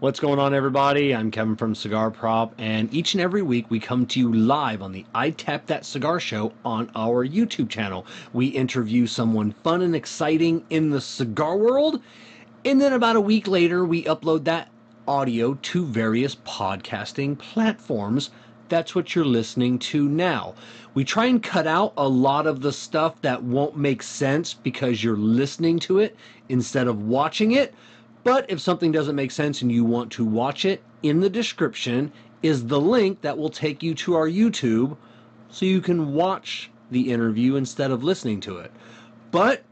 What's going on, everybody? I'm Kevin from Cigar Prop, and each and every week we come to you live on the I'd Tap That Cigar Show on our YouTube channel. We interview someone fun and exciting in the cigar world, and then about a week later, we upload that audio to various podcasting platforms. That's what you're listening to now. We try and cut out a lot of the stuff that won't make sense because you're listening to it instead of watching it. But if something doesn't make sense and you want to watch it, in the description is the link that will take you to our YouTube so you can watch the interview instead of listening to it. But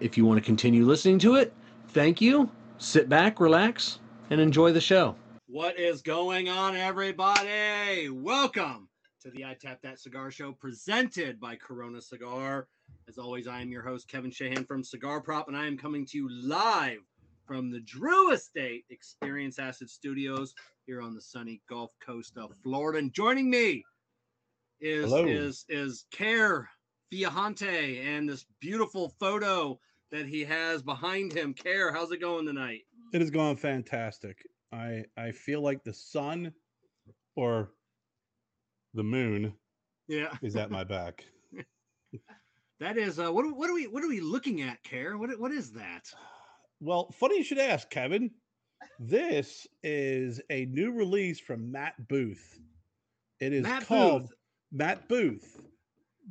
if you want to continue listening to it, thank you. Sit back, relax, and enjoy the show. What is going on, everybody? Welcome to the I'd Tap That Cigar Show presented by Corona Cigar. As always, I am your host, Kevin Shahan from Cigar Prop, and I am coming to you live from the Drew Estate Experience Acid Studios here on the sunny Gulf Coast of Florida. And joining me is Hello. is is Kerr Viajante and this beautiful photo that he has behind him. Kerr, how's it going tonight? It has gone fantastic. I I feel like the sun or the moon Yeah, is at my back. that is. Uh, what are- what are we what are we looking at, Kerr? What what is that? Well, funny you should ask, Kevin. This is a new release from Matt Booth. It is Matt called Booth. Matt Booth,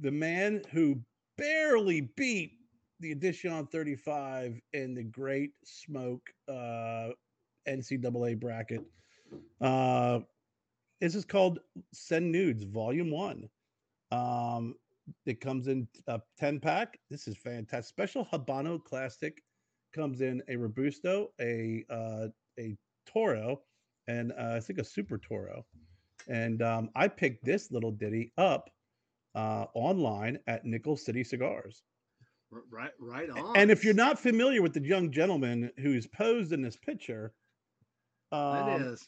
the man who barely beat the Edition 35 in the Great Smoke uh, NCAA bracket. Uh, this is called Send Nudes Volume One. Um, it comes in a 10 pack. This is fantastic. Special Habano Classic comes in a Robusto, a uh, a Toro, and uh, I think a Super Toro. And um, I picked this little ditty up uh, online at Nickel City Cigars. Right, right on. And if you're not familiar with the young gentleman who's posed in this picture, that um, is.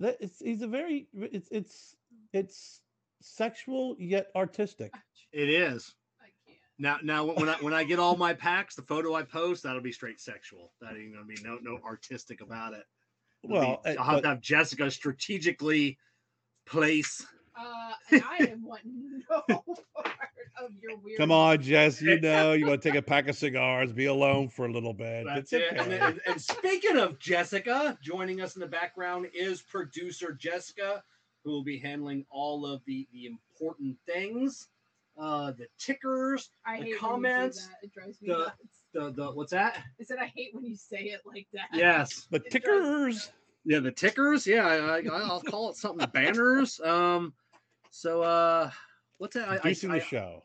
that it's he's a very it's it's it's sexual yet artistic. It is. I can't. Now, now when I when I get all my packs, the photo I post that'll be straight sexual. That ain't gonna be no no artistic about it. It'll Well, uh, I'll have but- to have Jessica strategically place. Uh, and I am wanting no part of your weird. Come on, Jess. You know you want to take a pack of cigars, be alone for a little bit. That's it's it. Okay. and, and speaking of Jessica, joining us in the background is producer Jessica, who will be handling all of the the important things, uh, the tickers, I the hate comments, When you do that. It drives me the- nuts. the the what's that? I said I hate when you say it like that. Yes. The it tickers. Yeah, the tickers. Yeah, I, I, I'll call it something. Banners. Um. So, uh, what's that? I, I, Producing I, the show.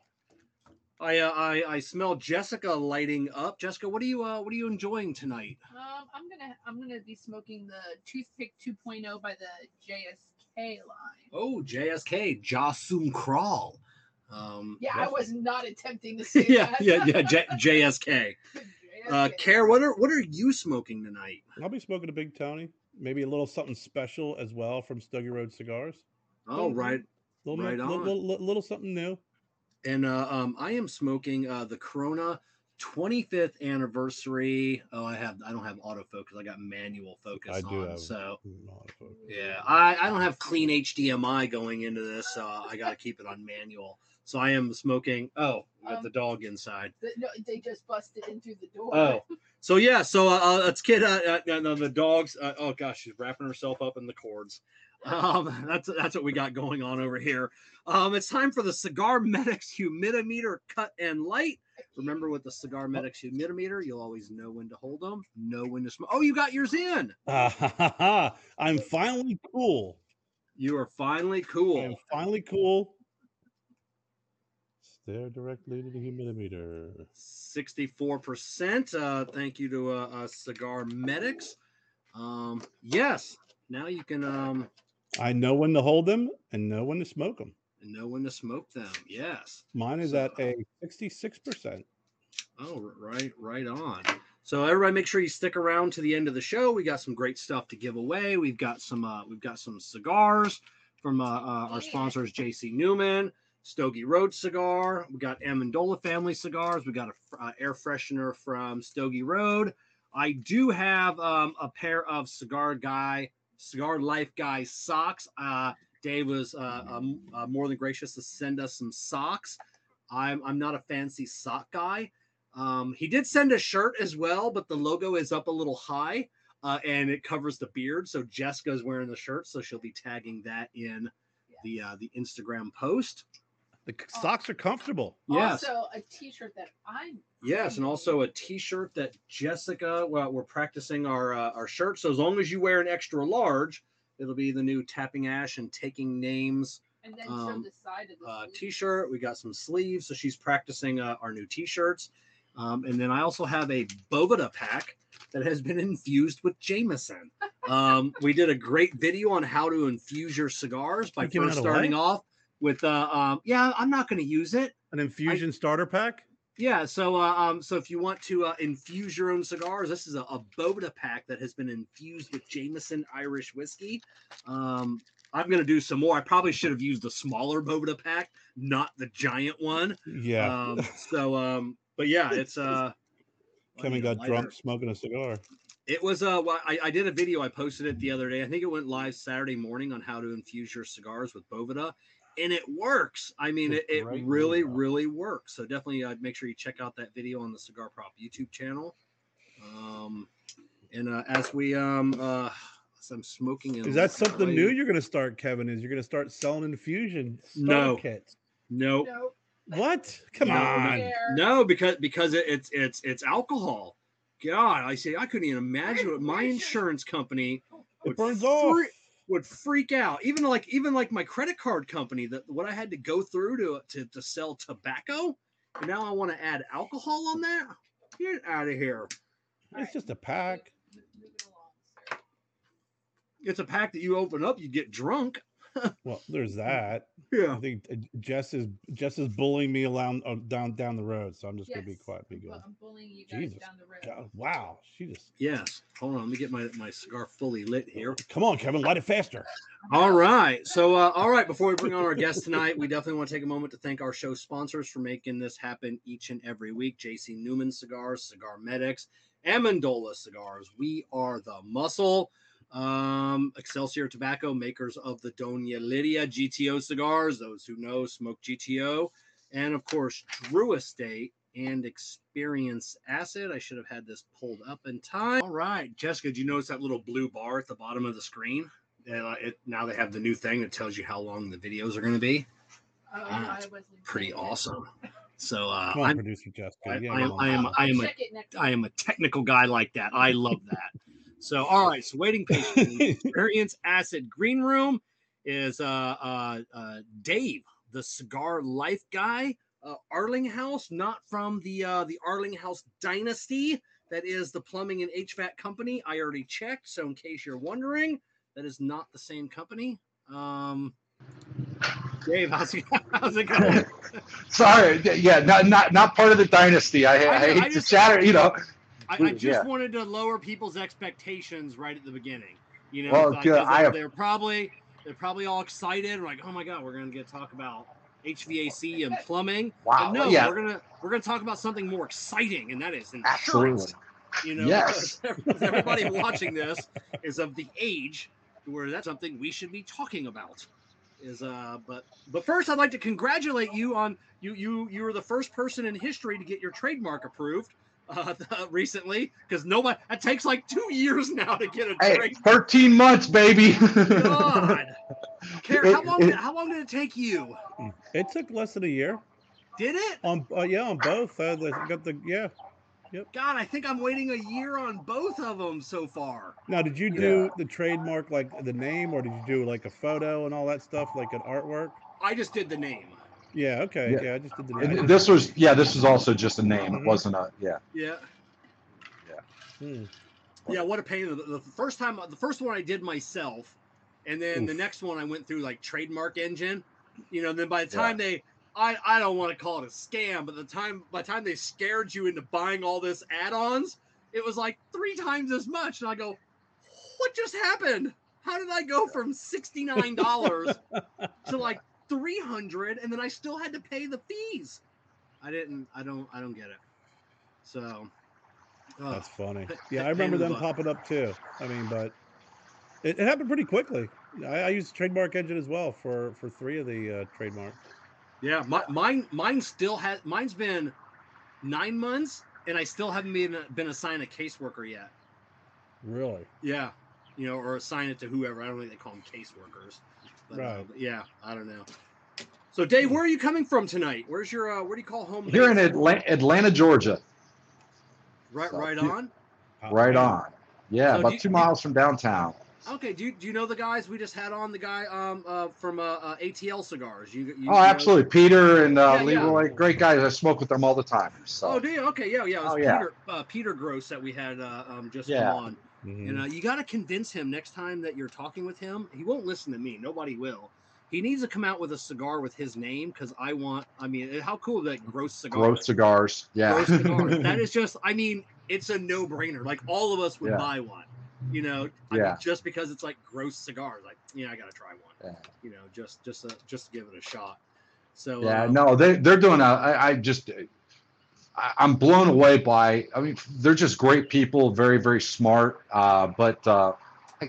I, uh, I, I smell Jessica lighting up. Jessica, what are you, uh, what are you enjoying tonight? Um, I'm gonna I'm gonna be smoking the toothpick 2.0 by the JSK line. Oh, JSK, Jas Sum Kral. Um, Yeah, I was not attempting to say yeah, that. yeah, yeah. J- JSK. Uh, Kerr, what are, what are you smoking tonight? I'll be smoking a Big Tony. Maybe a little something special as well from Stogie Road Cigars. Oh, Mhm. right. Little, Right little, on. little, little, little something new. And uh, um, I am smoking uh, the Corona 25th anniversary. Oh, I have I don't have autofocus. I got manual focus I do on. have So autofocus. yeah, I, I don't have clean HDMI going into this, so I got to keep it on manual. So I am smoking. Oh, we got Um, the dog inside. The- no, they just busted in through the door. Oh, so yeah, so uh, let's get uh, uh, uh, the dogs. Uh, oh gosh, she's wrapping herself up in the cords. Um, that's that's what we got going on over here. Um, it's time for the Cigar Medics humidimeter cut and light. Remember, with the Cigar Medics humidimeter, you'll always know when to hold them, know when to smoke. Oh, you got yours in. I'm finally cool. You are finally cool. I'm finally cool. Stare directly to the humidimeter. Sixty-four percent. Uh, thank you to uh, uh, Cigar Medics. Um, yes, now you can um I know when to hold them and know when to smoke them. Know when to smoke them. Yes. Mine is So- at a 66%. Oh, right, right on. So everybody, make sure you stick around to the end of the show. We got some great stuff to give away. We've got some, uh, we've got some cigars from uh, uh, our sponsors, JC Newman, Stogie Road Cigar. We got Amendola Family Cigars. We got a uh, air freshener from Stogie Road. I do have um, a pair of Cigar Guy Cigar Life Guy socks. Dave was uh, um, uh, more than gracious to send us some socks. I'm I'm not a fancy sock guy. Um, he did send a shirt as well, but the logo is up a little high uh, and it covers the beard. So Jessica's wearing the shirt, so she'll be tagging that in the uh, the Instagram post. The socks are comfortable. Yes. Also, a T-shirt that I'm. Yes, and also a T-shirt that Jessica. Well, we're practicing our uh, our shirt, so as long as you wear an extra large, it'll be the new tapping ash and taking names And then show um, the side of the uh, t-shirt. We got some sleeves, so she's practicing uh, our new T-shirts. Um, and then I also have a Boveda pack that has been infused with Jameson. Um, we did a great video on how to infuse your cigars by first that away? starting off with. Uh, um, yeah, I'm not going to use it. An infusion starter pack. Yeah, so uh, um, so if you want to uh, infuse your own cigars, this is a, a Boveda pack that has been infused with Jameson Irish whiskey. Um, I'm gonna do some more. I probably should have used the smaller Boveda pack, not the giant one. Yeah. Um, so um, but yeah, it's uh, Kevin got lighter. drunk smoking a cigar. It was uh, well, I, I did a video. I posted it the other day. I think it went live Saturday morning on how to infuse your cigars with Boveda, and it works. I mean, it, it really, video. really works. So definitely, uh, make sure you check out that video on the Cigar Prop YouTube channel. Um, and uh, as we um, uh, as I'm smoking, Is that something new you're going to start, Kevin? Is you're going to start selling infusion No. kits? No, Nope. What? Come No, on. There. no, because because it, it's it's it's alcohol. God, I say I couldn't even imagine what my insurance company It would burns off. Free- would freak out. Even like even like my credit card company that what I had to go through to to, to sell tobacco, and now I want to add alcohol on that. Get out of here! It's just a pack. Move it along, sir. It's a pack that you open up, you get drunk. Well, there's that. Yeah, I think uh, Jess is Jess is bullying me around uh, down down the road, so I'm just gonna be quiet. Be but good. I'm bullying you guys Jesus. down the road. God, wow, she just Yes. Hold on. Let me get my my cigar fully lit here. come on, Kevin, light it faster. All right. So, uh, all right. Before we bring on our guest tonight, we definitely want to take a moment to thank our show sponsors for making this happen each and every week. JC Newman Cigars, Cigar Medics, Amendola Cigars. We are the muscle. Um, Excelsior Tobacco, makers of the Doña Lydia GTO cigars. Those who know smoke GTO. And of course, Drew Estate and Experience Acid. I should have had this pulled up in time. All right. Jessica, did you notice that little blue bar at the bottom of the screen? uh, it, now they have the new thing that tells you how long the videos are going to be. Oh, Ah, I wasn't Pretty awesome. So uh, Come on, I'm, producer Jessica. I, Yeah, I am, come I am. I am, a, Check it next I am a technical guy like that. I love that. So all right, so waiting patiently. Experience Acid Green Room is uh, uh, uh, Dave, the cigar life guy, uh, Arlinghaus, not from the uh, the Arlinghaus dynasty. That is the plumbing and HVAC company. I already checked, so in case you're wondering, that is not the same company. Um, Dave, how's it, how's it going? Sorry, yeah, not not not part of the dynasty. I, I, I hate I to just- chatter, you know. I, I just yeah. wanted to lower people's expectations right at the beginning. You know, Well, I they're, probably they're probably all excited, like, oh my god, we're gonna get to talk about HVAC and plumbing. Wow, But no, yeah, we're gonna we're gonna talk about something more exciting, and that is insurance. absolutely. You know, Yes. everybody watching this is of the age where that's something we should be talking about. Is uh, but but first, I'd like to congratulate you on you you you were the first person in history to get your trademark approved uh, recently because nobody it takes like two years now to get a Hey, trade. 13 months, baby. God, Karen, how long it- did, how long did it take you? It took less than a year. Did it? On uh, yeah, on both. Uh, they got the yeah. Yep. God, I think I'm waiting a year on both of them so far. Now, did you do the trademark like the name, or did you do like a photo and all that stuff, like an artwork? I just did the name. Yeah. Okay. Yeah. Yeah. I just did the name. this was, yeah, this was also just a name. It Mhm. wasn't a, yeah. Yeah. Hmm. Yeah, what a pain. The, the first time, the first one I did myself, and then the next one I went through like trademark engine. You know, then by the time they, I I don't want to call it a scam, but the time by the time they scared you into buying all this add-ons, it was like three times as much. And I go, what just happened? How did I go from sixty nine dollars to like three hundred, and then I still had to pay the fees? I didn't. I don't. I don't get it. So. ugh. That's funny. Yeah, I remember them popping up too. I mean, but It, it happened pretty quickly. I, I used trademark engine as well for for three of the uh, trademarks. Yeah, my, mine mine still has mine's been nine months, and I still haven't been been assigned a caseworker yet. Really? Yeah, you know, or assign it to whoever. I don't think they call them caseworkers. But, uh, Right. but yeah, I don't know. So, Dave, where are you coming from tonight? Where's your uh, where do you call home? Here in base? Atlanta, Atlanta, Georgia. Right, So, right you- on. Right on. Yeah, So about you- two do- miles from downtown. Okay, do you, do you know the guys we just had on? The guy um uh, from uh, uh, ATL Cigars. You, you Oh, know- absolutely. Peter and uh, Yeah, yeah. Leroy, great guys. I smoke with them all the time. So Oh, do you? Okay, yeah, yeah. It was Oh, yeah. Peter uh, Peter Gross that we had uh, um just Yeah. come on. Mhm. And uh, you got to convince him next time that you're talking with him. He won't listen to me. Nobody will. He needs to come out with a cigar with his name because I want. I mean, how cool that gross cigar. gross cigars. Yeah. Gross cigar. that is just. I mean, it's a no brainer. Like all of us would Yeah. buy one. You know, I mean, Yeah. just because it's like gross cigars. Like, yeah, I gotta try one. Yeah. You know, just just uh, just to give it a shot. So Yeah, um, no, they they're doing a. I, I just, I'm blown away by. I mean, they're just great people, very very smart. Uh, but uh,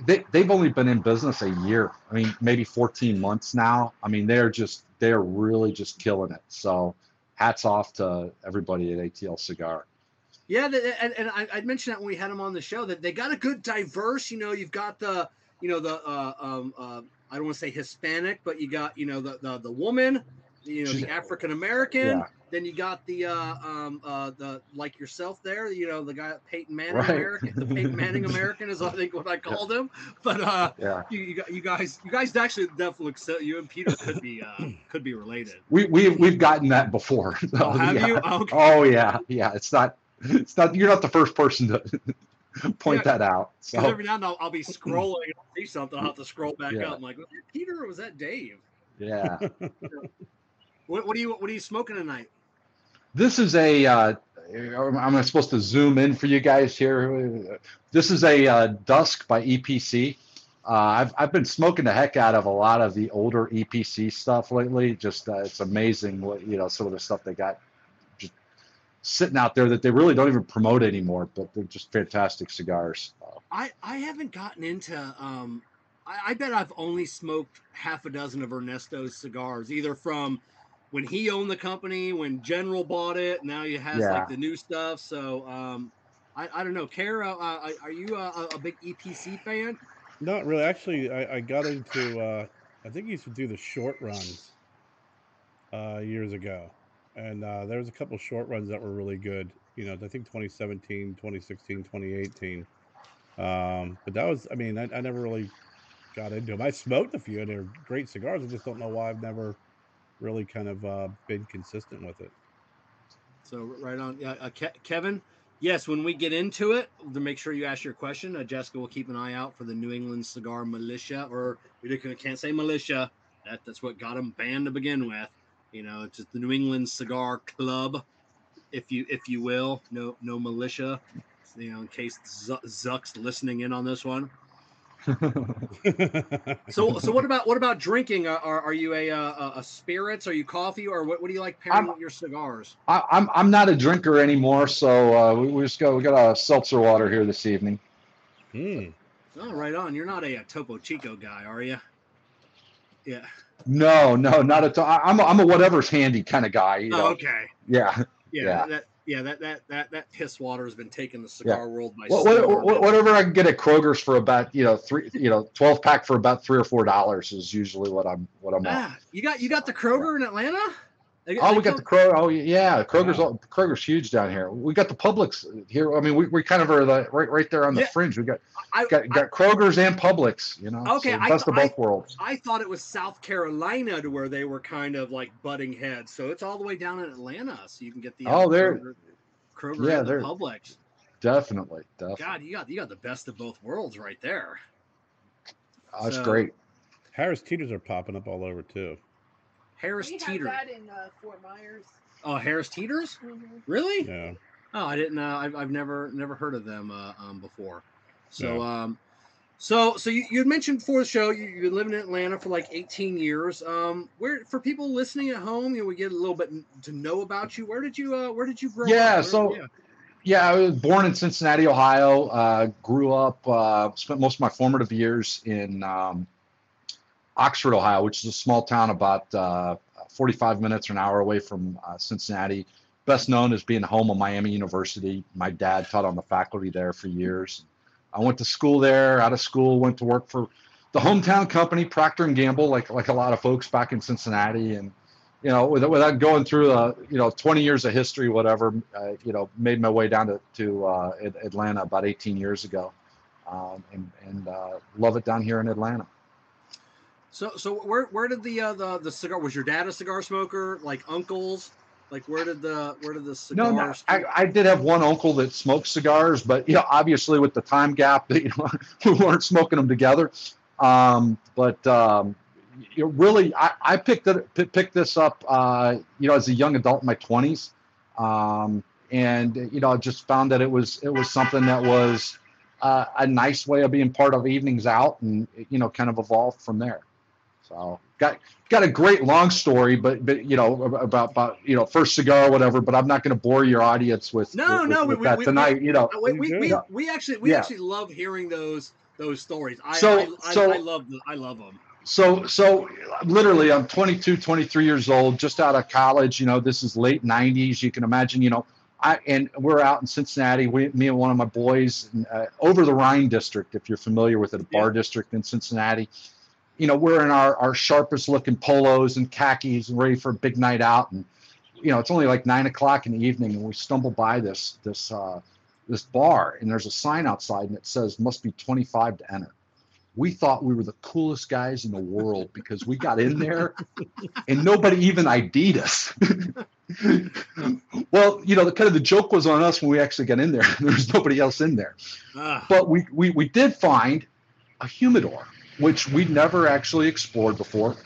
they they've only been in business a year. I mean, maybe 14 months now. I mean, they're just they're really just killing it. So, hats off to everybody at ATL Cigar. Yeah, and, and I, I mentioned that when we had them on the show that they got a good diverse. You know, you've got the, you know, the, uh, um, uh, I don't want to say Hispanic, but you got, you know, the the, the woman, you know, She's- the African American. Yeah. Then you got the, uh, um, uh, the like yourself there. You know, the guy Peyton Manning Right. American, the Peyton Manning American is I think what I called him. But uh, Yeah. you, you, got- you guys, you guys actually definitely so. You and Peter could be uh, could be related. We we we've gotten that before. Oh, have yeah. you? Okay. Oh yeah, yeah. It's not. It's not. You're not the first person to point Yeah. that out. So every now and then I'll, I'll be scrolling and I'll see something. I'll have to scroll back Yeah. up. I'm like, was that Peter or was that Dave? yeah. What, what are you What are you smoking tonight? This is a. Uh, I'm supposed to zoom in for you guys here. This is a uh, Dusk by EPC. Uh, I've I've been smoking the heck out of a lot of the older EPC stuff lately. Just uh, it's amazing what you know some of the stuff they got just sitting out there that they really don't even promote anymore. But they're just fantastic cigars. I I haven't gotten into. Um, I, I bet I've only smoked half a dozen of Ernesto's cigars, either from when he owned the company, when General bought it. Now he has Yeah. like the new stuff. So um, I I don't know. Kara, uh, are you a, a big EPC fan? Not really. Actually, I, I got into. Uh, I think he used to do the short runs uh, years ago, and uh, there was a couple short runs that were really good. You know, I think 2017, 2016, 2018. Um, but that was. I mean, I, I never really got into them. I smoked a few, and they're great cigars. I just don't know why I've never really kind of uh, been consistent with it. So right on. Yeah, uh, Ke- Kevin. Yes, when we get into it, to make sure you ask your question, uh, Jessica will keep an eye out for the New England Cigar Militia, or we can't say militia. That that's what got them banned to begin with. You know, it's just the New England Cigar Club, if you if you will. No no militia. You know, in case Z- Zuck's listening in on this one. So so what about what about drinking? Uh, Are are you a uh, a, a spirits? Are you coffee, or what, what do you like pairing I'm- with your cigars? I, I'm I'm not a drinker anymore, so uh, we, we just got we got a seltzer water here this evening. Hmm. Oh, right on. You're not a, uh Topo Chico guy, are you? Yeah. No, no, not at all. I- I'm a, I'm a whatever's handy kind of guy. You Oh, okay. Yeah. Yeah. Yeah. That yeah that that that that piss water has been taking the cigar world by What, storm. what, what, whatever I can get at Kroger's for about you know three you know twelve pack for about three or four dollars is usually what I'm what I'm. Ah, you got you got the Kroger in Atlanta? They- Oh, they we got the Kroger. Oh, yeah, Kroger's Wow. Kroger's huge down here. We got the Publix here. I mean, we, we kind of are the, right right there on the Yeah. fringe. We got I, got, got Kroger's and Publix. You know, Okay, so I best th- of both worlds. I thought it was South Carolina to where they were kind of like butting heads. So it's all the way down in Atlanta, so you can get the uh, Oh, they're- Kroger, Kroger yeah, and the they're- Publix. Definitely, definitely. God, you got you got the best of both worlds right there. Oh, That's so- great. Harris Teeters are popping up all over too. Harris we Teeter. have that in uh, Fort Myers. Oh, Harris Teeters? Mhm. Really? Yeah. Oh, I didn't. Uh, I've, I've never never heard of them uh, um, before. So, um, so so you, you mentioned before the show you, you've been living in Atlanta for like 18 years. Um, where for people listening at home, you know, we get a little bit to know about you. Where did you uh, Where did you grow Yeah, up? Where- so- yeah. Yeah, I was born in Cincinnati, Ohio. Uh, grew up, uh, spent most of my formative years in um, Oxford, Ohio, which is a small town about uh, 45 minutes or an hour away from uh, Cincinnati. Best known as being home of Miami University. My dad taught on the faculty there for years. I went to school there. Out of school, went to work for the hometown company Procter and Gamble, like like a lot of folks back in Cincinnati, and you know, without, without going through the you know 20 years of history, whatever, uh, you know, made my way down to to uh, Atlanta about 18 years ago, um, and and uh, love it down here in Atlanta. So so where where did the uh, the the cigar was your dad a cigar smoker like uncles like where did the where did the cigars? No, no I, I did have one uncle that smoked cigars, but you know, obviously with the time gap, that you know, we weren't smoking them together. Um, but um, you know, really, I, I picked it picked this up, uh, you know, as a young adult in my twenties, um, and you know, I just found that it was it was something that was uh, a nice way of being part of evenings out, and you know, kind of evolved from there. So got got a great long story, but but you know about about you know first cigar or whatever. But I'm not going to bore your audience with no with, no with we, that we, tonight. We, you know we we, we, actually we Yeah. actually love hearing those those stories. I So- I, I, so- I love I love them. so so literally i'm 22 23 years old just out of college you know this is late 90s you can imagine you know i and we're out in cincinnati we, me and one of my boys uh, over the rhine district if you're familiar with it a bar district in cincinnati you know we're in our, our sharpest looking polos and khakis and ready for a big night out and you know it's only like nine o'clock in the evening and we stumble by this this uh, this bar and there's a sign outside and it says must be 25 to enter we thought we were the coolest guys in the world because we got in there and nobody even ID'd us. well, you know, the kind of the joke was on us when we actually got in there. There was nobody else in there. Ah, But we, we, we did find a humidor, which we'd never actually explored before.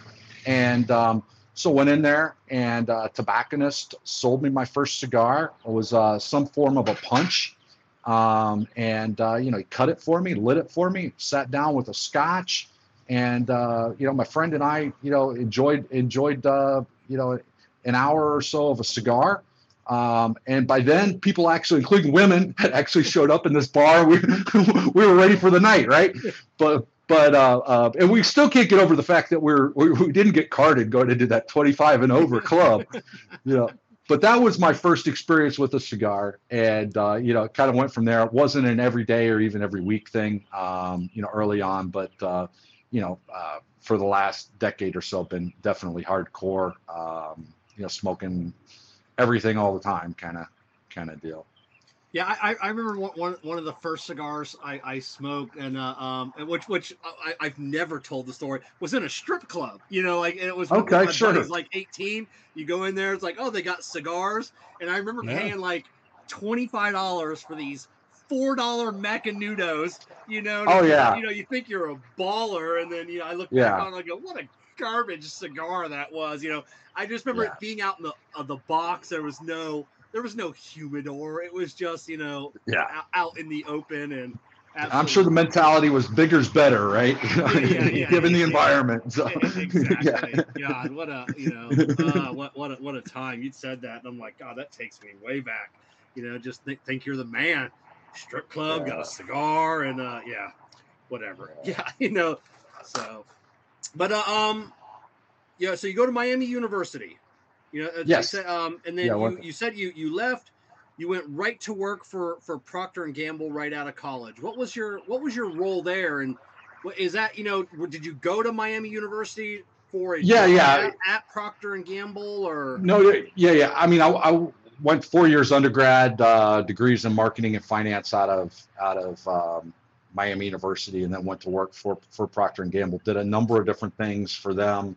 And um, so went in there and uh, tobacconist sold me my first cigar. It was uh, some form of a punch. Um, and, uh, you know, he cut it for me, lit it for me, sat down with a scotch. And, uh, you know, my friend and I, you know, enjoyed, enjoyed, uh, you know, an hour or so of a cigar. Um, and by then, people actually, including women, had actually showed up in this bar. We, we were ready for the night, right? But but uh, uh, and we still can't get over the fact that we're we, we didn't get carded going into that 25 and over club. you know, but that was my first experience with a cigar, and uh, you know, it kind of went from there. It wasn't an everyday or even every week thing, um, you know, early on, but uh, you know, uh, for the last decade or so, been definitely hardcore. Um, you know, smoking everything all the time, kind of kind of deal. Yeah, I, I- remember one, one of the first cigars I, I smoked, and uh, um, which which I, I've never told the story was in a strip club. You know, like and it was Okay, my sure. buddy's like 18. You go in there, it's like, oh, they got cigars, and I remember Yeah. paying like twenty five dollars for these four dollar Macanudos. You know, Oh, you- yeah. you know, you think you're a baller, and then you know, I look Yeah. back on, and I go, what a garbage cigar that was. You know, I just remember Yeah. it being out in the uh, the box. There was no there was no humidor. It was just you know Yeah. out, out in the open and. I'm sure the mentality was bigger's better, right? Yeah, yeah, Given the yeah. environment. So, exactly. yeah. God, what a you know, uh, what what a, what a time you'd said that, and I'm like, God, that takes me way back. You know, just think, think you're the man. Strip club, got a cigar, and uh, yeah, whatever. Yeah, you know. So, but uh, um, yeah. So you go to Miami University. You know, Yes. said, um, and then Yeah, you, you said you you left. You went right to work for for Procter and Gamble right out of college. What was your what was your role there, and what is that? You know, did you go to Miami University for a Yeah, yeah. at, at Procter and Gamble or No, yeah, yeah. I mean, I, I went four years undergrad, uh, degrees in marketing and finance out of out of um, Miami University, and then went to work for for Procter and Gamble. Did a number of different things for them,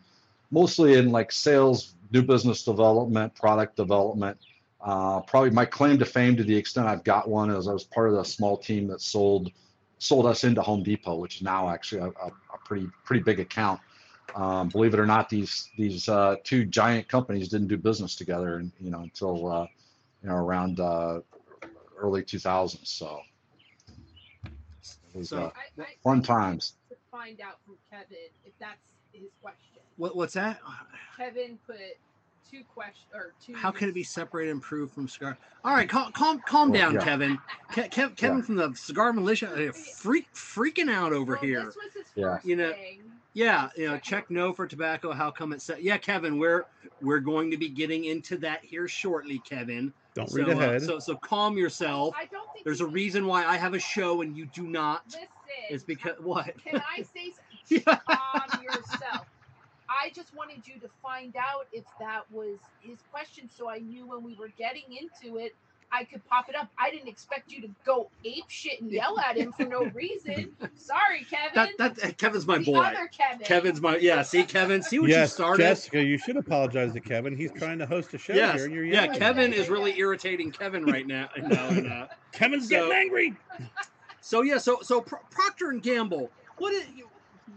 mostly in like sales, new business development, product development. Uh, probably my claim to fame, to the extent I've got one, is I was part of the small team that sold sold us into Home Depot, which is now actually a, a, a pretty pretty big account. Um, believe it or not, these these uh, two giant companies didn't do business together, and you know until uh, you know around uh, early 2000s. So it was So- uh, I, I, fun times. To find out from Kevin if that's his question. What, what's that? Kevin put two questions or two. How can it be separated and proved from cigar? All right, calm, calm, calm Well, down, yeah. Kevin. Ke- Kev, Kevin from the cigar militia, uh, freak, freaking out over Well, here. This was his Yeah. first You know, thing. Yeah, you know, check no for tobacco. How come it said? Yeah, Kevin, we're we're going to be getting into that here shortly, Kevin. Don't so, read uh, ahead. so so calm yourself. I don't think There's a reason why I have a show and you do not. Listen. It's because what? Can I say Yeah. Calm yourself. I just wanted you to find out if that was his question, so I knew when we were getting into it, I could pop it up. I didn't expect you to go ape shit and yell at him for no reason. Sorry, Kevin. That that Kevin's my the boy. other Kevin. Kevin's my yeah. See, Kevin, see what you started. Jessica, you should apologize to Kevin. He's trying to host a show Yes, here, and you're yeah. Kevin is really irritating Kevin right now. No, and, uh, Kevin's So- getting angry. So yeah, so so Pro- Procter and Gamble. What is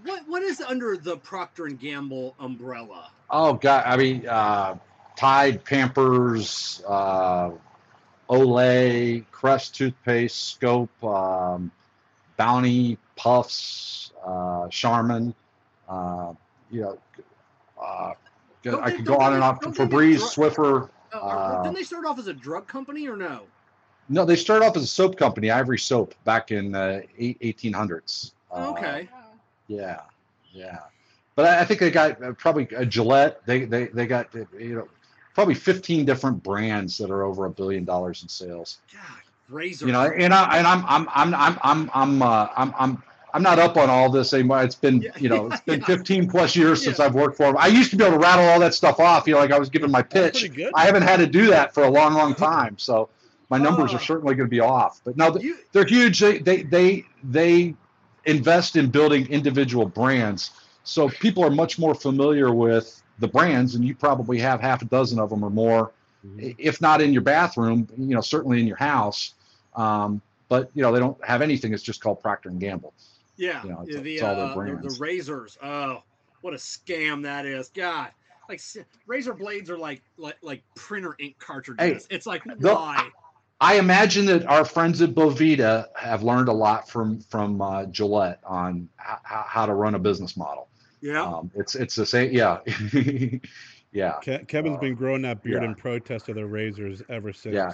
what what is under the Procter and Gamble umbrella? Oh God, I mean, uh, Tide, Pampers, uh, Olay, Crest toothpaste, Scope, um, Bounty, Puffs, uh, Charmin. Uh, you know, uh, Don't I they- could go on they- and on. Febreze, Swiffer. Uh, Uh, didn't they start off as a drug company or no? No, they started off as a soap company, Ivory Soap, back in uh, eight, 1800s. Uh, Okay. Oh. Yeah, yeah. But I, I think they got uh, probably a Gillette. They they they got uh, you know probably 15 different brands that are over a billion dollars in sales. God, razor. You know, and I and I'm I'm I'm I'm I'm I'm uh, I'm I'm I'm not up on all this anymore. It's been Yeah, you know it's been yeah. 15 plus years since I've worked for them. I used to be able to rattle all that stuff off. You know, like I was giving my pitch. I haven't had to do that for a long, long time. So my numbers Oh. are certainly going to be off. But no, You, they're huge. They they they they invest in building individual brands, so people are much more familiar with the brands, and you probably have half a dozen of them or more, i- if not in your bathroom, you know, certainly in your house. Um, but you know, they don't have anything. It's just called Procter and Gamble. yeah, You know, it's- the, it's uh, the the razors. Oh, what a scam that is. God, like razor blades are like like like printer ink cartridges. it's like why? I imagine that our friends at Boveda have learned a lot from from uh, Gillette on h- h- how to run a business model. Yeah. Um, it's it's the same. Yeah, yeah. Ke- Kevin's Uh, been growing that beard yeah. in protest of the razors ever since. Yeah.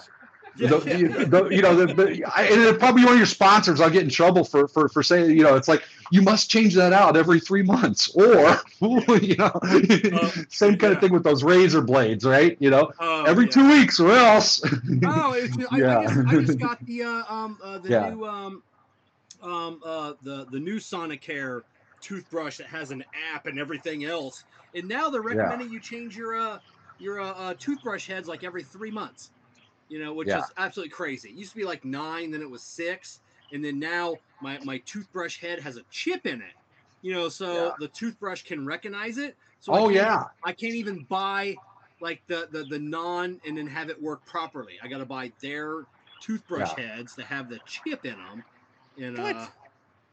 Yeah, the, yeah. the- you know, the, I, and probably one of your sponsors. I'll get in trouble for, for, for saying, you know, it's like you must change that out every three months, or you know, same kind yeah. of thing with those razor blades, right? You know, Oh, every two weeks, or else. Oh, it's, I, I, Yeah. just, I just got the uh, um uh, the new um um uh the the new Sonicare toothbrush that has an app and everything else, and now they're recommending you change your uh your uh, uh, toothbrush heads like every three months. You know, which Yeah. is absolutely crazy. It used to be like nine, then it was six, and then now my my toothbrush head has a chip in it. You know, so Yeah. the toothbrush can recognize it. So oh can't- yeah, I can't even buy like the the, the non and then have it work properly. I got to buy their toothbrush heads that have the chip in them. And What? uh,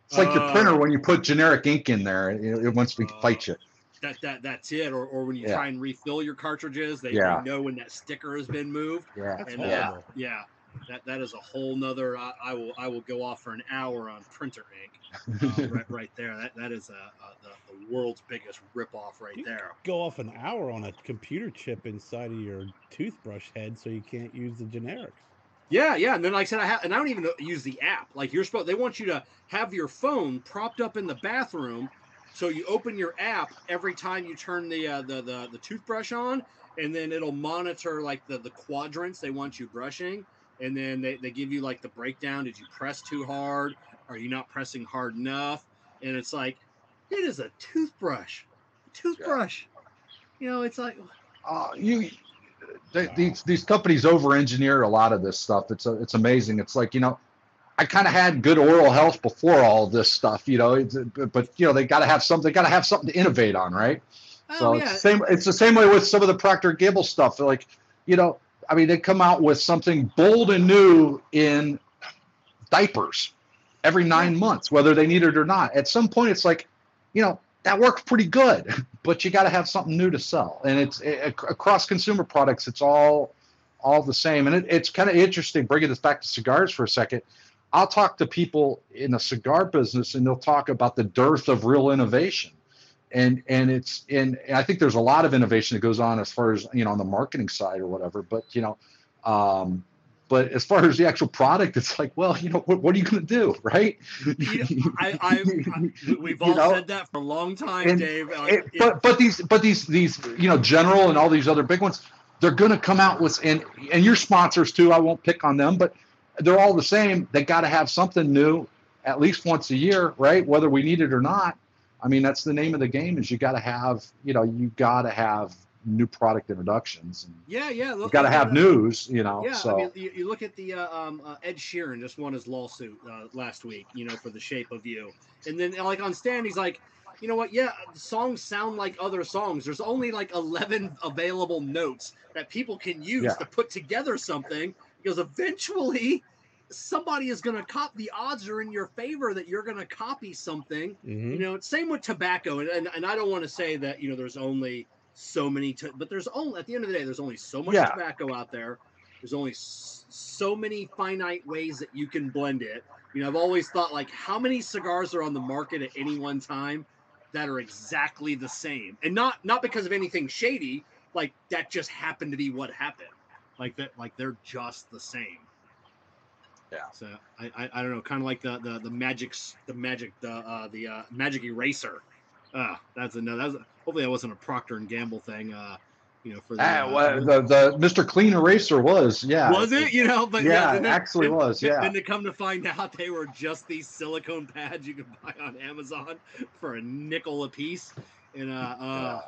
it's like your uh, printer when you put generic ink in there, it, it wants to Uh, fight you. That that that's it. Or, or when you Yeah. try and refill your cartridges, they, Yeah. they know when that sticker has been moved. Yeah, That's And horrible. uh, yeah, that that is a whole nother. I, I will I will go off for an hour on printer ink. Uh, right right there. That that is a, a the, the world's biggest ripoff right You there. Go off an hour on a computer chip inside of your toothbrush head so you can't use the generics. Yeah, yeah, and then like I said, I have, and I don't even use the app. Like you're supposed, they want you to have your phone propped up in the bathroom, so you open your app every time you turn the uh, the, the the toothbrush on, and then it'll monitor like the the quadrants they want you brushing, and then they, they give you like the breakdown. Did you press too hard? Are you not pressing hard enough? And it's like, it is a toothbrush, toothbrush. You know, it's like, uh, you they, these these companies over engineer a lot of this stuff. It's a, it's amazing. It's like you know, I kind of had good oral health before all this stuff. You know, it's, but you know they got to have something. They got to have something to innovate on, right? oh so yeah, it's the same. It's the same way with some of the Procter Gamble stuff. They're like, you know, I mean, they come out with something bold and new in diapers every nine months, whether they need it or not. At some point, it's like, you know, that works pretty good, but you got to have something new to sell. And it's it, across consumer products, it's all all the same. And it, it's kind of interesting. Bringing this back to cigars for a second. I'll talk to people in the cigar business, and they'll talk about the dearth of real innovation and and it's and I think there's a lot of innovation that goes on as far as you know on the marketing side or whatever. But you know, um, but as far as the actual product, it's like, well, you know, what, what are you going to do, right? You know, I, I, I, we've all you know? said that for a long time, and, Dave. Like, it, but but these but these these you know general and all these other big ones, they're going to come out with and and your sponsors too. I won't pick on them, but they're all the same. They got to have something new at least once a year, right? Whether we need it or not. I mean, that's the name of the game. Is you got to have you know you got to have new product introductions. yeah, yeah. Look, you got to have news, you know. Yeah, so. I mean, you, you look at the uh, um, uh, Ed Sheeran just won his lawsuit uh, last week, you know, for the Shape of You, and then like on stand, he's like, you know what? Yeah, songs sound like other songs. There's only like 11 available notes that people can use yeah. to put together something because eventually somebody is going to cop the odds are in your favor that you're going to copy something. Mm-hmm. you know same with tobacco and, and, and i don't want to say that you know there's only so many to, but there's only at the end of the day there's only so much yeah. tobacco out there. There's only s- so many finite ways that you can blend it. You know i've always thought like how many cigars are on the market at any one time that are exactly the same? And not not because of anything shady like that just happened to be what happened like that like they're just the same yeah so i i, I don't know kind of like the the the magics the magic the uh the uh magic eraser uh that's another that's hopefully that wasn't a Procter and Gamble thing. Uh, you know, for the, ah, well, the, the Mr. Clean Eraser was, yeah. Was it? You know, but yeah, yeah it actually then, was, yeah. Then to come to find out they were just these silicone pads you could buy on Amazon for a nickel a piece. And uh, uh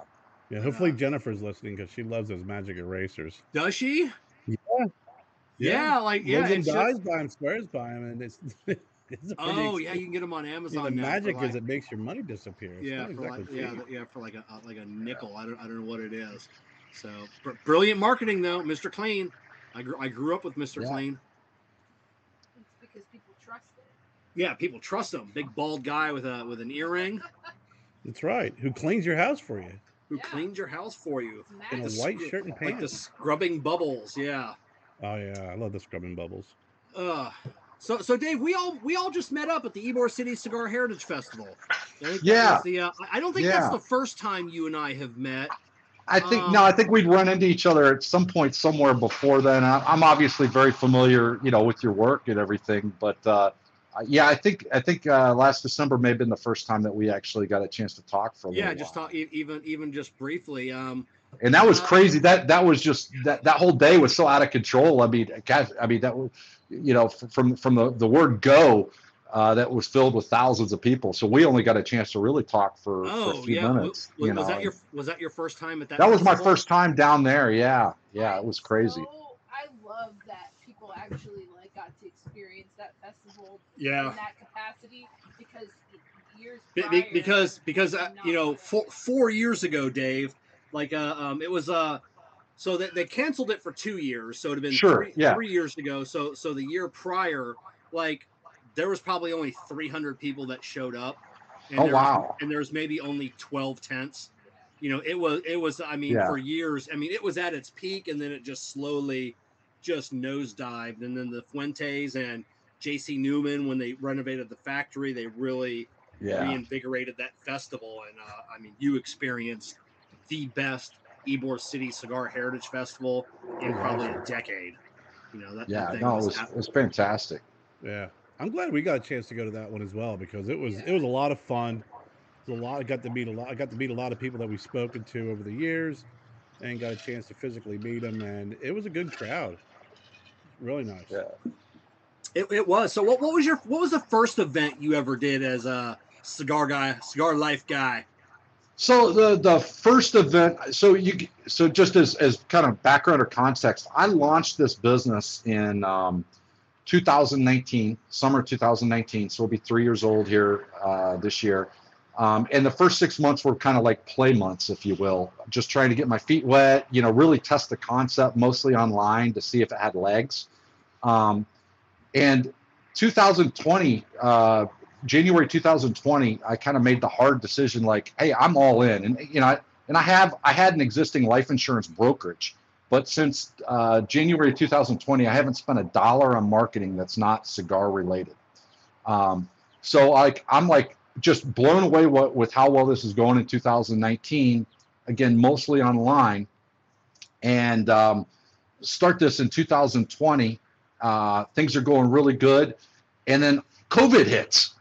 yeah, hopefully uh, Jennifer's listening because she loves those magic erasers. Does she? Yeah. Yeah, yeah like yeah, and guys buy them, squares buy them, and it's oh yeah, you can get them on Amazon. Yeah, the magic like, is it makes your money disappear. It's yeah, for exactly like, yeah, yeah, for like a like a nickel. I don't I don't know what it is. So br- brilliant marketing though, Mr. Clean. I grew I grew up with Mr. Yeah. Clean. It's because people trust it. Yeah, people trust him. Big bald guy with a with an earring. That's right. Who cleans your house for you? Who yeah. cleans your house for you? In a white shirt and pants. Like the scrubbing bubbles. Yeah. Oh yeah, I love the scrubbing bubbles. Uh so, so Dave, we all we all just met up at the Ybor City Cigar Heritage Festival. yeah. The, uh, I don't think yeah. that's the first time you and I have met. I think um, no, I think we'd run into each other at some point somewhere before then. I'm obviously very familiar, you know, with your work and everything, but uh, yeah, I think I think uh, last December may have been the first time that we actually got a chance to talk for a yeah, just talk even even just briefly. Um, and that was uh, crazy. That that was just that that whole day was so out of control. I mean, I mean that was you know, from from the, the word go, uh, that was filled with thousands of people. So we only got a chance to really talk for, oh, for a few yeah. minutes. Was, was that your was that your first time at that? That was my first time down there. Yeah, yeah, it was crazy. So, I love that people actually like got to experience that festival. Yeah. In that capacity, because years prior, because because uh, you know four, four years ago, Dave, like uh, um, it was uh so they, they canceled it for two years. So it'd have been sure, three, yeah. three years ago. So so the year prior, like there was probably only 300 people that showed up. And oh there wow! Was, and there was maybe only 12 tents. You know, it was it was. I mean, yeah. for years. I mean, it was at its peak, and then it just slowly, just nosedived. And then the Fuentes and J.C. Newman, when they renovated the factory, they really yeah. reinvigorated that festival. And uh, I mean, you experienced the best Ybor City Cigar Heritage Festival in probably a decade. You know that. Yeah, that no, it was it was fantastic. Yeah, I'm glad we got a chance to go to that one as well because it was yeah. it was a lot of fun. It was a lot. I got to meet a lot. I got to meet a lot of people that we've spoken to over the years, and got a chance to physically meet them, and it was a good crowd. Really nice. Yeah. It, it was. So what, what was your what was the first event you ever did as a cigar guy, cigar life guy? So the the first event, so you so just as as kind of background or context, I launched this business in um, 2019, summer 2019. So we'll be three years old here uh, this year. Um, and the first six months were kind of like play months, if you will, just trying to get my feet wet, you know, really test the concept mostly online to see if it had legs. Um, and 2020, uh, January 2020, I kind of made the hard decision, like, hey, I'm all in, and you know, I, and I have I had an existing life insurance brokerage, but since uh, January 2020, I haven't spent a dollar on marketing that's not cigar related. Um, so like I'm like just blown away what, with how well this is going in 2019. Again, mostly online, and um, start this in 2020. Uh, things are going really good, and then COVID hits.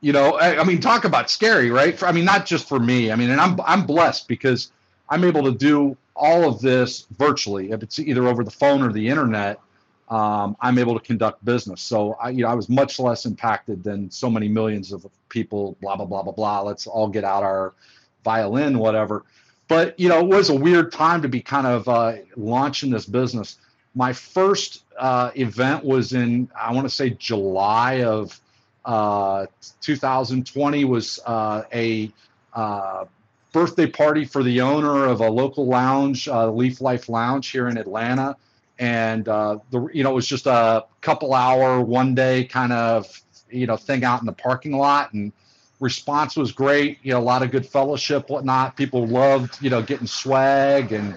You know, I, I mean, talk about scary, right? For, I mean, not just for me. I mean, and I'm I'm blessed because I'm able to do all of this virtually. If it's either over the phone or the internet, um, I'm able to conduct business. So I, you know, I was much less impacted than so many millions of people. Blah blah blah blah blah. Let's all get out our violin, whatever. But you know, it was a weird time to be kind of uh, launching this business. My first uh, event was in I want to say July of uh, 2020 was uh, a uh, birthday party for the owner of a local lounge, uh, Leaf Life Lounge here in Atlanta. And uh, the you know it was just a couple hour, one day kind of you know thing out in the parking lot, and response was great. You know, a lot of good fellowship, whatnot. People loved you know getting swag and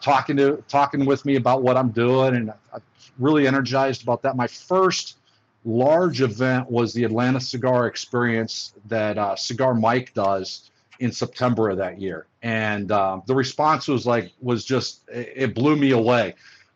talking to talking with me about what I'm doing, and I'm really energized about that. My first large event was the Atlanta Cigar Experience that uh, Cigar Mike does in September of that year, and um, the response was like was just it blew me away.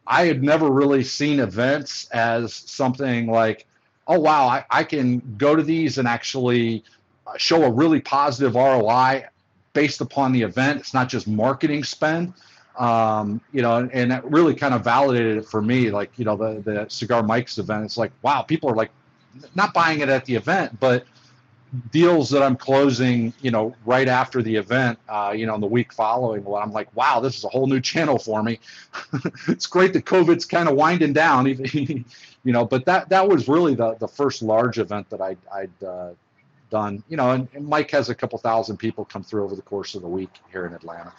I had never really seen events as something like, oh wow, I, I can go to these and actually uh, show a really positive ROI based upon the event. It's not just marketing spend. Um, you know, and, and that really kind of validated it for me. Like, you know, the the Cigar Mike's event. It's like, wow, people are like not buying it at the event, but deals that I'm closing, you know, right after the event, uh, you know, in the week following, well, I'm like, wow, this is a whole new channel for me. it's great that COVID's kind of winding down, you know, but that that was really the the first large event that I, I'd uh, done, you know, and, and Mike has a couple thousand people come through over the course of the week here in Atlanta.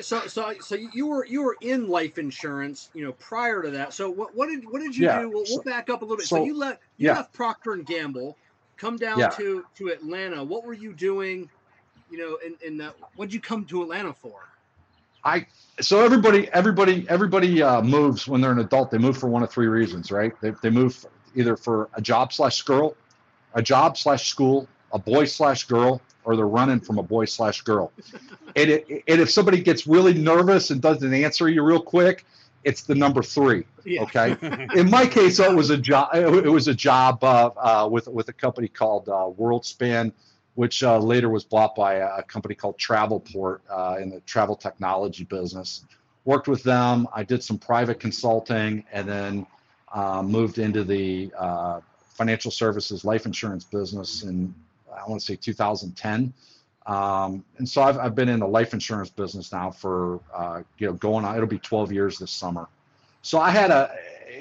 So, so, so you were you were in life insurance, you know, prior to that. So, what, what did what did you yeah, do? We'll, we'll, back up a little bit. So, so you left you yeah. left Procter and Gamble come down yeah. to to Atlanta. What were you doing? You know, in in that, what did you come to Atlanta for? I so everybody everybody everybody uh, moves when they're an adult. They move for one of three reasons, right? They they move either for a job slash girl, a job slash school, a boy slash girl, or they're running from a boy slash girl. and, it, and if somebody gets really nervous and doesn't answer you real quick, it's the number three. Yeah. Okay. In my case, it was a job. It was a job uh, uh, with with a company called uh, WorldSpan, which uh, later was bought by a company called Travelport uh, in the travel technology business. Worked with them. I did some private consulting, and then uh, moved into the financial services life insurance business in I want to say 2010. Um, and so I've, I've been in the life insurance business now for, uh, you know, going on, it'll be 12 years this summer. So I had a,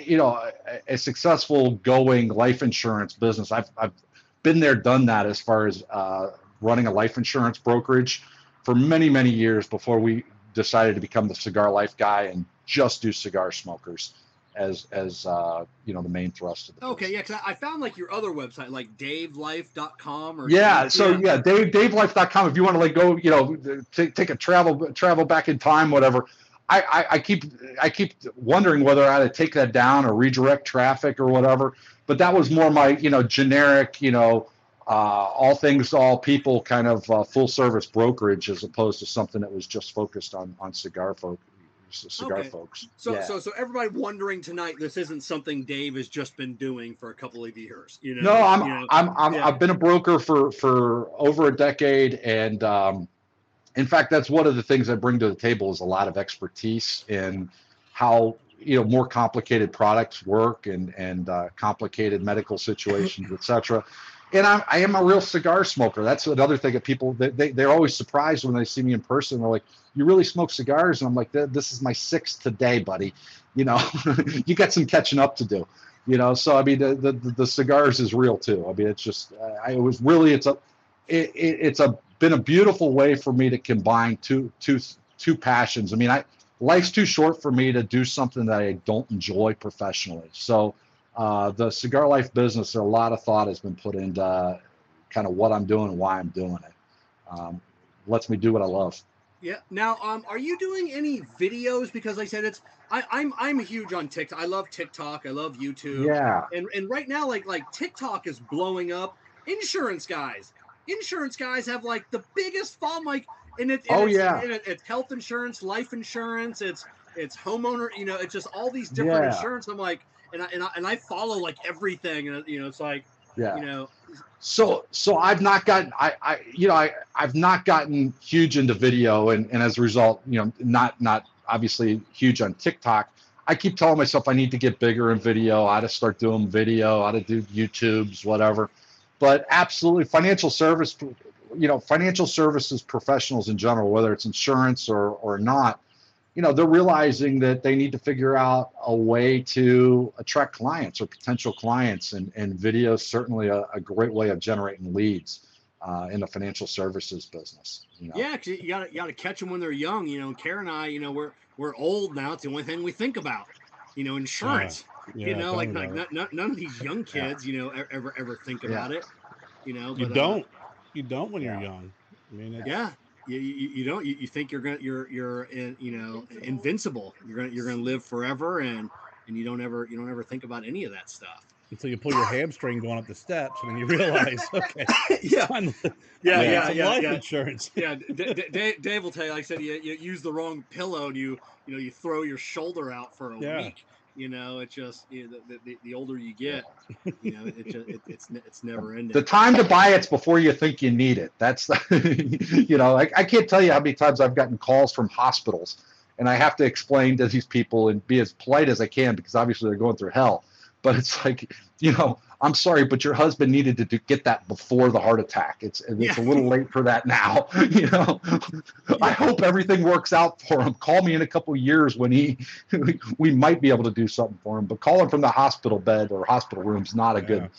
you know, a, a successful going life insurance business. I've, I've been there, done that as far as uh, running a life insurance brokerage for many, many years before we decided to become the cigar life guy and just do cigar smokers as as uh, you know the main thrust of the okay business. yeah because I found like your other website like davelife.com or yeah so yeah dave davelife.com if you want to like go you know take, take a travel travel back in time whatever. I, I, I keep I keep wondering whether I ought to take that down or redirect traffic or whatever but that was more my you know generic you know uh, all things all people kind of uh, full service brokerage as opposed to something that was just focused on on cigar folk cigar okay. folks. So, yeah. so, so everybody wondering tonight, this isn't something Dave has just been doing for a couple of years. You know, no, I'm, you know, I'm, I'm, yeah. I've been a broker for for over a decade, and um, in fact, that's one of the things I bring to the table is a lot of expertise in how you know more complicated products work and and uh, complicated medical situations, etc and I'm, I am a real cigar smoker. That's another thing that people they, they are always surprised when they see me in person. They're like, "You really smoke cigars?" And I'm like, "This is my sixth today, buddy. You know, you got some catching up to do." You know, so I mean, the the, the cigars is real too. I mean, it's just I, it was really it's a it, it, it's a been a beautiful way for me to combine two two two passions. I mean, I life's too short for me to do something that I don't enjoy professionally. So uh, the cigar life business, a lot of thought has been put into uh, kind of what I'm doing and why I'm doing it. Um, lets me do what I love. Yeah. Now, um, are you doing any videos? Because like I said it's I, I'm I'm huge on TikTok. I love TikTok. I love YouTube. Yeah. And and right now, like like TikTok is blowing up. insurance guys. Insurance guys have like the biggest fall, like, and it. Oh, it's, yeah. and it- it's health insurance, life insurance. It's it's homeowner. You know, it's just all these different Yeah. insurance. I'm like, and I and I, and I follow like everything, and you know, it's like, Yeah. you know, so so i've not gotten i i you know i i've not gotten huge into video and and as a result you know not not obviously huge on tiktok. I keep telling myself i need to get bigger in video i to start doing video i to do youtubes whatever. But absolutely financial service you know financial services professionals in general whether it's insurance or or not you know they're realizing that they need to figure out a way to attract clients or potential clients and and video is certainly a, a great way of generating leads uh, in the financial services business you know? yeah, 'cause you got to you got to catch them when they're young. You know, Karen and I, you know, we're we're old now. It's the only thing we think about. You know, insurance. Yeah, you know, like like about it. none, none of these young kids, you know, ever ever think Yeah. about it. You know, you but, uh, don't. You don't when you're Yeah. young. I mean, it's, yeah, you, you, you don't. You, you think you're gonna you're you're in, you know invincible. You're gonna you're gonna live forever, and and you don't ever you don't ever think about any of that stuff. until you pull your hamstring going up the steps, and then you realize, okay, yeah, time to- yeah, get yeah, some yeah, life yeah. insurance. Yeah, D- D- Dave, Dave will tell you. Like I said, you, you use the wrong pillow, and you you know you throw your shoulder out for a Yeah. week. You know, it just you know, the, the, the older you get, you know, it just it, it's it's never ending. the time to buy it's before you think you need it that's you know I, I can't tell you how many times i've gotten calls from hospitals and i have to explain to these people and be as polite as i can because obviously they're going through hell but it's like you know i'm sorry but your husband needed to do, get that before the heart attack it's it's a little late for that now you know i hope everything works out for him call me in a couple years when he we might be able to do something for him but calling from the hospital bed or hospital room is not a Yeah. good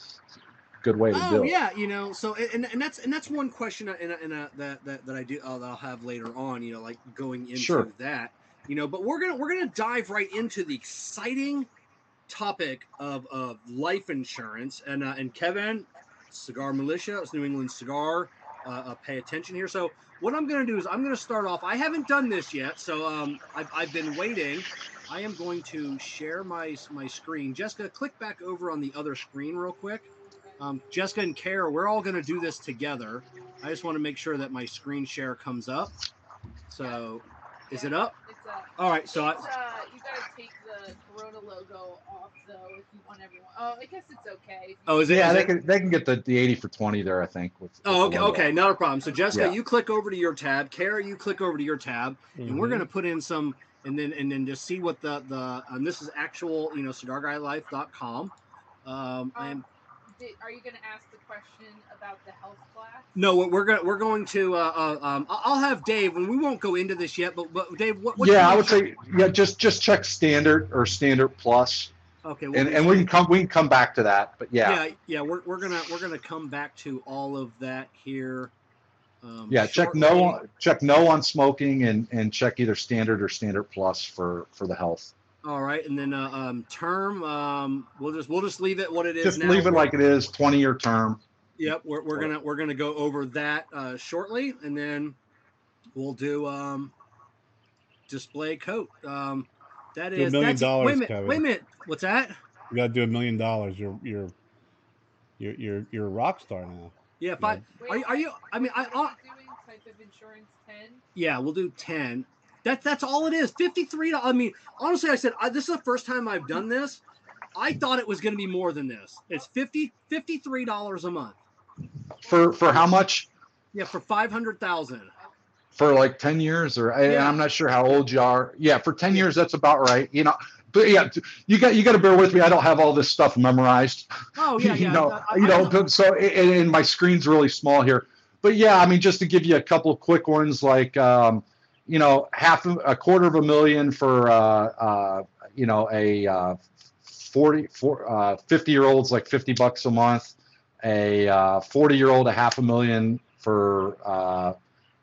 good way to do Oh it yeah, you know, so and, and that's and that's one question in a, in a, that, that that I do uh, that I'll have later on. You know, like going into Sure. that. You know, but we're gonna we're gonna dive right into the exciting topic of, of life insurance and uh, and Kevin, Cigar Militia, it's New England Cigar. Uh, uh, pay attention here. So what I'm gonna do is I'm gonna start off. I haven't done this yet, so um, I've, I've been waiting. I am going to share my my screen. Jessica, click back over on the other screen real quick. Um, Jessica and Kara, we're all going to do this together. I just want to make sure that my screen share comes up. So, is it up? It's up. All right. So, I, uh, you gotta take the Corona logo off though if you want everyone. Oh, I guess it's okay. oh, is it? Yeah, is they it- can they can get the, the eighty for twenty there. I think. With, with Oh, the okay, logo. okay, not a problem. So, Jessica, Yeah. you click over to your tab. Kara, you click over to your tab, and we're Mhm. going to put in some, and then and then just see what the the and this is actual, you know, cigarguylife.com. Um, and are you gonna ask the question about the health class? no, we're going to, we're going to. Uh, uh, um, I- I'll have Dave, and we won't go into this yet. But, but Dave, what? what yeah, I would say yeah. Just just check standard or standard plus, Okay, and and we can come we can come back to that. But yeah, yeah, yeah, we're, we're gonna we're gonna come back to all of that here. Um, yeah. Check no check no on smoking and and check either standard or standard plus for for the health. All right, and then uh, um, term. Um, we'll just we'll just leave it what it is Just now. leave it like it is, twenty year term. Yep, we're, we're gonna we're gonna go over that uh, shortly, and then we'll do um, display coat. Um, that Do a million that's, dollars, Wait a minute, Kevin. wait a minute. What's that? You gotta do a million dollars. You're you're you're you're you're a rock star now. Yeah, if I, are you- are you- I mean, I- what I- doing type of insurance ten. yeah, we'll do ten. That that's all it is. Fifty three. I mean, honestly, I said I, this is the first time I've done this. I thought it was going to be more than this. It's 50 53 dollars a month. For for how much? Yeah, for five hundred thousand. For like ten years, or Yeah. I'm not sure how old you are. Yeah, for ten years, that's about right. You know, but yeah, you got you got to bear with me. I don't have all this stuff memorized. Oh yeah, yeah. you know, I- I- you know, so and, and my screen's really small here. But yeah, I mean, just to give you a couple of quick ones, like um, you know, half a a quarter of a million for uh, uh, you know a uh, 40 for, uh, 50 year olds like 50 bucks a month, a uh, 40 year old a half a million for uh,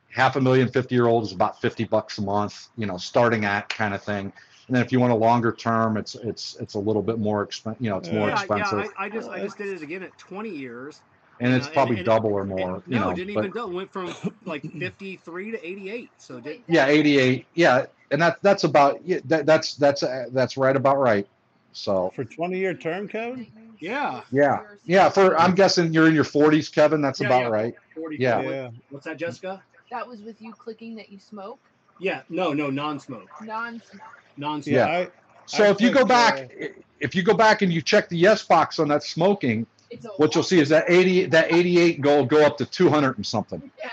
half a million 50 year old is about 50 bucks a month. You know, starting at kind of thing. And then if you want a longer term, it's it's it's a little bit more expensive. You know, it's more yeah, expensive yeah. I, I just I just did it again at twenty years. and it's Uh, probably and- double or more. And- you no, know, it didn't but even double. Went from like fifty three to eighty eight. So did yeah, 88. Yeah, and that that's about yeah, that, that's that's uh, that's right about right. So For 20 year term, Kevin? Yeah. yeah, yeah. For I'm guessing you're in your 40s, Kevin. That's Yeah, about yeah. right. 44. Yeah. Yeah. What's that, Jessica? That was with you clicking that you smoke, Yeah. No, no, non-smoke. non-smoke. Non-smoke. Yeah. Yeah. I, So I if you go think, back, if you go back and you check the yes box on that smoking, what you'll see is that 80, that 88 goal go up to 200 and something. Yeah.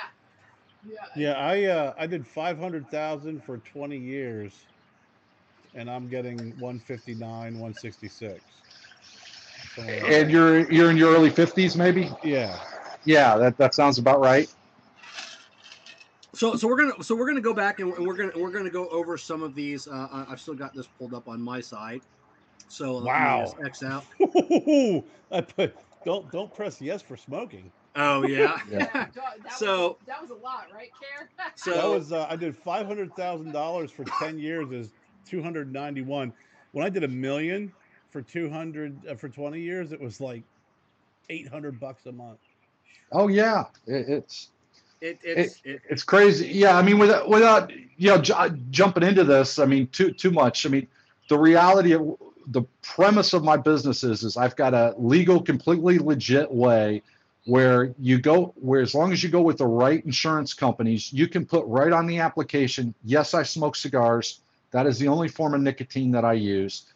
Yeah. yeah, I uh, I did 500,000 for 20 years and I'm getting 159, 166. Somewhere And you're you're in your early 50s, maybe. yeah. Yeah, that, that sounds about right. So, so we're gonna so we're gonna go back and we're gonna we're gonna go over some of these. Uh, I- I've still got this pulled up on my side. So let me Wow. just X out. I put don't don't press yes for smoking. Oh yeah. Yeah. Yeah, that So- was, that was a lot, right, Kerr? So that was uh, I did five hundred thousand dollars for ten years is two hundred ninety one. When I did a million for two hundred uh, for twenty years, it was like eight hundred bucks a month. Oh yeah, it, it's it, it's it, it's crazy. Yeah, I mean, without without you know ju- uh, jumping into this, I mean, too too much. I mean, the reality of the premise of my business is is I've got a legal, completely legit way where you go where as long as you go with the right insurance companies, you can put right on the application, yes, I smoke cigars. That is the only form of nicotine that I use.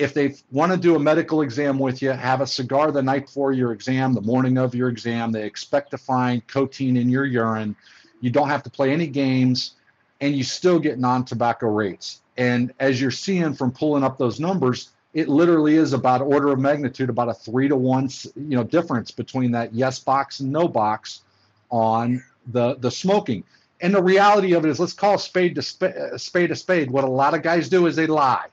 If they want to do a medical exam with you, have a cigar the night before your exam, the morning of your exam. They expect to find cocaine in your urine. You don't have to play any games, and you still get non tobacco rates. And as you're seeing from pulling up those numbers, it literally is about order of magnitude, about a three to one, you know, difference between that yes box and no box on the the smoking. And the reality of it is, let's call a spade to sp- a spade a spade. What a lot of guys do is they lie.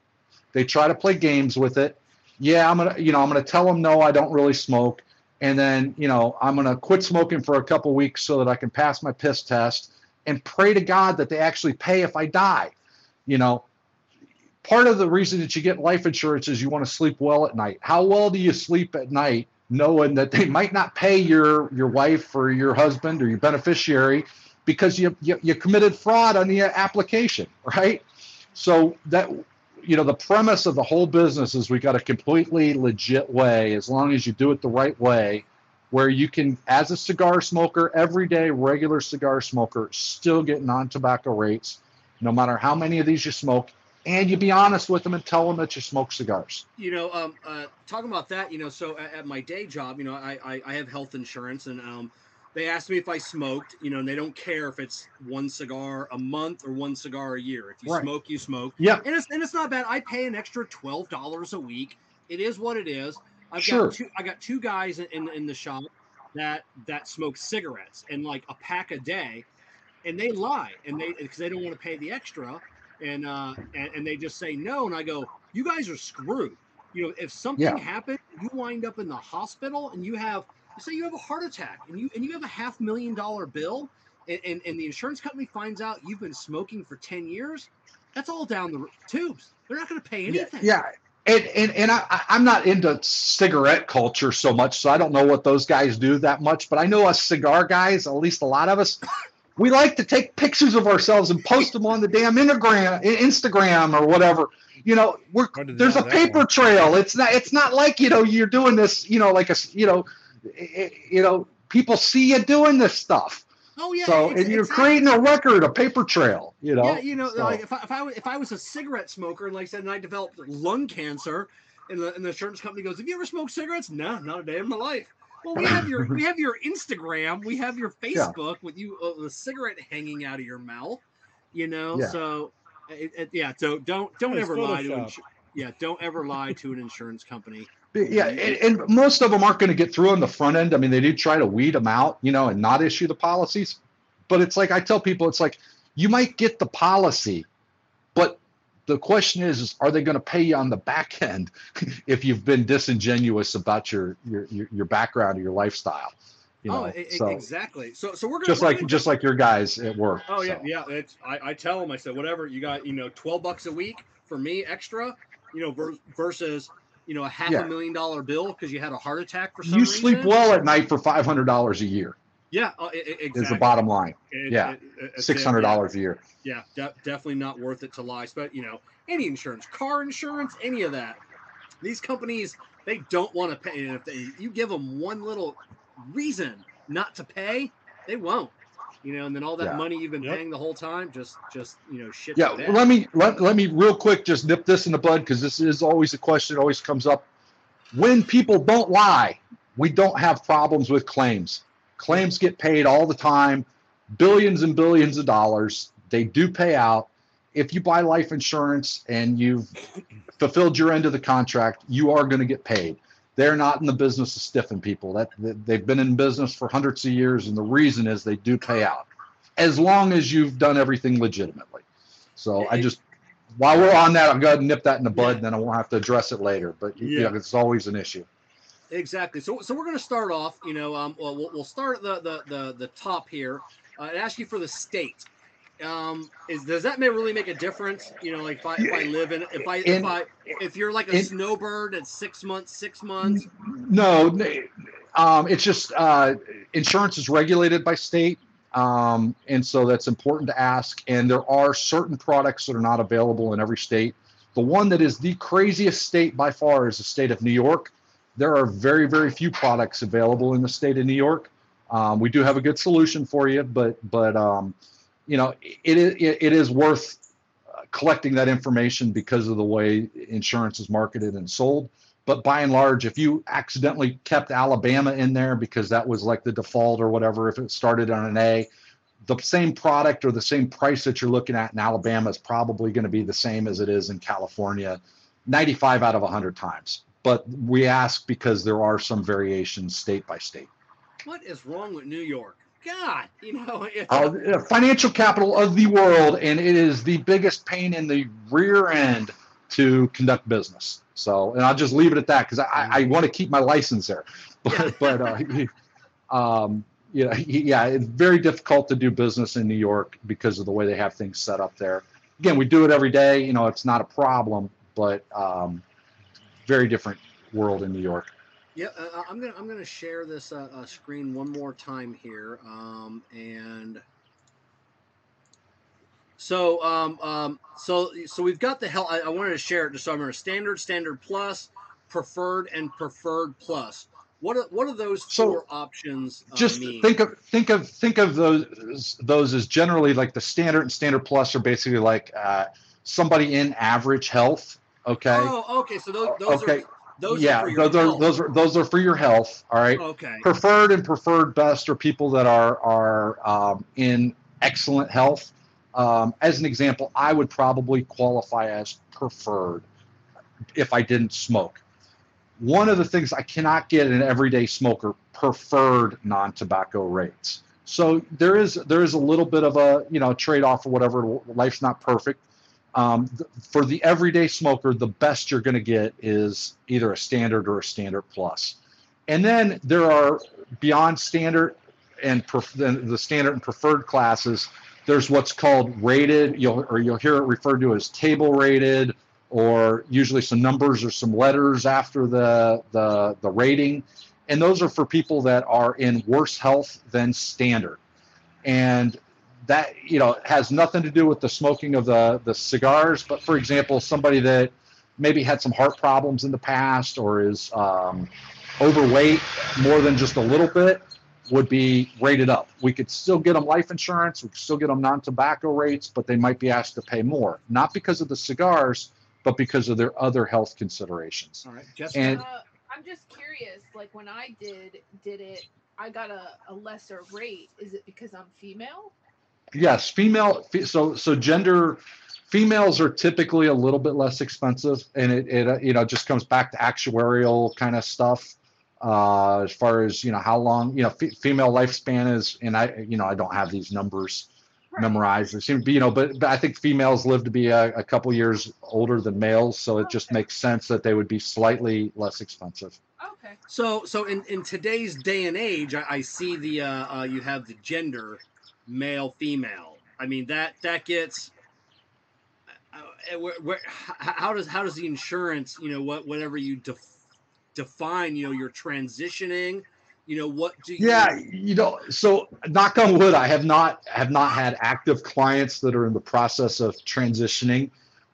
They try to play games with it. Yeah, I'm gonna, you know, I'm gonna tell them no, I don't really smoke, and then, you know, I'm gonna quit smoking for a couple weeks so that I can pass my piss test, and pray to God that they actually pay if I die. You know, part of the reason that you get life insurance is you want to sleep well at night. How well do you sleep at night knowing that they might not pay your your wife or your husband or your beneficiary because you you, you committed fraud on the application, right? So that you know the premise of the whole business is we got a completely legit way as long as you do it the right way where you can as a cigar smoker everyday regular cigar smoker still get non-tobacco rates no matter how many of these you smoke and you be honest with them and tell them that you smoke cigars. You know um uh talking about that you know so at, at my day job you know I, I i have health insurance and um they asked me if i smoked you know and they don't care if it's one cigar a month or one cigar a year. If you Right. smoke you smoke. Yeah. And it's and it's not bad. I pay an extra $12 a week. It is what it is. I've Sure. got two i got two guys in, in in the shop that that smoke cigarettes and like a pack a day and they lie and they because they don't want to pay the extra and uh and, and they just say no and i go you guys are screwed. You know if something Yeah. happens you wind up in the hospital and you have say you have a heart attack and you and you have a half million dollar bill and, and, and the insurance company finds out you've been smoking for 10 years that's all down the tubes they're not going to pay anything yeah. And, and, and I, I- I'm not into cigarette culture so much, so I don't know what those guys do that much. But I know us cigar guys, at least a lot of us, we like to take pictures of ourselves and post them on the damn Instagram, Instagram or whatever. You know, we're there's a paper one. trail. It's not it's not like you know you're doing this. You know, like a you know, i- i- you know, people see you doing this stuff. oh yeah so ex- and you're exactly. creating a record, a paper trail. You know. Yeah, you know, So- like if I, if I if I was a cigarette smoker and like I said, and I developed lung cancer, and the, and the insurance company goes, "Have you ever smoked cigarettes?" No, not a day in my life. Well, we have your we have your Instagram, we have your Yeah. Facebook with you uh, the cigarette hanging out of your mouth. You know, Yeah. so it, it, yeah, so don't don't It's ever lie to Photoshop. insu- yeah, don't ever lie to an insurance company. Yeah, and, and most of them aren't going to get through on the front end. I mean, they do try to weed them out, you know, and not issue the policies. But it's like I tell people, it's like you might get the policy, but the question is, is are they going to pay you on the back end if you've been disingenuous about your your your, your background or your lifestyle? You oh, know, oh, e- e- so exactly. So so we're gonna just we're like gonna- just like your guys at work. Oh yeah, so. yeah. It's I, I tell them I said whatever you got you know twelve bucks a week for me extra, you know ver- versus you know a half Yeah. a million dollar bill because you had a heart attack for some You reason. sleep well at night for five hundred dollars a year. Yeah, uh, e- exactly. Is the bottom line. It- yeah. it- it- it's Six hundred dollars a year. Yeah, yeah de- definitely not worth it to lie. But you know any insurance, car insurance, any of that. these companies they don't want to pay. And if they, you give them one little reason not to pay, they won't. You know, and then all that Yeah. money you've been Yep. paying the whole time just just you know shit. Yeah, to let me let, let me real quick just nip this in the bud because this is always a question that always comes up. When people don't lie, we don't have problems with claims. Claims get paid all the time, billions and billions of dollars. They do pay out. If you buy life insurance and you've fulfilled your end of the contract, you are going to get paid. They're not in the business of stiffing people. That they've been in business for hundreds of years, and the reason is they do pay out, as long as you've done everything legitimately. So I just, while we're on that, I'm going to nip that in the bud, Yeah. and then I won't have to address it later. But yeah, Yeah. it's always an issue. Exactly. So, so we're going to start off. You know, um, well, we'll, we'll start at the the the, the top here uh, and ask you for the state. Um, is does that may really make a difference? You know, like if I, if I live in if I if I if you're like a in- snowbird at six months, six months. No, um, it's just uh, insurance is regulated by state, um, and so that's important to ask. And there are certain products that are not available in every state. The one that is the craziest state by far is the state of New York. There are very, very few products available in the state of New York. Um, we do have a good solution for you, but but um, you know it, it it is worth uh, collecting that information because of the way insurance is marketed and sold but by and large, if you accidentally kept Alabama in there because that was like the default or whatever, if it started on an A, the same product or the same price that you're looking at in Alabama is probably going to be the same as it is in California 95 out of 100 times. But we ask because there are some variations state by state. What is wrong with New York? God, you know. Uh, financial capital of the world, and it is the biggest pain in the rear end to conduct business. So, and I'll just leave it at that because I, I want to keep my license there. But, but uh, um, you know, yeah, it's very difficult to do business in New York because of the way they have things set up there. Again, we do it every day. You know, it's not a problem, but um, very different world in New York. Yeah, uh, I'm gonna I'm gonna share this uh, uh, screen one more time here, um, and so um, um, so so we've got the hell. I, I wanted to share it just so I'm a standard, standard plus, preferred, and preferred plus. What are, what are those So, four options? Uh, just mean? think of think of think of those those as generally like the standard and standard plus are basically like uh, somebody in average health. Okay. Oh, okay. So those, those okay. are those yeah, are for your those are those are those are for your health. All right. Okay. Preferred and preferred best are people that are are um, in excellent health. Um, as an example, I would probably qualify as preferred if I didn't smoke. One of the things I cannot get an everyday smoker preferred non-tobacco rates. So there is there is a little bit of a you know trade off or whatever. Life's not perfect. Um, th- for the everyday smoker, the best you're going to get is either a standard or a standard plus. And then there are beyond standard and pref- the standard and preferred classes. There's what's called rated, you'll or you'll hear it referred to as table rated, or usually some numbers or some letters after the the the rating, and those are for people that are in worse health than standard, and that you know has nothing to do with the smoking of the the cigars. But for example, somebody that maybe had some heart problems in the past or is um, overweight more than just a little bit would be rated up. We could still get them life insurance, we could still get them non-tobacco rates, but they might be asked to pay more, not because of the cigars, but because of their other health considerations. All right. Jessica. And uh, I'm just curious. Like when I did did it, I got a, a lesser rate. Is it because I'm female? Yes, female. So so gender. Females are typically a little bit less expensive, and it, it uh, you know just comes back to actuarial kind of stuff. Uh, as far as you know, how long you know fe- female lifespan is, and I you know I don't have these numbers memorized. It seems to be, you know, but, but I think females live to be a, a couple years older than males, so it just Okay. makes sense that they would be slightly less expensive. Okay. So, so in, in today's day and age, I, I see the uh, uh, you have the gender, male, female. I mean that that gets. Uh, where, where, how does how does the insurance you know what whatever you def, define you know you're transitioning you know what do you Yeah, you know, so knock on wood, I have not have not had active clients that are in the process of transitioning.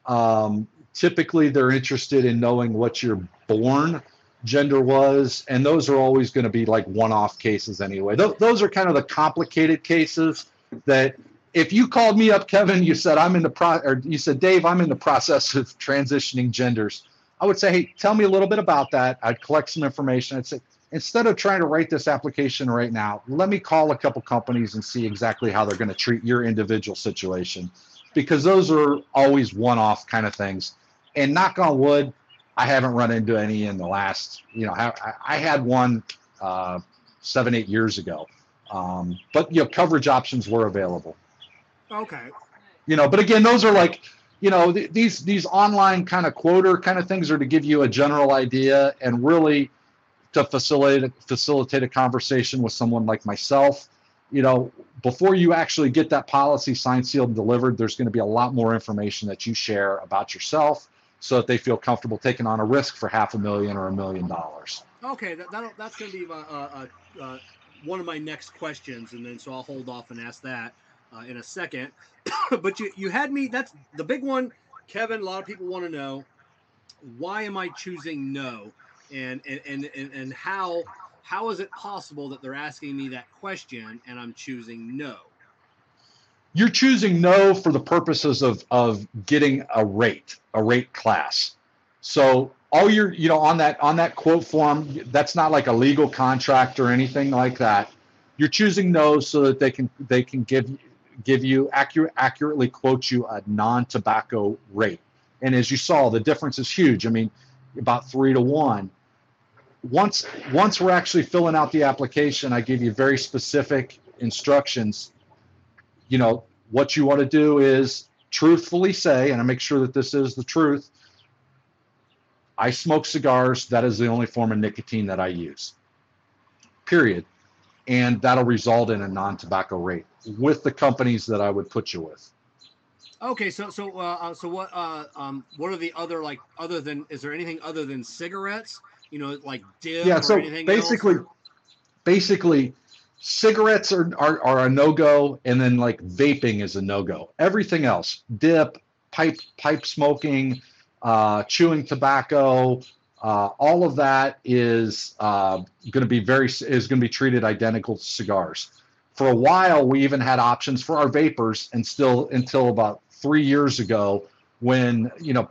Um, typically they're interested in knowing what you're born gender was, and those are always going to be like one-off cases anyway. Those, those are kind of the complicated cases that if you called me up, Kevin, you said I'm in the pro, or you said Dave, I'm in the process of transitioning genders. I would say, hey, tell me a little bit about that. I'd collect some information. I'd say, instead of trying to write this application right now, let me call a couple companies and see exactly how they're going to treat your individual situation, because those are always one-off kind of things. And knock on wood, I haven't run into any in the last, you know, I, I had one uh, seven, eight years ago. Um, but you know, coverage options were available. Okay. You know, but again, those are like, you know, th- these these online kind of quoter kind of things are to give you a general idea and really to facilitate facilitate a conversation with someone like myself. You know, before you actually get that policy signed, sealed, and delivered, there's going to be a lot more information that you share about yourself so that they feel comfortable taking on a risk for half a million or a million dollars. Okay, that, that's going to be uh, uh, uh, one of my next questions, and then so I'll hold off and ask that in a second. but you, you had me. That's the big one, Kevin. A lot of people want to know why am I choosing no, and and and and, and how how is it possible that they're asking me that question and I'm choosing no? You're choosing no for the purposes of of getting a rate, a rate class. So all your, you know, on that on that quote form, that's not like a legal contract or anything like that. You're choosing no so that they can they can give give you accurate accurately quote you a non-tobacco rate. And as you saw, the difference is huge. I mean, about three to one. Once once we're actually filling out the application, I give you very specific instructions you know, what you want to do is truthfully say, and I make sure that this is the truth. I smoke cigars. That is the only form of nicotine that I use. Period. And that'll result in a non-tobacco rate with the companies that I would put you with. Okay, so so uh, uh, so what uh, um what are the other like other than is there anything other than cigarettes? You know, like dip yeah. So basically, else, basically, cigarettes are, are are a no go, and then like vaping is a no go. Everything else, dip, pipe pipe smoking, uh, chewing tobacco, uh, all of that is uh, going to be very is going to be treated identical to cigars. For a while, we even had options for our vapers, and still until about three years ago, when you know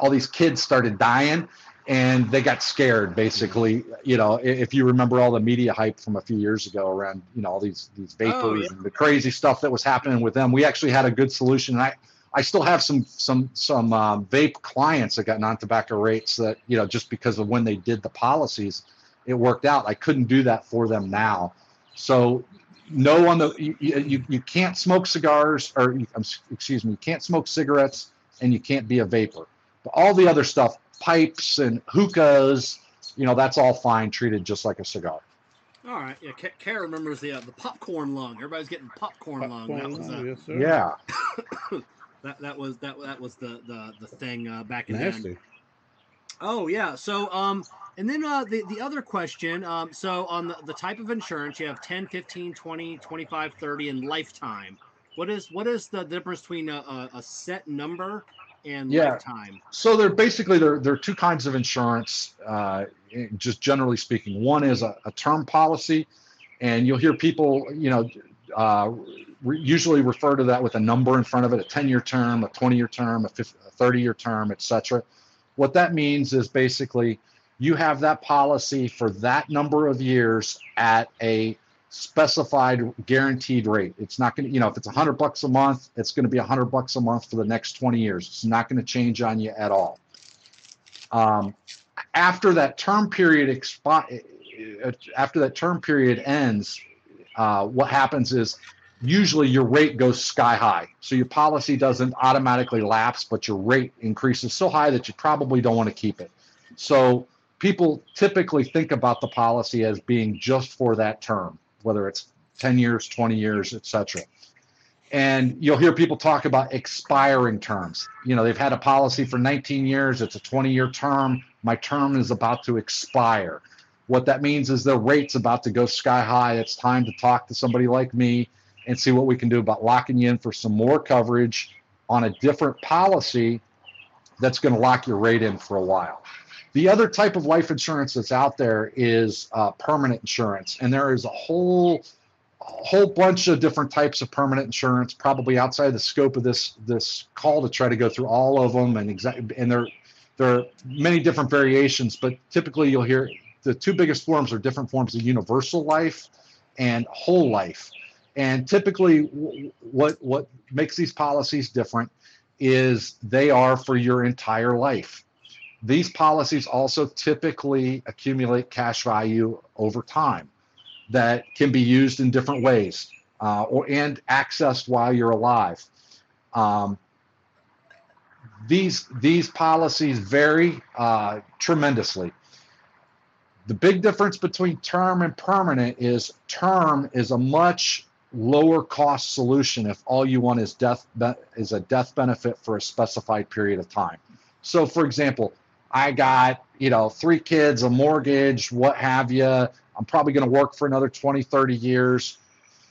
all these kids started dying, and they got scared. Basically, you know, if you remember all the media hype from a few years ago around you know all these these vapors Oh, yeah. and the crazy stuff that was happening with them, we actually had a good solution. And I I still have some some some um, vape clients that got non-tobacco rates that you know just because of when they did the policies, it worked out. I couldn't do that for them now, so no on the you you, you can't smoke cigars or excuse me, you can't smoke cigarettes and you can't be a vaper. But all the other stuff, pipes and hookahs, you know, that's all fine, treated just like a cigar. All right, yeah. Ka- Kara remembers the uh, the popcorn lung. Everybody's getting popcorn, lung. That was uh, yes, sir. Yeah. that that was that that was the the the thing uh, back in then. Nasty. Oh yeah. So um and then uh the, the other question um so on the, the type of insurance you have 10, 15, 20, 25, 30 and lifetime. What is what is the difference between a, a, a set number and Yeah. lifetime? So they're basically there there are two kinds of insurance, uh, just generally speaking. One is a, a term policy, and you'll hear people, you know, uh, re- usually refer to that with a number in front of it: a 10-year term, a 20-year term, a 30-year term, etc. What that means is basically you have that policy for that number of years at a specified guaranteed rate. It's not going to, you know, if it's 100 bucks a month, it's going to be 100 bucks a month for the next 20 years. It's not going to change on you at all. Um, after that term period expi- after that term period ends, uh, what happens is usually your rate goes sky high. So your policy doesn't automatically lapse, but your rate increases so high that you probably don't want to keep it. So people typically think about the policy as being just for that term, whether it's 10 years, 20 years, etc. And you'll hear people talk about expiring terms. You know, they've had a policy for 19 years, it's a 20 year term. My term is about to expire. What that means is the rate's about to go sky high. It's time to talk to somebody like me and see what we can do about locking you in for some more coverage on a different policy that's going to lock your rate in for a while. The other type of life insurance that's out there is uh, permanent insurance, and there is a whole a whole bunch of different types of permanent insurance, probably outside the scope of this this call to try to go through all of them and exact and there there are many different variations, but typically you'll hear the two biggest forms are different forms of universal life and whole life. And typically, what what makes these policies different is they are for your entire life. These policies also typically accumulate cash value over time that can be used in different ways uh, or and accessed while you're alive. Um, these these policies vary uh, tremendously. The big difference between term and permanent is term is a much lower cost solution if all you want is death is a death benefit for a specified period of time. So, for example, I got you know three kids, a mortgage, what have you. I'm probably going to work for another 20, 30 years.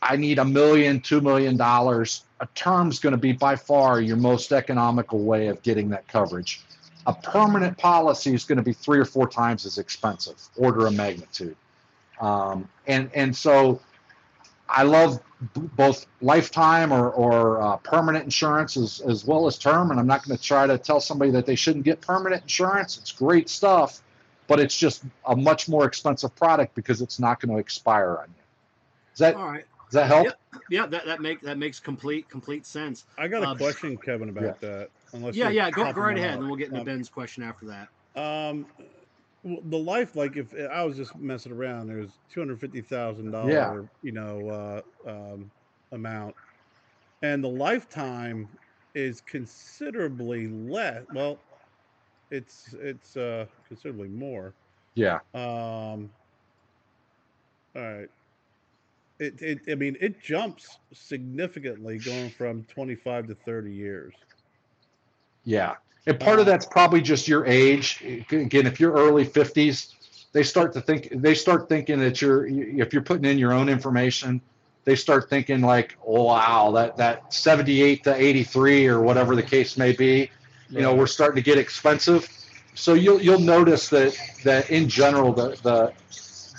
I need a million, two million dollars. A term's going to be by far your most economical way of getting that coverage. A permanent policy is going to be three or four times as expensive, order of magnitude. Um, and and so I love both lifetime or, or uh, permanent insurance as, as well as term. And I'm not going to try to tell somebody that they shouldn't get permanent insurance. It's great stuff, but it's just a much more expensive product because it's not going to expire on you. Does that, All right. does that help? Yeah, yeah, that, that make that makes complete complete sense. I got a Um, question, Kevin, about yeah. that. Unless Yeah, yeah, go, go right ahead, up. and we'll get into Um, Ben's question after that. Um, well, the life, like if I was just messing around, there's two hundred fifty thousand Yeah. dollar, you know, uh, um, amount, and the lifetime is considerably less. Well, it's it's uh, considerably more. Yeah. Um, all right. It, it, I mean, it jumps significantly going from 25 to 30 years. Yeah. And part of that's probably just your age. Again, if you're early 50s, they start to think they start thinking that you're if you're putting in your own information, they start thinking like, oh wow, that that 78 to 83 or whatever the case may be, you know, we're starting to get expensive. So you'll you'll notice that that in general the the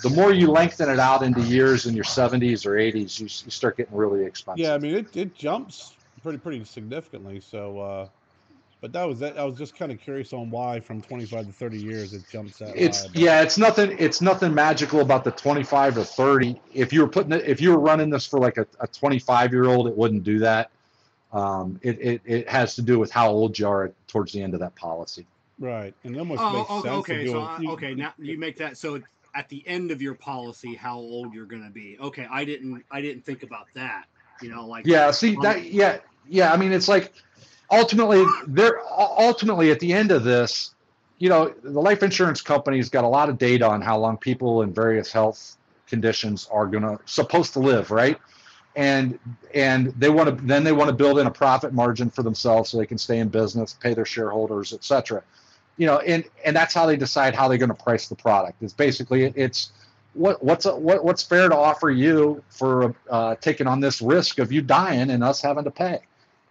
the more you lengthen it out into years in your 70s or 80s, you, you start getting really expensive. Yeah, I mean, it, it jumps pretty pretty significantly. So, uh, but that was that. I was just kind of curious on why from 25 to 30 years it jumps out. it's high. yeah it's nothing it's nothing magical about the 25 or 30 if you were putting it if you were running this for like a, a 25 year old it wouldn't do that um, it, it, it has to do with how old you are towards the end of that policy right, and it almost Oh, makes okay, sense. to okay. do So, it- I, you- okay, now you make that so at the end of your policy, how old you're going to be. Okay, I didn't, I didn't think about that. You know, like yeah see that yeah yeah i mean it's like ultimately they're ultimately at the end of this you know the life insurance company's got a lot of data on how long people in various health conditions are to supposed to live right? And and they want to then they want to build in a profit margin for themselves so they can stay in business pay their shareholders et cetera. You know and and that's how they decide how they're going to price the product. It's basically it's what what's a, what what's fair to offer you for uh, taking on this risk of you dying and us having to pay.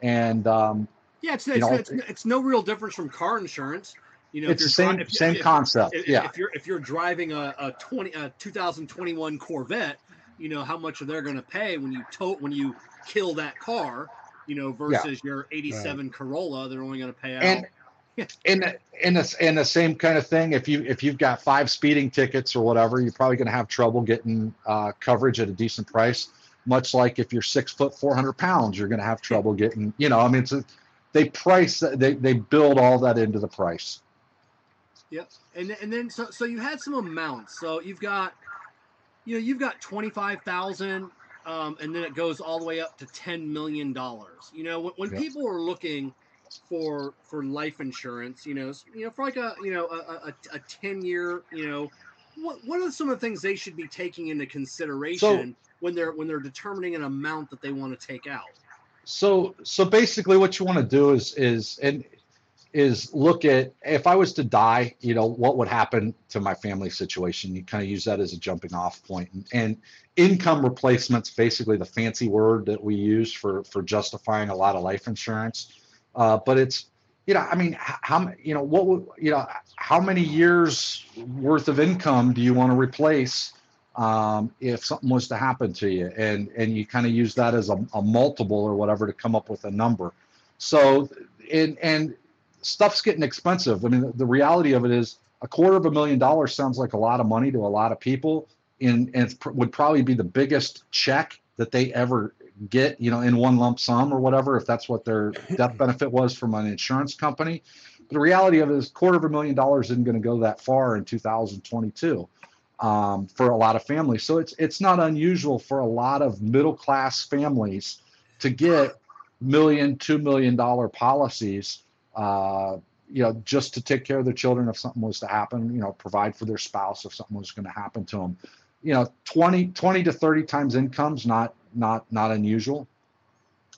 And um, yeah, it's it's, know, it's, it's no real difference from car insurance. You know, if it's the same dri- if- same if- concept if, yeah if you're if you're driving a, a 20 a 2021 Corvette, you know how much are they going to pay when you tow when you kill that car, you know, versus your 87 Corolla, they're only going to pay out. and in the, in the, the same kind of thing if you if you've got five speeding tickets or whatever you're probably going to have trouble getting uh, coverage at a decent price much like if you're six foot 400 pounds you're going to have trouble getting you know i mean it's a, they price they, they build all that into the price Yep. And and then so so you had some amounts. So you've got you know, you've got 25,000 um and then it goes all the way up to 10 million dollars. You know, when, when Yeah. people are looking for for life insurance, you know, you know, for like a, you know, a a, a 10 year, you know, what what are some of the things they should be taking into consideration when they're when they're determining an amount that they want to take out? So so basically what you want to do is is and is look at if i was to die you know what would happen to my family situation? You kind of use that as a jumping off point. And, and income replacements basically the fancy word that we use for for justifying a lot of life insurance. Uh, but it's you know, I mean, how you know what would you know how many years worth of income do you want to replace um, if something was to happen to you, and and you kind of use that as a, a multiple or whatever to come up with a number. So and and stuff's getting expensive. I mean, the, the reality of it is a quarter of a million dollars sounds like a lot of money to a lot of people, and and it would probably be the biggest check that they ever get, you know, in one lump sum or whatever, if that's what their death benefit was from an insurance company. But the reality of it is, quarter of a million dollars isn't going to go that far in 2022 um, for a lot of families. So it's it's not unusual for a lot of middle class families to get million, two million dollar policies. Uh, you know, just to take care of their children if something was to happen, you know, provide for their spouse if something was going to happen to them. You know, 20, 20 to 30 times income's not not not unusual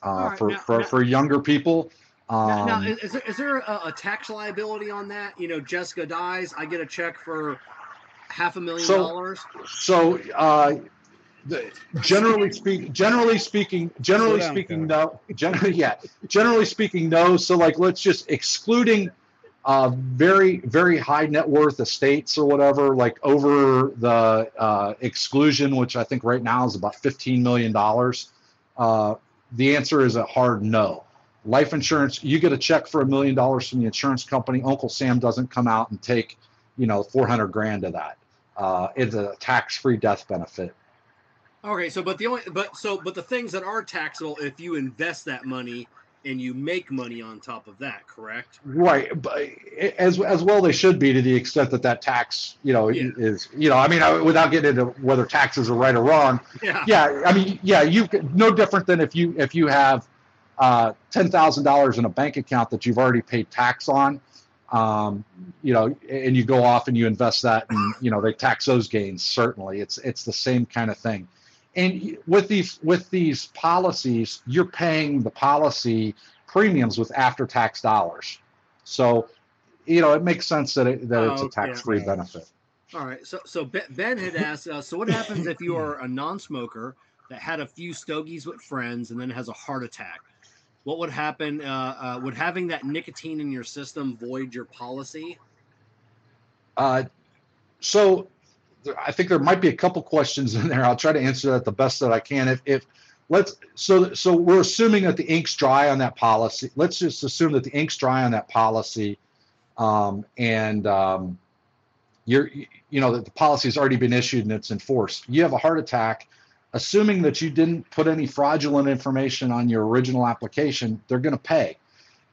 uh, right, for now- for, now- for younger people. Now, now, Um, is, is there a, a tax liability on that? You know, Jessica dies, I get a check for half a million So- dollars. so uh, the, generally speaking, generally speaking, generally down, speaking, Kevin. no. Generally, yeah. Generally speaking, no. So like, let's just excluding uh, very very high net worth estates or whatever, like over the uh, exclusion, which I think right now is about fifteen million dollars. Uh, the answer is a hard no. Life insurance, you get a check for a million dollars from the insurance company. Uncle Sam doesn't come out and take, you know, four hundred grand of that. Uh, it's a tax-free death benefit. Okay, so but the only but so but the things that are taxable if you invest that money and you make money on top of that, correct? Right, but as as well they should be to the extent that that tax, you know, Yeah. is you know, I mean, I- without getting into whether taxes are right or wrong. Yeah. Yeah, I mean, yeah, you no different than if you if you have uh, ten thousand dollars in a bank account that you've already paid tax on, um, you know, and you go off and you invest that, and you know they tax those gains. Certainly, it's it's the same kind of thing. And with these with these policies, you're paying the policy premiums with after tax dollars. So, you know, it makes sense that it, that it's Oh, a tax free yeah. benefit. All right. So so Ben had asked us. So what happens if you are a non-smoker that had a few stogies with friends and then has a heart attack? What would happen? Uh, uh, would having that nicotine in your system void your policy? Uh, so there- I think there might be a couple questions in there. I'll try to answer that the best that I can. If, if let's so so we're assuming that the ink's dry on that policy. Let's just assume that the ink's dry on that policy, um, and um, you're you know that the policy has already been issued and it's enforced. You have a heart attack. Assuming that you didn't put any fraudulent information on your original application, they're going to pay,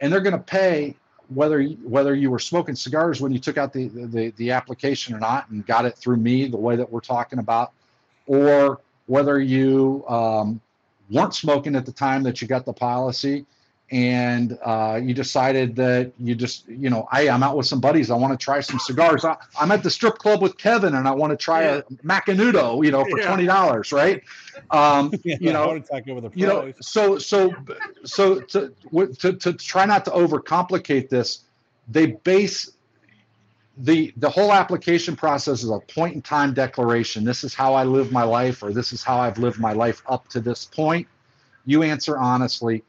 and they're going to pay whether whether you were smoking cigars when you took out the, the the application or not and got it through me the way that we're talking about or whether you um, weren't smoking at the time that you got the policy and uh, you decided that you just you know hey i'm out with some buddies. I want to try some cigars. I, i'm at the strip club with kevin and i want to try a macanudo you know for Yeah. $20 right? Um, Yeah, you know heart attack over the you know so so so to, to to try not to overcomplicate this they base the the whole application process is a point in time declaration. This is how i live my life or this is how i've lived my life up to this point. You answer honestly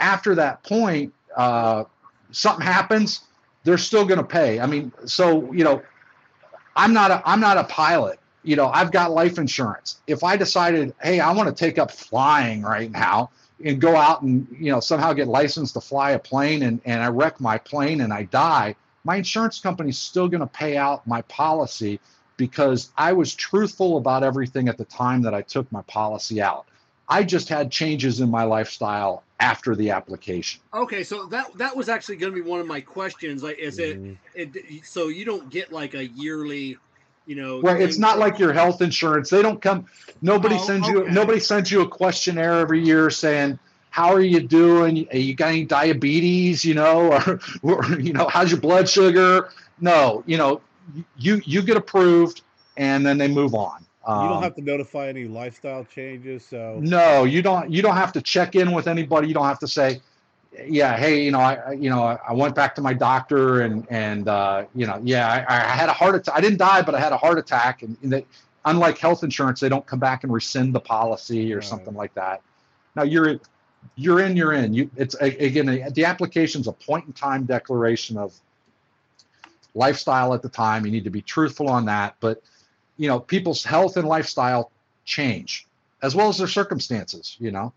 after that point uh, something happens they're still going to pay. I mean so you know i'm not a i'm not a pilot. You know i've got life insurance. If i decided hey i want to take up flying right now and go out and you know somehow get licensed to fly a plane and, and i wreck my plane and i die my insurance company's still going to pay out my policy because i was truthful about everything at the time that i took my policy out i just had changes in my lifestyle after the application Okay, so that that was actually going to be one of my questions. Like, is it, Mhm. it? So you don't get like a yearly, you know? Right. It's not like your health insurance. They don't come. Nobody Oh, sends you. Nobody sends you a questionnaire every year saying, "How are you doing? Are you got any diabetes? You know, or, or you know, how's your blood sugar?" No. You know, you you get approved, and then they move on. You don't Um, have to notify any lifestyle changes. So no, you don't. You don't have to check in with anybody. You don't have to say, "Yeah, hey, you know, I, you know, I, I went back to my doctor and and uh, you know, yeah, I, I had a heart attack. I didn't die, but I had a heart attack." And, and they, unlike health insurance, they don't come back and rescind the policy or Right. something like that. Now, you're you're in, you're in. You, it's again, the the application's a point in time declaration of lifestyle at the time. You need to be truthful on that. But, you know, people's health and lifestyle change as well as their circumstances, you know,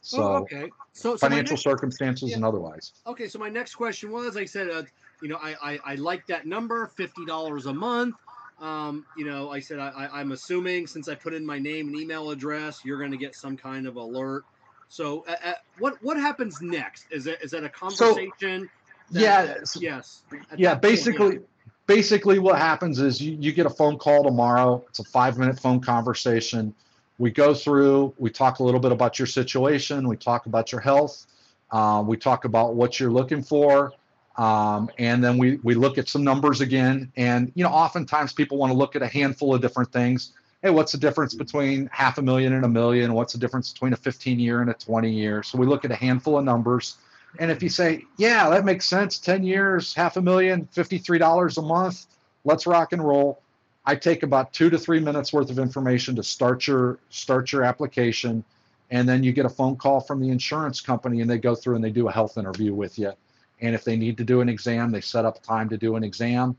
so oh, okay. So, so financial next- circumstances yeah. and otherwise. Okay, so my next question was, I said, uh, you know, I, I I like that number, fifty dollars a month. Um, you know, I said I, I'm assuming since I put in my name and email address, you're going to get some kind of alert. So, uh, uh, what what happens next? Is it is that a conversation? that- Yeah, that- yes. Yeah that point, basically basically what happens is you, you get a phone call tomorrow. It's a five minute phone conversation. We go through we talk a little bit about your situation. We talk about your health. Uh, we talk about what you're looking for. Um, and then we we look at some numbers again. And you know oftentimes people want to look at a handful of different things. Hey what's the difference between half a million and a million? What's the difference between a 15 year and a 20 year? So we look at a handful of numbers and if you say, yeah, that makes sense, 10 years, half a million, $53 a month, let's rock and roll. I take about two to three minutes worth of information to start your start your application. And then you get a phone call from the insurance company and they go through and they do a health interview with you. And if they need to do an exam, they set up time to do an exam.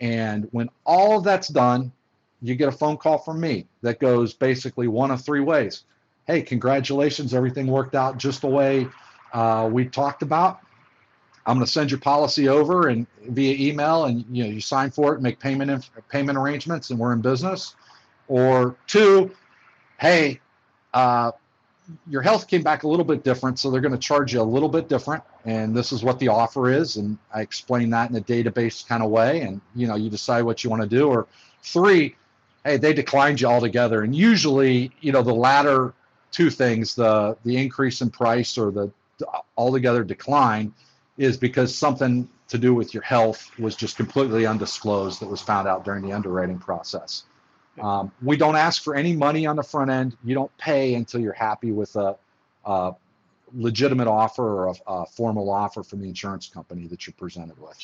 And when all of that's done, you get a phone call from me that goes basically one of three ways. Hey, congratulations, everything worked out just the way uh, we talked about. I'm going to send your policy over and via email, and you know you sign for it, make payment inf- payment arrangements, and we're in business. Or two, hey, uh, your health came back a little bit different, so they're going to charge you a little bit different, and this is what the offer is, and I explain that in a database kind of way, and you know you decide what you want to do. Or three, hey, they declined you altogether, and usually you know the latter two things, the the increase in price or the altogether decline is because something to do with your health was just completely undisclosed that was found out during the underwriting process. Um, we don't ask for any money on the front end. You don't pay until you're happy with a, a legitimate offer or a, a formal offer from the insurance company that you're presented with.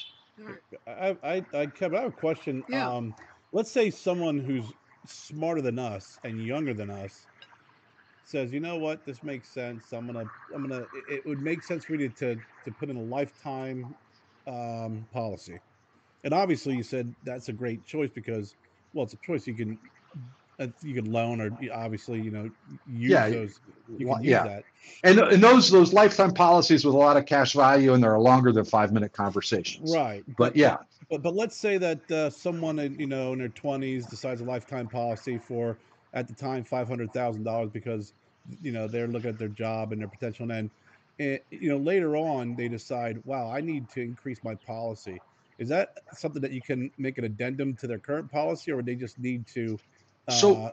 I, I, I, Kevin, I have a question. Yeah. Um, let's say someone who's smarter than us and younger than us says, you know what, this makes sense. I'm gonna, I'm gonna. It, it would make sense for you to to put in a lifetime um, policy. And obviously, you said that's a great choice because, well, it's a choice you can, uh, you can loan or obviously, you know, use Yeah, those. You can use yeah. that. And, and those those lifetime policies with a lot of cash value and they're longer than five minute conversations. Right. But yeah, But but let's say that uh, someone in you know in their twenties decides a lifetime policy for at the time five hundred thousand dollars because you know they're looking at their job and their potential, and then eh, you know later on they decide, wow, I need to increase my policy. Is that something that you can make an addendum to their current policy, or would they just need to uh, So-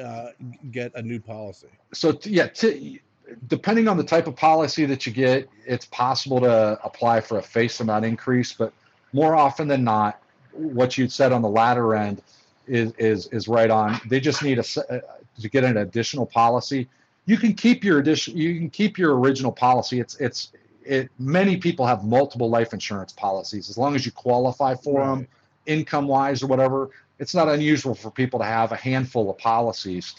uh, get a new policy? so t- yeah, t- depending on the type of policy that you get, it's possible to apply for a face amount increase, but more often than not, what you said on the latter end is is is right on. They just need a uh, to get an additional policy. You can keep your addition. You can keep your original policy. It's it's it. Many people have multiple life insurance policies as long as you qualify for them, income wise or whatever. It's not unusual for people to have a handful of policies.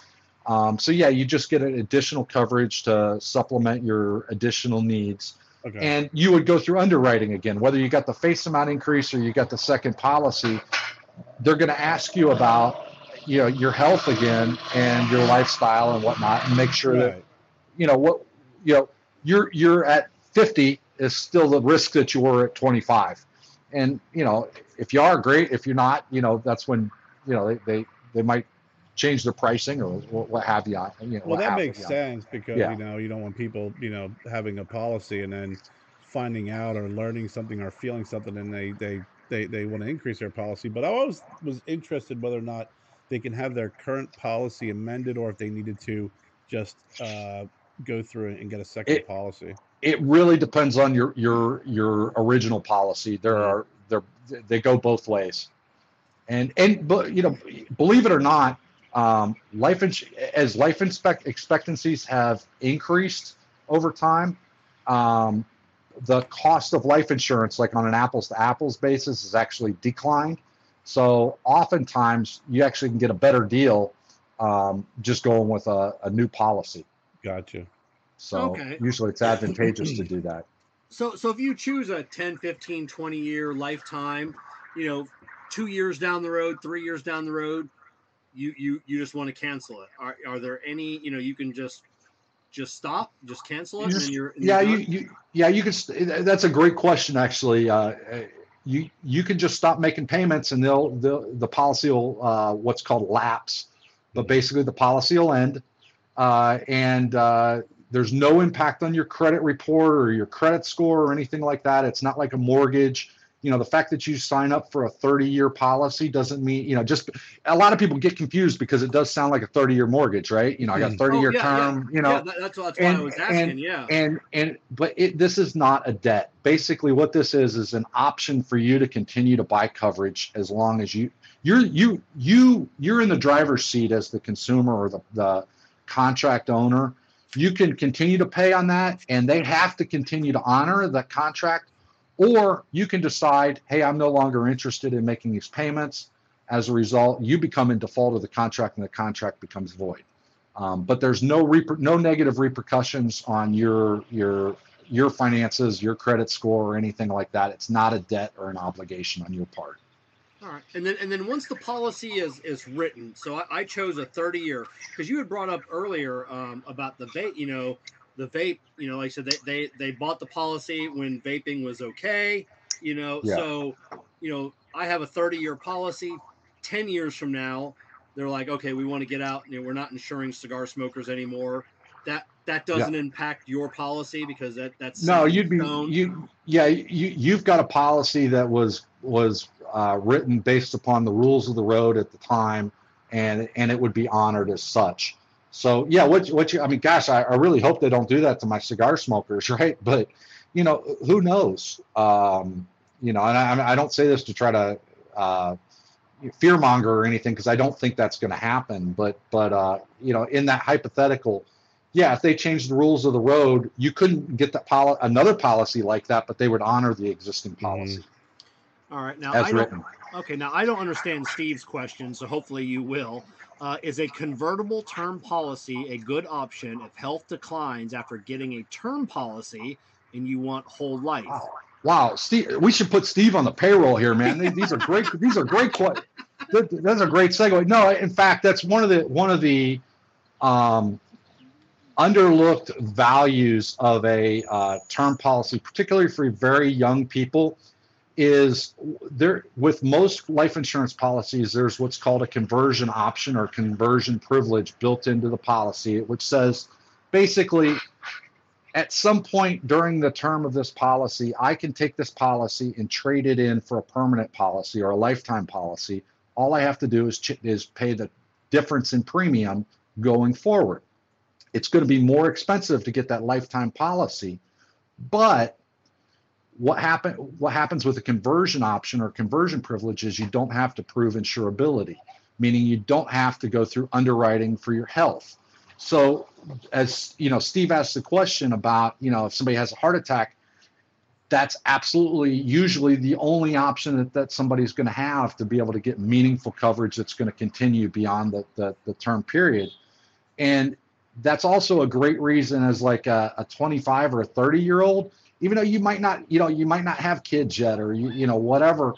Um, so yeah, you just get an additional coverage to supplement your additional needs, Okay. and you would go through underwriting again. Whether you got the face amount increase or you got the second policy, they're going to ask you about you know your health again and your lifestyle and whatnot, and make sure that you know what you know you're you're at 50 is still the risk that you were at 25 and you know if you are great if you're not you know that's when you know they they, they might change their pricing or what, what have you you know Well, that makes you. sense because Yeah. you know you don't want people you know having a policy and then finding out or learning something or feeling something and they they they, they want to increase their policy. But I always was interested whether or not they can have their current policy amended or if they needed to just uh, go through and get a second It- policy. it really depends on your your your original policy there Mhm. are there they go both ways and and but you know believe it or not um, life ins- as life inspect expectancies have increased over time um, the cost of life insurance like on an apples to apples basis is actually declined so oftentimes you actually can get a better deal um, just going with a, a new policy Gotcha. So Okay. usually it's advantageous to do that. So, so if you choose a 10, 15, 20 year lifetime, you know, two years down the road, three years down the road, you you you just want to cancel it. Are are there any, you know, you can just just stop, just cancel it, You and just- then you're yeah you're you, you yeah you can st- that's a great question actually. Uh, uh, you you can just stop making payments and they'll the the policy will uh, what's called lapse. But basically the policy will end uh, and uh, there's no impact on your credit report or your credit score or anything like that. It's not like a mortgage you know the fact that you sign up for a 30 year policy doesn't mean you know just a lot of people get confused because it does sound like a 30 year mortgage right you know i got Mm. 30 year Oh, yeah, yeah. term you know yeah, that, that's, that's why I was asking. and- yeah. and and but it this is not a debt basically what this is is an option for you to continue to buy coverage as long as you you're you you you're in the driver's seat as the consumer or the, the contract owner you can continue to pay on that and they have to continue to honor that contract or you can decide hey i'm no longer interested in making these payments as a result you become in default of the contract and the contract becomes void um, but there's no reper- no negative repercussions on your your your finances, your credit score, or anything like that. It's not a debt or an obligation on your part. All right, and then and then once the policy is is written, so I, I chose a 30 year because you had brought up earlier um, about the vape. You know, the vape. You know, like I said, they they they bought the policy when vaping was okay. You know, Yeah. so you know, I have a 30 year policy. 10 years from now, they're like, okay, we want to get out. You know, we're not insuring cigar smokers anymore. That that doesn't impact your policy because that that's No, you'd be stone. you yeah you you've got a policy that was was uh, written based upon the rules of the road at the time, and and it would be honored as such. So yeah, what what you I mean, gosh, I, I really hope they don't do that to my cigar smokers, right? But you know, who knows? Um, you know, and I, I don't say this to try to uh, fearmonger or anything because I don't think that's going to happen. But but uh, you know, in that hypothetical, yeah, if they changed the rules of the road, you couldn't get that poli- another policy like that, but they would honor the existing policy All right, now as I don't, written. Okay, now I don't understand Steve's question, so hopefully you will. Uh, is a convertible term policy a good option if health declines after getting a term policy and you want whole life? Wow. Wow, Steve, we should put Steve on the payroll here, man. These- These are great. These are great. That's a great segue. No, in fact, that's one of the one of the um, underlooked values of a uh, term policy, particularly for very young people, is there with most life insurance policies. There's what's called a conversion option or conversion privilege built into the policy, which says basically at some point during the term of this policy, I can take this policy and trade it in for a permanent policy or a lifetime policy. All I have to do is ch- is pay the difference in premium going forward. It's going to be more expensive to get that lifetime policy, but what happen what happens with a conversion option or conversion privilege is you don't have to prove insurability, meaning you don't have to go through underwriting for your health. So as you know, Steve asked the question about, you know, if somebody has a heart attack, that's absolutely usually the only option that, that somebody's going to have to be able to get meaningful coverage that's going to continue beyond the, the, the term period. And that's also a great reason as like a, a 25 or a 30 year old, even though you might not, you know, you might not have kids yet or you, you know, whatever.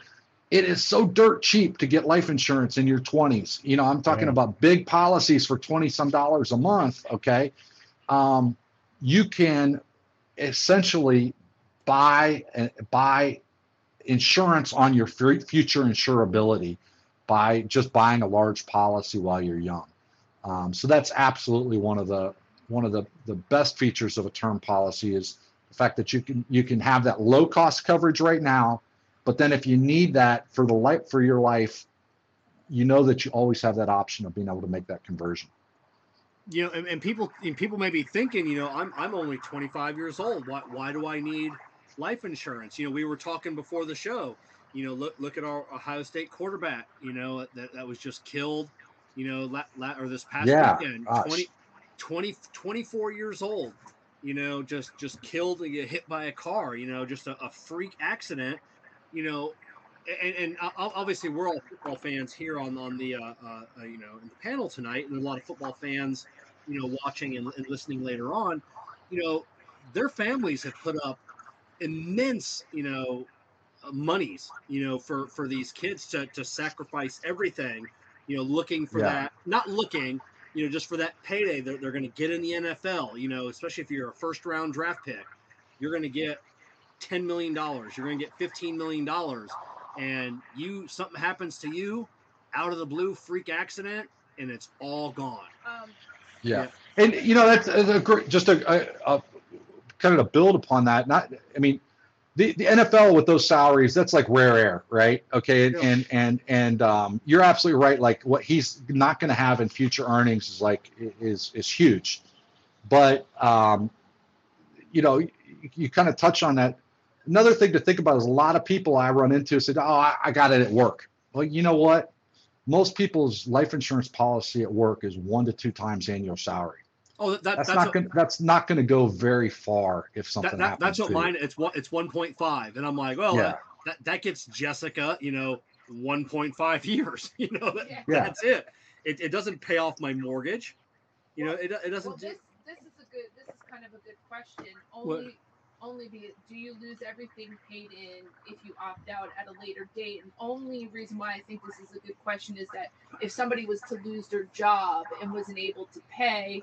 It is so dirt cheap to get life insurance in your 20s. You know, I'm talking Yeah. about big policies for 20 some dollars a month. Okay. Um, you can essentially buy uh, buy insurance on your future insurability by just buying a large policy while you're young. Um, so that's absolutely one of the one of the, the best features of a term policy is the fact that you can you can have that low cost coverage right now, but then if you need that for the life for your life, you know that you always have that option of being able to make that conversion. You know, and, and people and people may be thinking, you know, I'm I'm only 25 years old. Why why do I need life insurance? You know, we were talking before the show. You know, look look at our Ohio State quarterback. You know, that that was just killed. You know, la, la, or this past Yeah, weekend, gosh. 20, 20 24 years old. You know, just just killed and get hit by a car. You know, just a, a freak accident. You know, and, and obviously we're all football fans here on on the uh, uh, uh, you know in the panel tonight, and a lot of football fans, you know, watching and, and listening later on. you know, their families have put up immense, you know, uh, monies, you know, for for these kids to to sacrifice everything, you know, looking for Yeah. that, not looking, you know, just for that payday that they're going to get in the NFL, you know, especially if you're a first round draft pick, you're going to get 10 million dollars, you're going to get 15 million dollars and you something happens to you out of the blue freak accident and it's all gone. Um, Yeah, and you know that's a, great, just a, a, a kind of to build upon that. Not, I mean, the, the NFL with those salaries, that's like rare air, right? Okay, and Yeah. and and, and um, you're absolutely right. Like what he's not going to have in future earnings is like is is huge, but um, you know, you, you kind of touch on that. Another thing to think about is a lot of people I run into said, "Oh, I, I got it at work." Well, you know what? Most people's life insurance policy at work is one to two times annual salary. Oh, that, that That's, that's not what, going. That's not going to go very far if something that, that, happens. that's what to you. mine. It's one. It's one point five, and I'm like, well, Yeah. that, that that gets Jessica, you know, one point five years. You know, that, Yeah. Yeah. that's it. it. It doesn't pay off my mortgage. You know, it, it doesn't. well, this this is a good. This is kind of a good question. Only only be do you lose everything paid in if you opt out at a later date? And only reason why I think this is a good question is that if somebody was to lose their job and wasn't able to pay,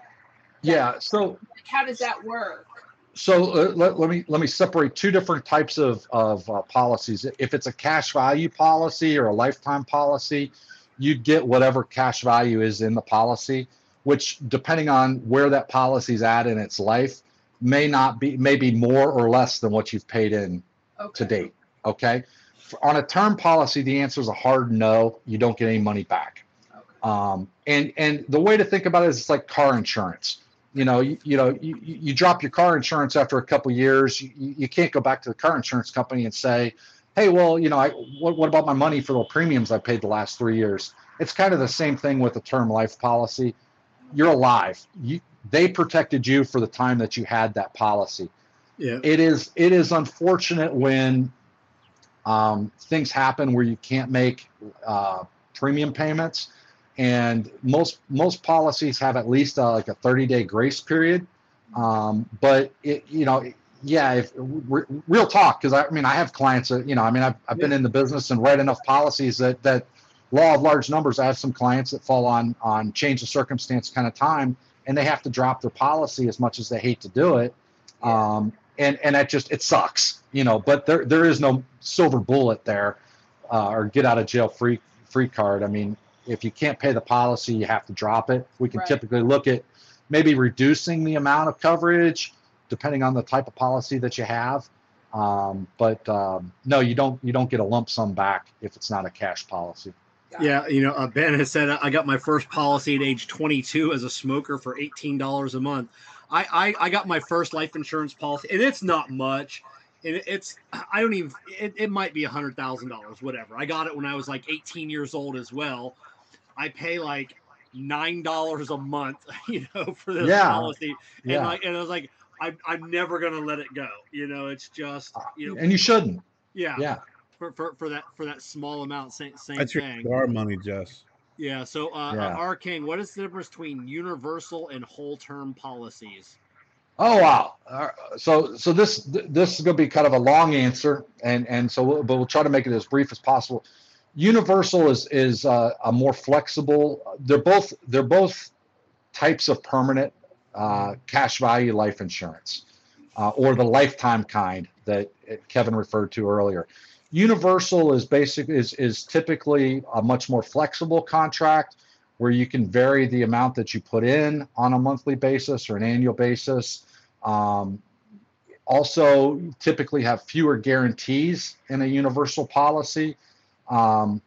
Yeah. So like, how does that work? so uh, let, let me let me separate two different types of of uh, policies. If it's a cash value policy or a lifetime policy, you get whatever cash value is in the policy, which depending on where that policy's at in its life, may not be maybe more or less than what you've paid in Okay. to date. Okay. For- On a term policy, the answer is a hard no. You don't get any money back. Okay. Um, and and the way to think about it is it's like car insurance. You know, you, you know, you, you drop your car insurance after a couple years. You, you can't go back to the car insurance company and say, "Hey, well, you know, I what, what about my money for the premiums I paid the last three years?" It's kind of the same thing with a term life policy. You're alive. You they protected you for the time that you had that policy yeah. it is it is unfortunate when um, things happen where you can't make uh, premium payments and most most policies have at least uh, like a 30 day grace period um, but it you know yeah if re- real talk because I, I mean i have clients that you know i mean i've, I've been in the business and read enough policies that that law of large numbers i have some clients that fall on on change of circumstance kind of time and they have to drop their policy as much as they hate to do it um, and and that just it sucks, you know. But there there is no silver bullet there, uh, or get out of jail free free card. I mean, if you can't pay the policy, you have to drop it. We can Right. typically look at maybe reducing the amount of coverage depending on the type of policy that you have. Um, but um, no, you don't you don't get a lump sum back if it's not a cash policy. Got it. Yeah, you know, uh, Ben has said I got my first policy at age 22 as a smoker for $18 a month. I, I, I got my first life insurance policy, and it's not much. And it's I don't even it, it might be a hundred thousand dollars, whatever. I got it when I was like 18 years old as well. I pay like nine dollars a month, you know, for this Yeah. policy. And Yeah, like and I was like, I'm I'm never gonna let it go. You know, it's just you know and you shouldn't. yeah, Yeah, for, for, for that for that small amount, same same That's your thing. cigar money, Jess. Yeah. So, uh, Yeah. uh, R King, what is the difference between universal and whole term policies? Oh wow! Uh, so so this this is going to be kind of a long answer, and and so we'll, but we'll try to make it as brief as possible. Universal is is uh, a more flexible. They're both they're both types of permanent uh, cash value life insurance, uh, or the lifetime kind that Kevin referred to earlier. Universal is basic is is typically a much more flexible contract where you can vary the amount that you put in on a monthly basis or an annual basis. Um, also, typically have fewer guarantees in a universal policy. Um,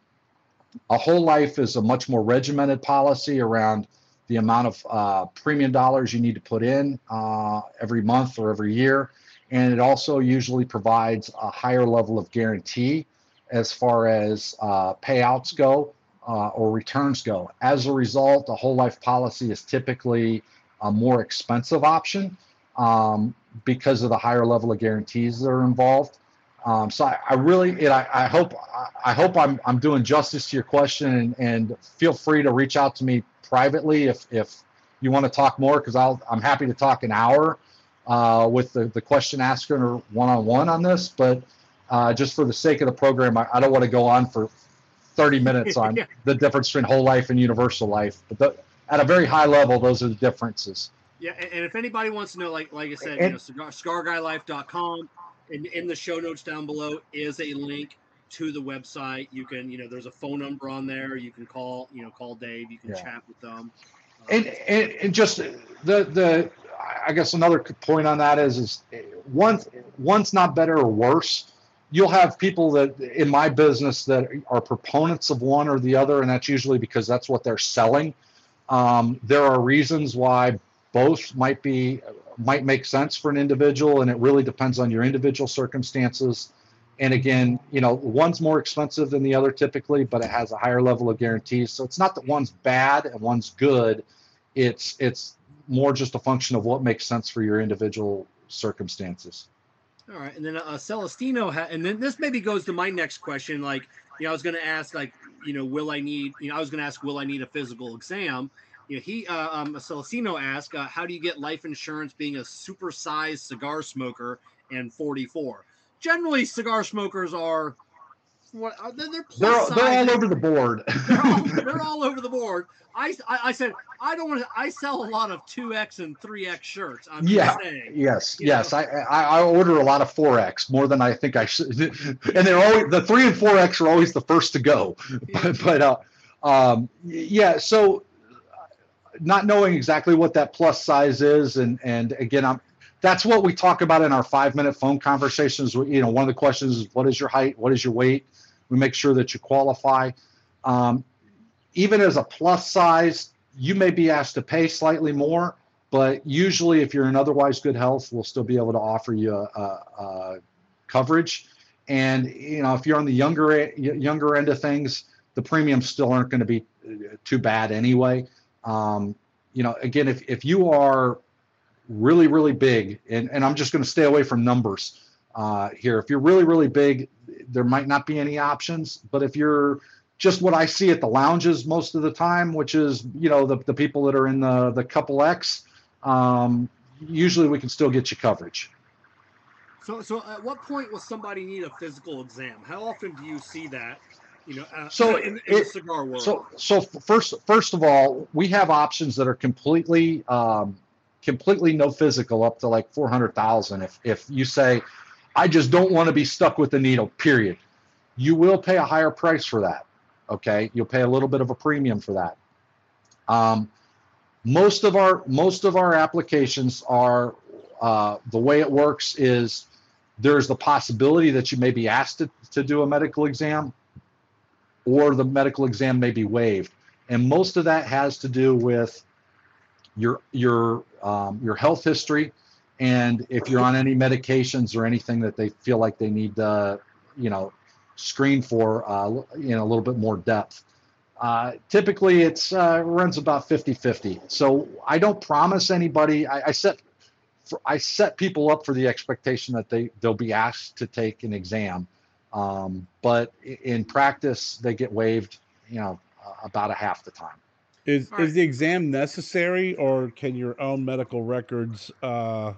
a whole life is a much more regimented policy around the amount of uh, premium dollars you need to put in uh, every month or every year. And it also usually provides a higher level of guarantee as far as uh, payouts go uh, or returns go. As a result, a whole life policy is typically a more expensive option um, because of the higher level of guarantees that are involved. Um, so I, I really, it, I, I hope, I, I hope I'm, I'm doing justice to your question, and, and feel free to reach out to me privately if, if you want to talk more, because I'll, I'm happy to talk an hour uh, with the, the question asker or one on one on this, but uh, just for the sake of the program, I, I don't want to go on for 30 minutes on Yeah. the difference between whole life and universal life. But the, at a very high level, those are the differences. Yeah, and, and if anybody wants to know, like like I said, you And- know, cigar, cigarguylife.com, and in the show notes down below is a link to the website. You can, you know, there's a phone number on there. You can call, you know, call Dave. You can Yeah. chat with them. And, and and just the the I guess another point on that is is once once not better or worse. You'll have people that in my business that are proponents of one or the other, and that's usually because that's what they're selling. Um, there are reasons why both might be might make sense for an individual, and it really depends on your individual circumstances. And again, you know, one's more expensive than the other typically, but it has a higher level of guarantees. So it's not that one's bad and one's good. It's it's more just a function of what makes sense for your individual circumstances. All right, and then uh, Celestino, ha- and then this maybe goes to my next question. Like, you know, I was going to ask, like, you know, will I need? You know, I was going to ask, will I need a physical exam? You know, he, uh, um, Celestino asked, uh, how do you get life insurance being a supersized cigar smoker and 44? Generally, cigar smokers are what? uh, They're they're, They're they're all over the board. They're all, they're all over the board. I, I, I said I don't want to. I sell a lot of two X and three X shirts. I'm Yeah. saying. Yes, yes. I, I I order a lot of four X more than I think I should, and they're always the three and four X are always the first to go. But, but uh, um, yeah. So not knowing exactly what that plus size is, and and again, I'm that's what we talk about in our five minute phone conversations. You know, one of the questions is what is your height, what is your weight. We make sure that you qualify. Um, even as a plus size, you may be asked to pay slightly more but usually if you're in otherwise good health we'll still be able to offer you a, a, a coverage and you know if you're on the younger younger end of things the premiums still aren't going to be too bad anyway um, you know again if, if you are really really big and, and i'm just going to stay away from numbers uh, here if you're really really big there might not be any options but if you're just what I see at the lounges most of the time, which is you know the, the people that are in the the couple X. Um, usually we can still get you coverage. So, so at what point will somebody need a physical exam? How often do you see that? You know, uh, So in, in the it- cigar world. So so first first of all, we have options that are completely um, completely no physical up to like four hundred thousand. If if you say, I just don't want to be stuck with the needle, period, you will pay a higher price for that. Okay, you'll pay a little bit of a premium for that. Um, most of our most of our applications are uh, the way it works is there's the possibility that you may be asked to, to do a medical exam or the medical exam may be waived. And most of that has to do with your your um, your health history and if you're on any medications or anything that they feel like they need to you know screen for uh, know a little bit more depth. Uh, typically it's uh, runs about 50-50 so i don't promise anybody i, I set for, i set people up for the expectation that they they'll be asked to take an exam um, but in practice they get waived you know uh, about a half the time. Is All right. is the exam necessary, or can your own medical records uh,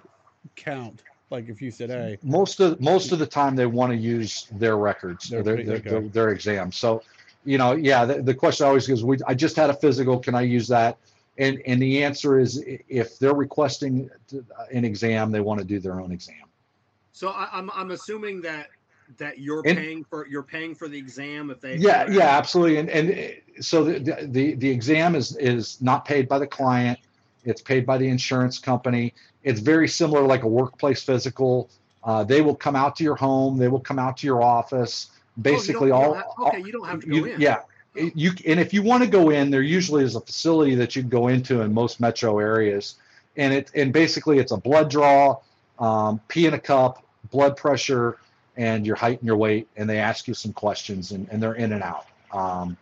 count? Like if you said, "Hey, most of most of the time they want to use their records Their or their pre- their, their, their exams so you know yeah the, the question always is we i just had a physical can i use that? And and the answer is if they're requesting an exam they want to do their own exam. So I, I'm, I'm assuming that that you're And- paying for you're paying for the exam if they yeah yeah absolutely. And and uh, so the, the the exam is is not paid by the client. It's paid by the insurance company. It's very similar like a workplace physical. Uh, they will come out to your home. They will come out to your office. Oh, basically don't all, have- okay you don't have to go you- in. yeah. It- you and if you want to go in there usually is a facility that you can go into in most metro areas. And it and basically it's a blood draw um, pee in a cup blood pressure and your height and your weight and they ask you some questions and, and they're in and out um,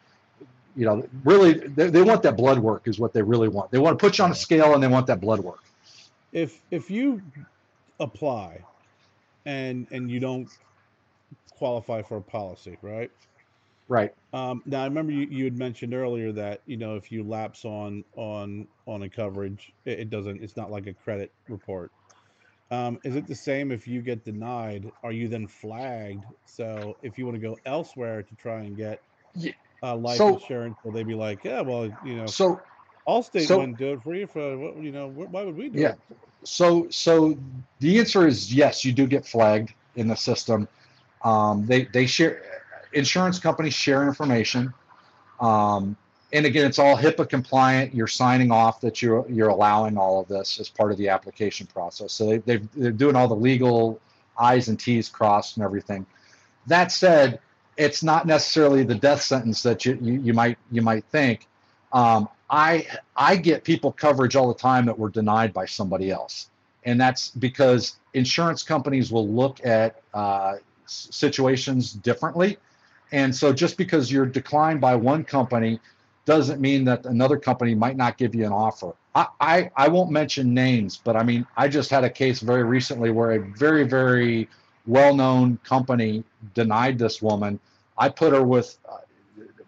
you know really they, they want that blood work is what they really want they want to put you on a scale and they want that blood work if if you apply and and you don't qualify for a policy, right? right Um, now I remember you, you had mentioned earlier that you know if you lapse on on on a coverage, it, it doesn't. It's not like a credit report. Um, is it the same if you get denied? Are you then flagged? So if you want to go elsewhere to try and get uh, life so- insurance, will they be like, yeah, well, you know, So Allstate so- wouldn't do it for you. For what, you know, why would we do Yeah. it? So, so the answer is yes. You do get flagged in the system. Um, they they share insurance companies share information, um, and again, it's all HIPAA compliant. You're signing off that you're you're allowing all of this as part of the application process. So they they they're doing all the legal I's and T's crossed and everything. That said, it's not necessarily the death sentence that you you, you might you might think. Um, I I get people coverage all the time that were denied by somebody else, and that's because insurance companies will look at uh, situations differently, and so just because you're declined by one company doesn't mean that another company might not give you an offer. I, I I won't mention names, but I mean I just had a case very recently where a very very well-known company denied this woman. I put her with uh,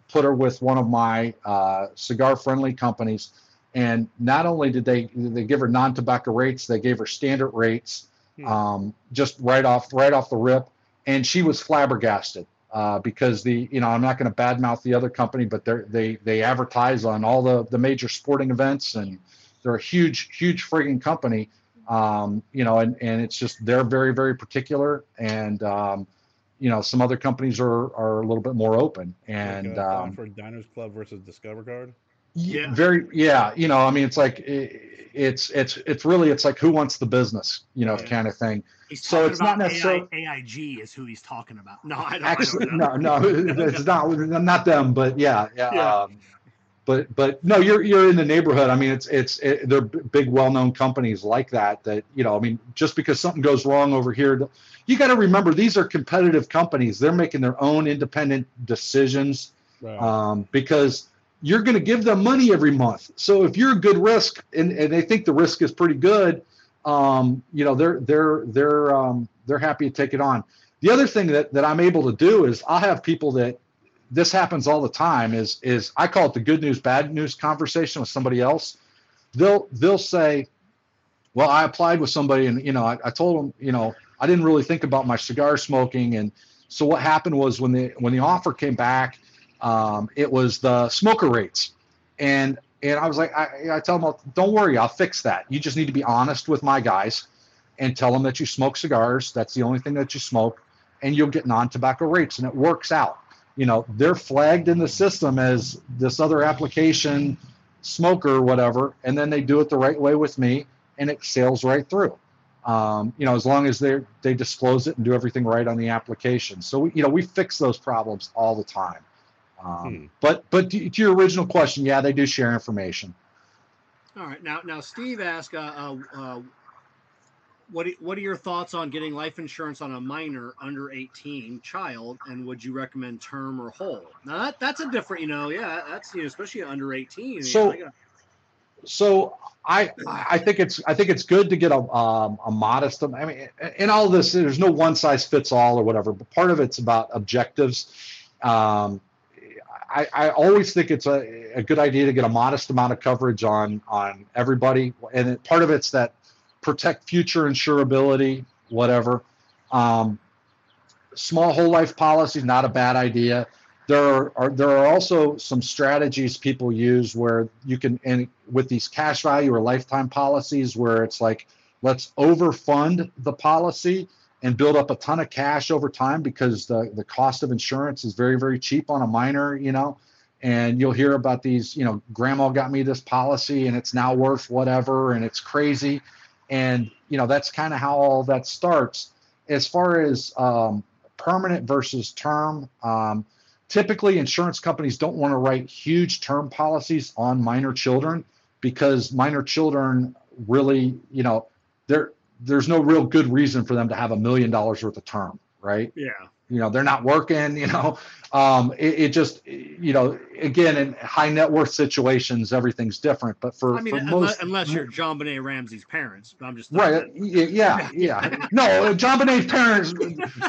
put her with one of my uh, cigar friendly companies and not only did they they give her non-tobacco rates they gave her standard rates Hmm. um, just right off right off the rip and she was flabbergasted uh, because the you know i'm not going to badmouth the other company but they they they advertise on all the the major sporting events and they're a huge huge frigging company um, you know and and it's just they're very very particular and um, you know some other companies are are a little bit more open and like, uh, um, for Diners Club versus Discover Card. Yeah. yeah. very yeah you know i mean it's like i- it's it's it's really it's like who wants the business you know Yeah. kind of thing He's So it's not necessarily- AI, AIG is who he's talking about. No, I don't, actually I don't know. no no it's not not them but yeah yeah, Yeah. Um, but but no you're you're in the neighborhood i mean it's it's it, they're big well-known companies like that that you know i mean just because something goes wrong over here you got to remember these are competitive companies they're making their own independent decisions Right. um, because you're going to give them money every month. So if you're a good risk and, and they think the risk is pretty good, um, you know they're they're they're um, they're happy to take it on. The other thing that that I'm able to do is I'll have people that this happens all the time is is I call it the good news bad news conversation with somebody else. They'll they'll say, well I applied with somebody and you know I, I told them you know I didn't really think about my cigar smoking and so what happened was when the when the offer came back um, it was the smoker rates and and i was like i, I tell them don't worry i'll fix that. You just need to be honest with my guys and tell them that you smoke cigars. That's the only thing that you smoke and you'll get non-tobacco rates and it works out. You know they're flagged in the system as this other application smoker whatever and then they do it the right way with me and it sails right through. Um, you know as long as they they disclose it and do everything right on the application. So we, you know we fix those problems all the time um, Hmm. But but to, to your original question, yeah, they do share information. All right, now now Steve asked, uh, uh, uh, what what are your thoughts on getting life insurance on a minor under eighteen child, and would you recommend term or whole? Now that that's a different, you know, yeah, that's you know, especially under eighteen. you know, So- I So I I think it's I think it's good to get a um, a modest. I mean, in all this, there's no one size fits all or whatever. But part of it's about objectives. Um, I, I always think it's a, a good idea to get a modest amount of coverage on on everybody, and it, part of it's that protect future insurability, whatever. Um, small whole life policy not a bad idea. There are there are also some strategies people use where you can and with these cash value or lifetime policies where it's like let's overfund the policy and build up a ton of cash over time because the the cost of insurance is very very cheap on a minor, you know. And you'll hear about these, you know, grandma got me this policy and it's now worth whatever and it's crazy. And you know that's kind of how all that starts. As far as um, permanent versus term, um, typically insurance companies don't want to write huge term policies on minor children because minor children really, you know, there there's no real good reason for them to have a million dollars worth of term, right? yeah, You know, they're not working, you know. Um, it, it just, you know, again, in high net worth situations, everything's different. But for, I mean, for unless, most, unless you're JonBenét Ramsey's parents, but I'm just Right. y- Yeah. Yeah. No, JonBenét's parents.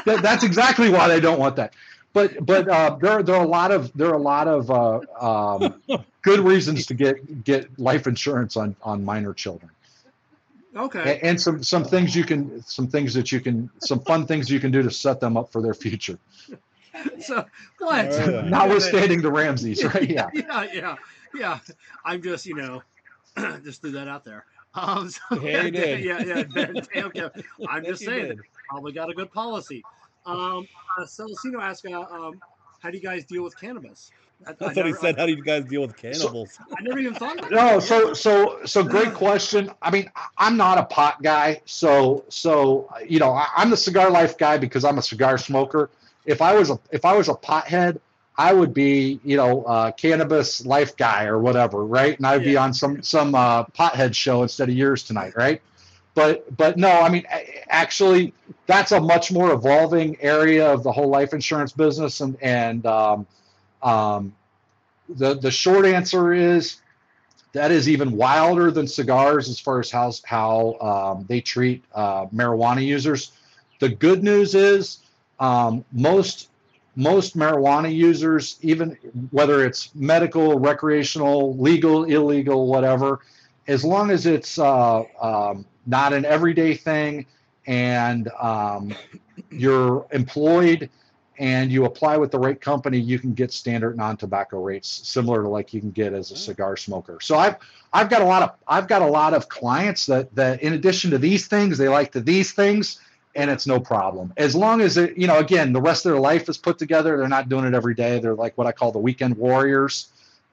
That, that's exactly why they don't want that. But but uh, there there are a lot of there are a lot of uh, um, good reasons to get get life insurance on on minor children. Okay. A- and some some things you can some things that you can some fun things you can do to set them up for their future So what? All right. notwithstanding the Ramseys right yeah yeah, yeah, yeah. I'm just, you know, just threw that out there. Um, so, Yeah, you did. yeah, yeah. damn, okay. I'm just saying, probably got a good policy. Um, uh, Celestino asked, uh, um, how do you guys deal with cannabis? I, I thought he never- said, "How do you guys deal with cannibals?" I, never even thought of that. no so so so great question i mean I- i'm not a pot guy so so you know I, i'm the cigar life guy because i'm a cigar smoker if i was a if i was a pothead i would be you know uh, cannabis life guy or whatever right and i'd be on some some uh, pothead show instead of yours tonight right but but no i mean actually that's a much more evolving area of the whole life insurance business and and um, um, the the short answer is that is even wilder than cigars as far as how how um, they treat uh, marijuana users. The good news is um, most most marijuana users, even whether it's medical, recreational, legal, illegal, whatever, as long as it's uh, um, not an everyday thing and um, you're employed and you apply with the right company, you can get standard non-tobacco rates similar to like you can get as a cigar smoker. So I've I've got a lot of I've got a lot of clients that that in addition to these things, they like to these things, and it's no problem as long as it you know again the rest of their life is put together. They're not doing it every day. They're like what I call the weekend warriors.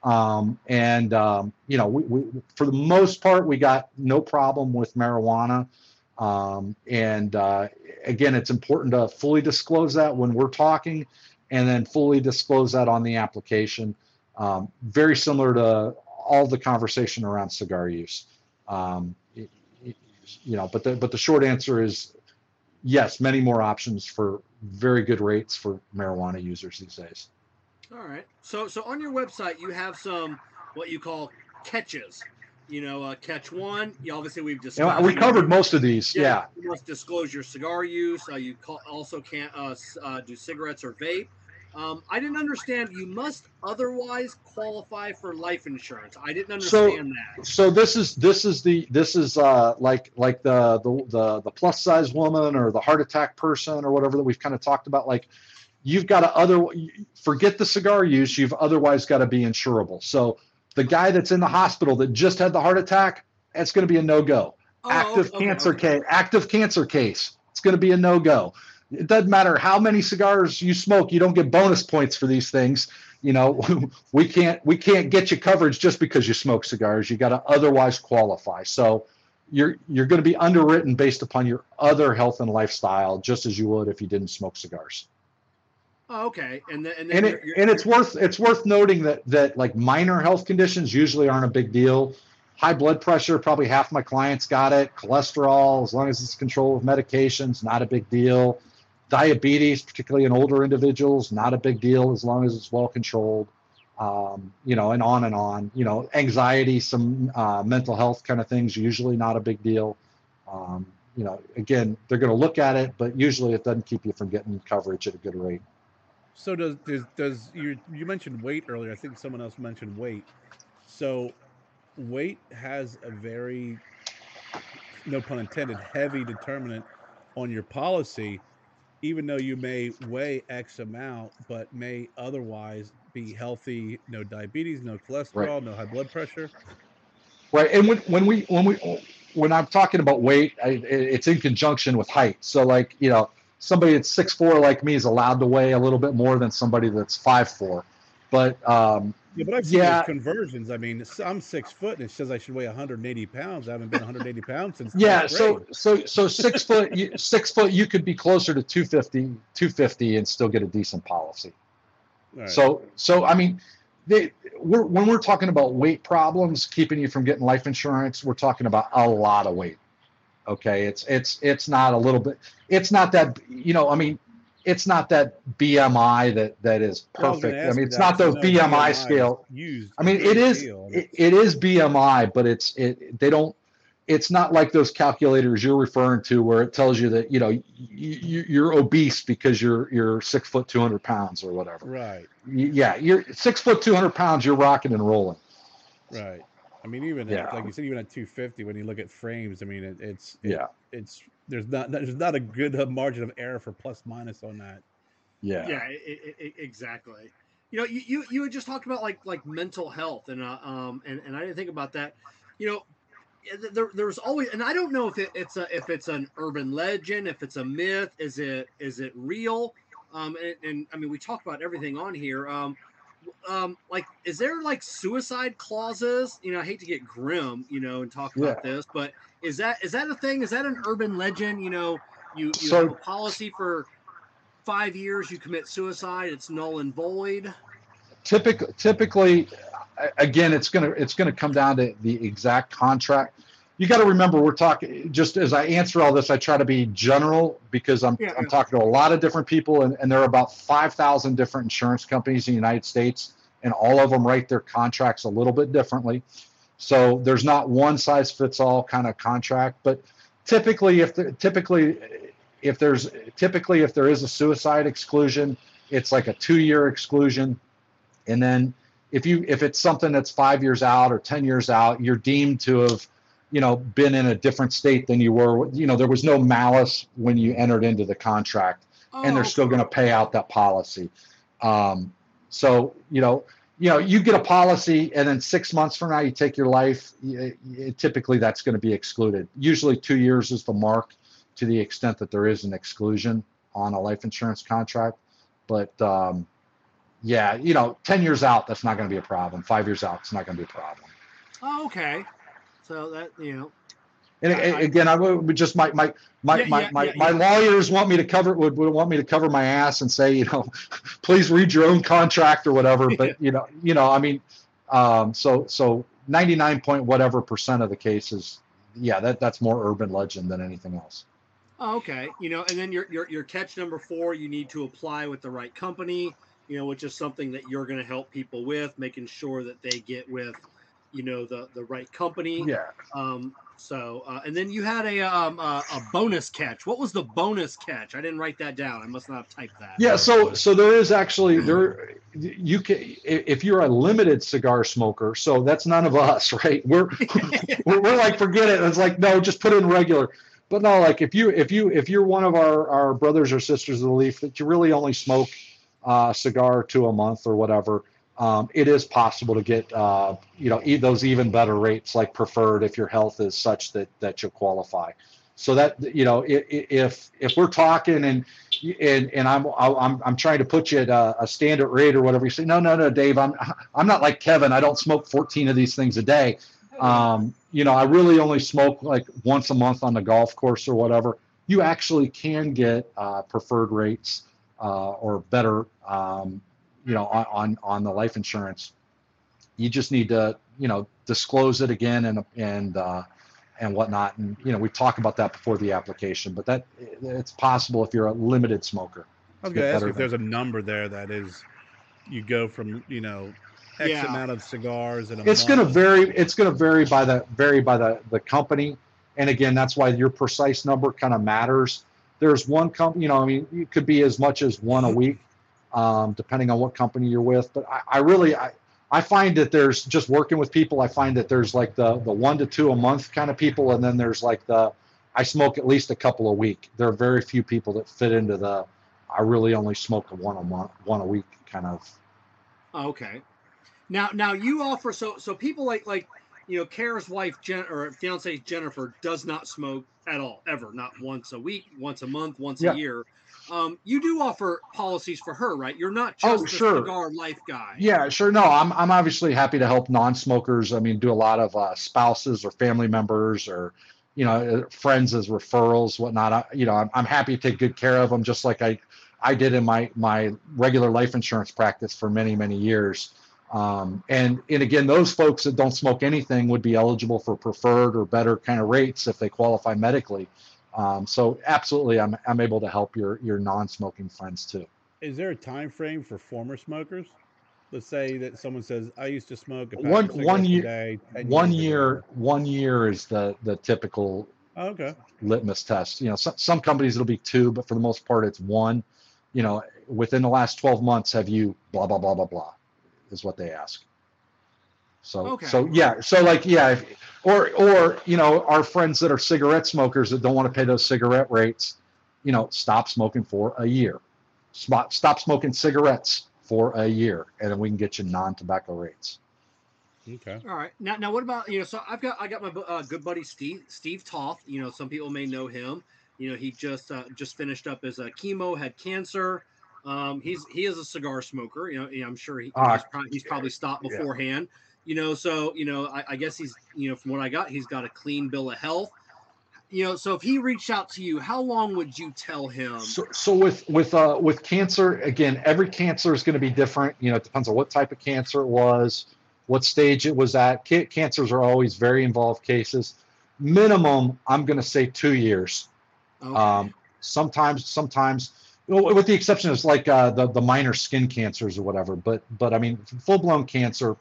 Um, and um, you know, we, we, for the most part, we got no problem with marijuana. Um, and uh, again, it's important to fully disclose that when we're talking, and then fully disclose that on the application. Um, very similar to all the conversation around cigar use. Um, you know, but the but the short answer is yes, many more options for very good rates for marijuana users these days. All right. So so on your website you have some what you call catches. You know, uh, catch one. You obviously we've discussed. we covered most of these. Yeah. You must disclose your cigar use. Uh, you call, also can't uh, uh, do cigarettes or vape. Um, I didn't understand. You must otherwise qualify for life insurance. I didn't So- understand that. so this is this is the this is uh like like the the the, the plus size woman or the heart attack person or whatever that we've kind of talked about like you've got to other forget the cigar use you've otherwise got to be insurable. So the guy that's in the hospital that just had the heart attack that's going to be a no-go. Oh, active okay, cancer okay. case active cancer case it's going to be a no-go. It doesn't matter how many cigars you smoke you don't get bonus points for these things. You know we can't we can't get you coverage just because you smoke cigars. You got to otherwise qualify. So you're you're going to be underwritten based upon your other health and lifestyle just as you would if you didn't smoke cigars Oh, okay. And then and then and it and it's worth it's worth noting that that like minor health conditions usually aren't a big deal. High blood pressure probably half my clients got it. Cholesterol as long as it's controlled with medications not a big deal. Diabetes particularly in older individuals not a big deal as long as it's well controlled. Um, you know and on and on. You know anxiety some uh, mental health kind of things usually not a big deal. Um, you know again they're going to look at it but usually it doesn't keep you from getting coverage at a good rate So does does does you you mentioned weight earlier? I think someone else mentioned weight. So weight has a very no pun intended heavy determinant on your policy, even though you may weigh X amount, but may otherwise be healthy, no diabetes, no cholesterol, no high blood pressure. Right, and when, when we when we when I'm talking about weight, I, it's in conjunction with height. So like you know, somebody that's six four like me is allowed to weigh a little bit more than somebody that's five four. But um, Yeah, but I've seen Yeah. conversions. I mean, I'm six foot, and it says I should weigh 180 pounds. I haven't been 180 pounds since. yeah, so so so six foot you, six foot you could be closer to 250 250 and still get a decent policy. Right. So, so I mean, they, we're, when we're talking about weight problems keeping you from getting life insurance, we're talking about a lot of weight. Okay, it's it's it's not a little bit. It's not that you know. I mean, it's not that BMI that that is Well, I perfect. I mean, it's not the 'cause I know BMI scale. Used I mean, it is it, it is BMI, but it's it they don't. It's not like those calculators you're referring to where it tells you that you know you, you're obese because you're you're six foot two hundred pounds or whatever Right, yeah, you're six foot two hundred pounds. You're rocking and rolling. right. I mean, even Yeah. at, like you said, even at 250, when you look at frames, I mean, it, it's it- Yeah. it's there's not there's not a good uh, margin of error for plus minus on that. Yeah. Yeah, i i i exactly. You know, you, you you had just talked about like like mental health, and uh, um, and, and I didn't think about that. You know, there there's always, and I don't know if it, it's a if it's an urban legend, if it's a myth, is it is it real? Um, and, and I mean, we talked about everything on here. Um, um, like, is there like suicide clauses? You know, I hate to get grim, you know, and talk about this, but is that is that a thing? Is that an urban legend? You know, you you So- have a policy for five years, you commit suicide, it's null and void. Typically, typically, again, it's gonna it's gonna come down to the exact contract. You got to remember, we're talking. Just as I answer all this, I try to be general because I'm Yeah, I'm talking to a lot of different people, and, and there are about five thousand different insurance companies in the United States, and all of them write their contracts a little bit differently. So there's not one size fits all kind of contract, but typically, if the, typically if there's typically if there is a suicide exclusion, it's like a two year exclusion and then if you if it's something that's five years out or ten years out you're deemed to have you know been in a different state than you were you know there was no malice when you entered into the contract and they're Oh, still going to pay out that policy um, so you know you know you get a policy and then six months from now you take your life y- y- typically that's going to be excluded usually two years is the mark to the extent that there is an exclusion on a life insurance contract but um, yeah, you know, 10 years out, that's not going to be a problem. Five years out, it's not going to be a problem. Oh, okay. So that you know, And I- again, I would just my my my Yeah, my, yeah, my, yeah, my lawyers want me to cover would, would want me to cover my ass and say, you know, please read your own contract or whatever. But you know, you know, I mean, um, so so 99 point whatever percent of the cases, yeah, that that's more urban legend than anything else. oh, okay. You know, and then your your your catch number four, you need to apply with the right company. You know, which is something that you're going to help people with, making sure that they get with, you know, the the right company. Yeah. Um. So, uh, and then you had a um a, a bonus catch. What was the bonus catch? I didn't write that down. I must not have typed that. Yeah, so so there is actually there you can if you're a limited cigar smoker, so that's none of us, right? We're we're, we're like forget it. It's like no, just put in regular. But no, like if you if you if you're one of our our brothers or sisters of the leaf that you really only smoke uh, a cigar two a month or whatever, um, it is possible to get uh, you know e- those even better rates like preferred if your health is such that that you'll qualify. So that you know if if we're talking and and and I'm I'm I'm trying to put you at a, a standard rate or whatever. You say no no no Dave I'm I'm not like Kevin. I don't smoke 14 of these things a day. Um, you know I really only smoke like once a month on the golf course or whatever. You actually can get uh, preferred rates uh, or better um, you know on, on on the life insurance. You just need to you know disclose it again and and uh, and whatnot. And you know, we talk about that before the application, but that it's possible if you're a limited smoker. I was going to ask if than- there's a number there that is you go from you know X Yeah. amount of cigars and It's going to vary. It's going to vary by the vary by the the company, and again, that's why your precise number kind of matters. There's one company, you know, I mean, it could be as much as one a week, um, depending on what company you're with. But I, I really, I, I find that there's just working with people. I find that there's like the the one to two a month kind of people, and then there's like the I smoke at least a couple a week. There are very few people that fit into the I really only smoke a one a month, one a week kind of. Okay. Now, now you offer so so people like like you know Kerr's wife Jen or fiance Jennifer does not smoke at all ever, not once a week, once a month, once Yeah. a year. Um, you do offer policies for her, right? You're not just Oh, a sure. cigar life guy. Yeah, sure. No, I'm I'm obviously happy to help non-smokers. I mean, do a lot of uh, spouses or family members or you know uh, friends as referrals, whatnot. I, you know, I'm I'm happy to take good care of them, just like I I did in my my regular life insurance practice for many many years. Um, and and again, those folks that don't smoke anything would be eligible for preferred or better kind of rates if they qualify medically. Um, so absolutely, I'm I'm able to help your your non-smoking friends too. Is there a time frame for former smokers? Let's say that someone says, "I used to smoke One- one a year- day, One years ago." year one year is the the typical Oh, okay. litmus test. You know, some, some companies it'll be two, but for the most part, it's one. You know, within the last 12 months, have you blah, blah, blah, blah, blah, is what they ask. So Okay. so yeah, so like yeah, if, or or you know our friends that are cigarette smokers that don't want to pay those cigarette rates, you know, stop smoking for a year. Stop stop smoking cigarettes for a year, and then we can get you non-tobacco rates. Okay. All right. Now, now, what about you know? So I've got I got my uh, good buddy Steve Steve Toth. You know, some people may know him. You know, he just uh, just finished up his uh, chemo, had cancer. Um, he's he is a cigar smoker. You know, I'm sure he, Ah, he's, probably, he's probably stopped yeah. You know, so you know, I, I guess he's you know from what I got, he's got a clean bill of health. You know, so if he reached out to you, how long would you tell him? So, so with with uh with cancer again, every cancer is going to be different. You know, it depends on what type of cancer it was, what stage it was at. Ca- cancers are always very involved cases. Minimum, I'm going to say two years. Okay. Um, sometimes, sometimes, with the exception of like uh, the the minor skin cancers or whatever. But but I mean, full blown cancer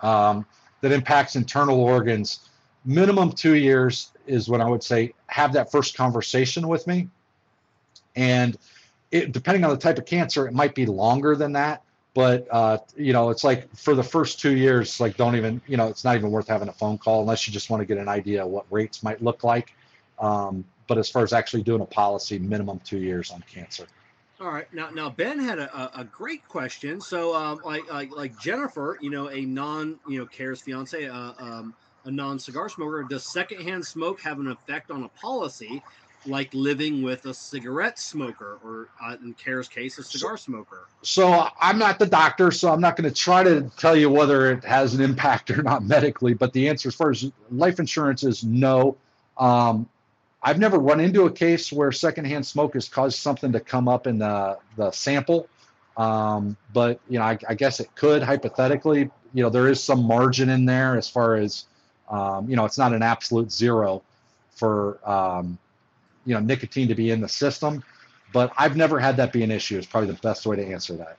um, that impacts internal organs, minimum two years is when I would say have that first conversation with me. And it, depending on the type of cancer, it might be longer than that. But uh, you know, it's like for the first two years, like don't even, you know, it's not even worth having a phone call unless you just want to get an idea of what rates might look like. Um, but as far as actually doing a policy, minimum two years on cancer. All right, now now Ben had a, a, great question. So um, like, like like Jennifer, you know, a non you know Kerr's fiance, uh, um, a non cigar smoker. Does secondhand smoke have an effect on a policy, like living with a cigarette smoker, or uh, in Kerr's case, a cigar smoker? So I'm not the doctor, so I'm not going to try to tell you whether it has an impact or not medically. But the answer, as far as life insurance, is no. Um, I've never run into a case where secondhand smoke has caused something to come up in the the sample. Um, but you know, I, I guess it could hypothetically. You know, there is some margin in there as far as um, you know, it's not an absolute zero for um, you know nicotine to be in the system. But I've never had that be an issue. Is probably the best way to answer that.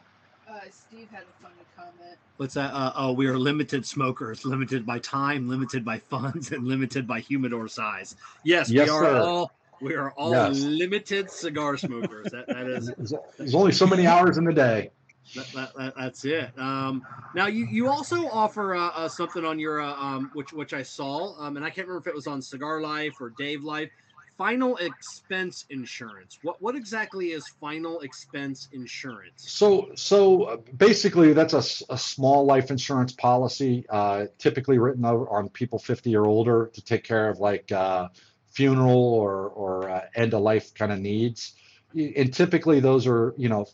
Uh, Steve had a funny comment. What's that? Uh, oh, we are limited smokers, limited by time, limited by funds, and limited by humidor size. Yes, Yes, we are sir. all we are all Yes. limited cigar smokers. that, that is There's only so many hours in the day. That, that, that, that's it. Um, now you, you also offer uh, uh, something on your uh, um, which which I saw, um, and I can't remember if it was on Cigar Life or Dave Life. Final expense insurance. What what exactly is final expense insurance? So, so uh, basically, that's a, a small life insurance policy, uh, typically written on people 50 or older to take care of like uh, funeral or or uh, end of life kind of needs. And typically, those are you know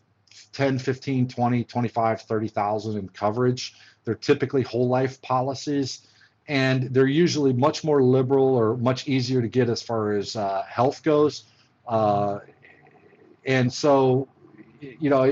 10, 15, 20, 25, 30,000 in coverage. They're typically whole life policies. And they're usually much more liberal or much easier to get as far as uh, health goes. Uh, and so, you know,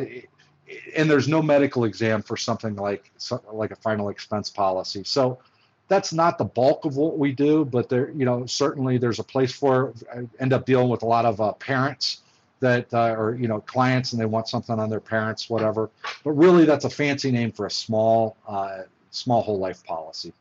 and there's no medical exam for something like like a final expense policy. So that's not the bulk of what we do, but there, you know, certainly there's a place for. it. I end up dealing with a lot of uh, parents that uh, are you know clients and they want something on their parents, whatever. But really, that's a fancy name for a small uh, small whole life policy.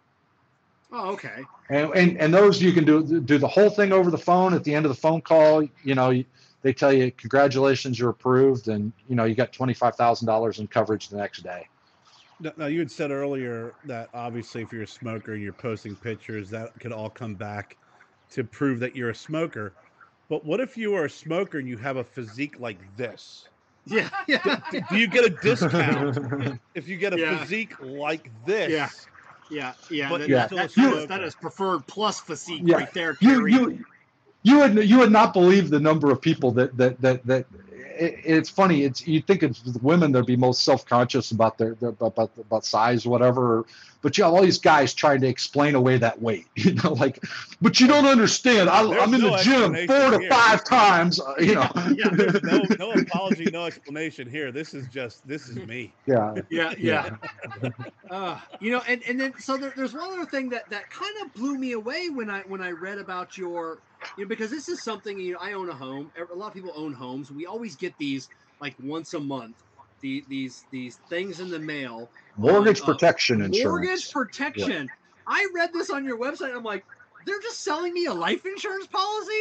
Oh, okay. And, and and those you can do do the whole thing over the phone at the end of the phone call. You know, they tell you congratulations, you're approved, and you know you got twenty five thousand dollars in coverage the next day. Now, now, you had said earlier that obviously, if you're a smoker and you're posting pictures, that could all come back to prove that you're a smoker. But what if you are a smoker and you have a physique like this? Yeah, yeah, Do, do you get a discount if you get a Yeah. physique like this? Yeah. Yeah, yeah. But still that- is, smoker. that is preferred plus physique Yeah. right there. you you you would you would not believe the number of people that that that that. It, it's funny. It's you think it's the women that'd be most self conscious about their, their about about size, whatever. But you have all these guys trying to explain away that weight. You know, like, but you don't understand. I, I'm in no the gym four to here. five times. uh, You know. Yeah, There's no, no apology, no explanation here. This is just this is me. yeah. yeah, yeah. Uh, you know, and, and then so there, there's one other thing that that kind of blew me away when I when I read about your, you know, because this is something you know I own a home. A lot of people own homes. We always get these like once a month, the, these these things in the mail. Mortgage Uh, protection insurance. Mortgage protection. I read this on your website. I'm like, they're just selling me a life insurance policy.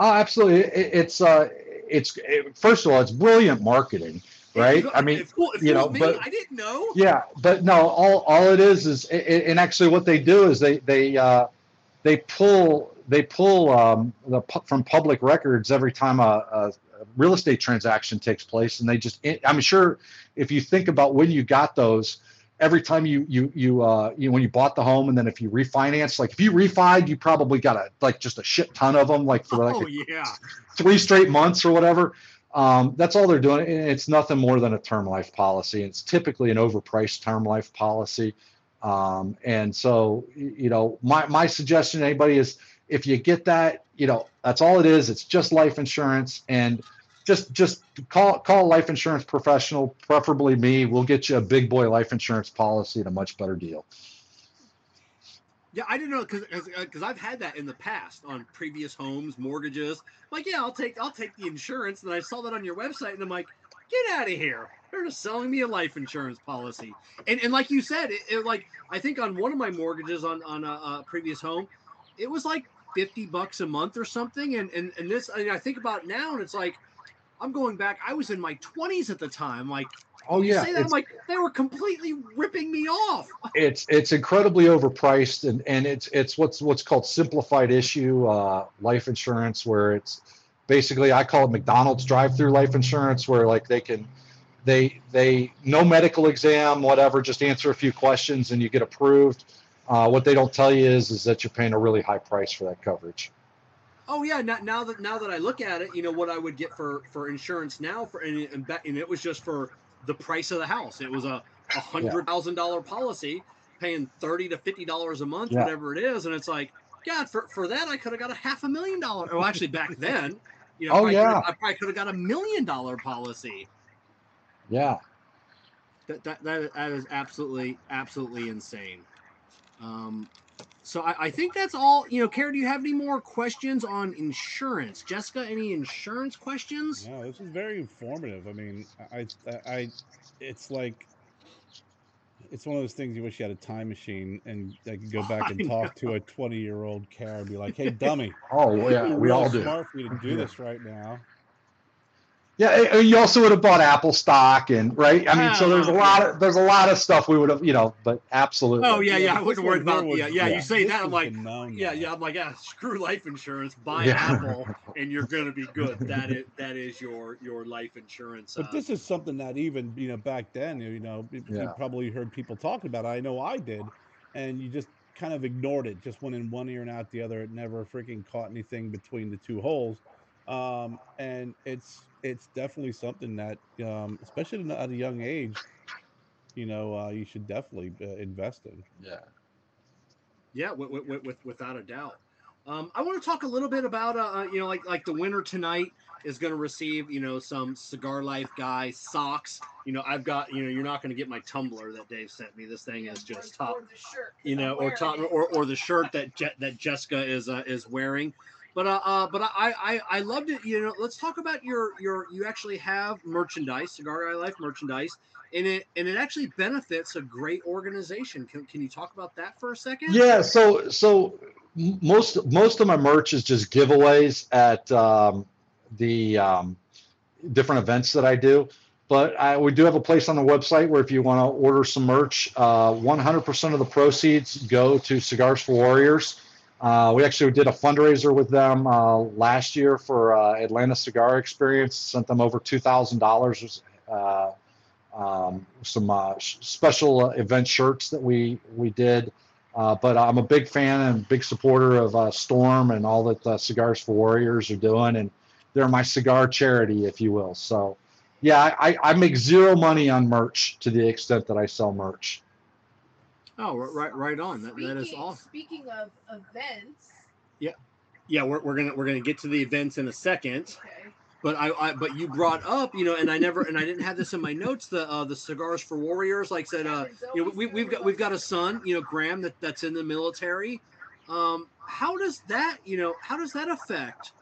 Oh, absolutely. It, it's uh, it's it, first of all, it's brilliant marketing, right? It- I mean, it fooled, it you know, me. but- I didn't know. Yeah, but no, all all it is is, a- and actually, what they do is they they uh, they pull they pull um, the from public records every time a, a real estate transaction takes place, and they just I'm sure if you think about when you got those. Every time you you you uh you when you bought the home and then if you refinance like if you refied you probably got a like just a shit ton of them like for like oh yeah. three straight months or whatever. Um, that's all they're doing. And It's nothing more than a term life policy. It's typically an overpriced term life policy. Um, and so, you know, my, my suggestion to anybody is if you get that, you know, that's all it is. It's just life insurance and just, just call, call a life insurance professional, preferably me. We'll get you a big boy life insurance policy at a much better deal. Yeah, I didn't know because because I've had that in the past on previous homes, mortgages. Like, yeah, I'll take I'll take the insurance. And I saw that on your website, and I'm like, get out of here! They're just selling me a life insurance policy. And and like you said, it, it like I think on one of my mortgages on on a, a previous home, it was like fifty bucks a month or something. And and and this and I think about now, and it's like I'm going back. I was in my 20s at the time. Like, Oh yeah. say that, I'm like they were completely ripping me off. it's it's incredibly overpriced and and it's it's what's what's called simplified issue uh, life insurance where it's basically I call it McDonald's drive-through life insurance where like they can they they no medical exam whatever just answer a few questions and you get approved. Uh, what they don't tell you is is that you're paying a really high price for that coverage. Oh yeah, now, now that now that I look at it, you know what I would get for for insurance now for and, and, and it was just for the price of the house. It was a hundred thousand dollar policy, paying thirty to fifty dollars a month, Yeah. whatever it is, and it's like, God, for for that I could have got a half a million dollar. Well, actually back then, you know, Oh, I yeah. I probably could have got a million dollar policy. Yeah. That, that, that is absolutely absolutely insane. Um, so I, I think that's all. You know, Kerr, do you have any more questions on insurance? Jessica, any insurance questions? No, this is very informative. I mean, I, I, I, it's like, it's one of those things you wish you had a time machine and I could go back and I talk to a 20 year old Kerr and be like, hey, dummy, Oh yeah, we real all do. smart for you to do Yeah. this right now. Yeah, and- and you also would have bought Apple stock and right. I mean, so there's a lot of there's a lot of stuff we would have, you know, but absolutely. Oh yeah, yeah. I but wouldn't this worry about was- yeah, yeah. yeah. You say this that, I'm like, the yeah, yeah. I'm like, yeah. Screw life insurance. Buy Yeah. Apple, and you're gonna be good. That is that is your your life insurance. But uh, this is something that even you know back then you know you you Yeah. probably heard people talking about. it. I know I did, and you just kind of ignored it. Just went in one ear and out the other. It never freaking caught anything between the two holes. Um, and it's it's definitely something that, um, especially at a young age, you know, uh, you should definitely uh, invest in. Yeah. Yeah, with, with, with, without a doubt. Um, I want to talk a little bit about, uh, uh, you know, like like the winner tonight is going to receive, you know, some Cigar Life guy socks. You know, I've got, you know, you're not going to get my tumbler that Dave sent me. This thing is just top, or the shirt, 'cause you know, or top, or, or the shirt that Je- that Jessica is uh, is wearing. But uh, uh, but I, I I loved it. You know, let's talk about your your you actually have merchandise, Cigar Guy Life merchandise, and it and it actually benefits a great organization. Can can you talk about that for a second? Yeah, so so most most of my merch is just giveaways at um, the um, different events that I do. But I, we do have a place on the website where if you want to order some merch, uh, 100% of the proceeds go to Cigars for Warriors. Uh, we actually did a fundraiser with them uh, last year for uh, Atlanta Cigar Experience. Sent them over two thousand dollars. Uh, um, some uh, special event shirts that we we did. Uh, but I'm a big fan and big supporter of Storm and all that Cigars for Warriors are doing, and they're my cigar charity, if you will. So, yeah, I, I make zero money on merch to the extent that I sell merch. Oh, right, right on. That, that is Speaking- awesome. Speaking of events, Yeah, yeah, we're, we're gonna we're gonna get to the events in a second. okay, But I, I but you brought up, you know, and I never and I didn't have this in my notes. The uh, the cigars for warriors, like I said, uh, you know, we, we've got we've got a son, you know, Graham, that, that's in the military. Um, how does that, you know, how does that affect,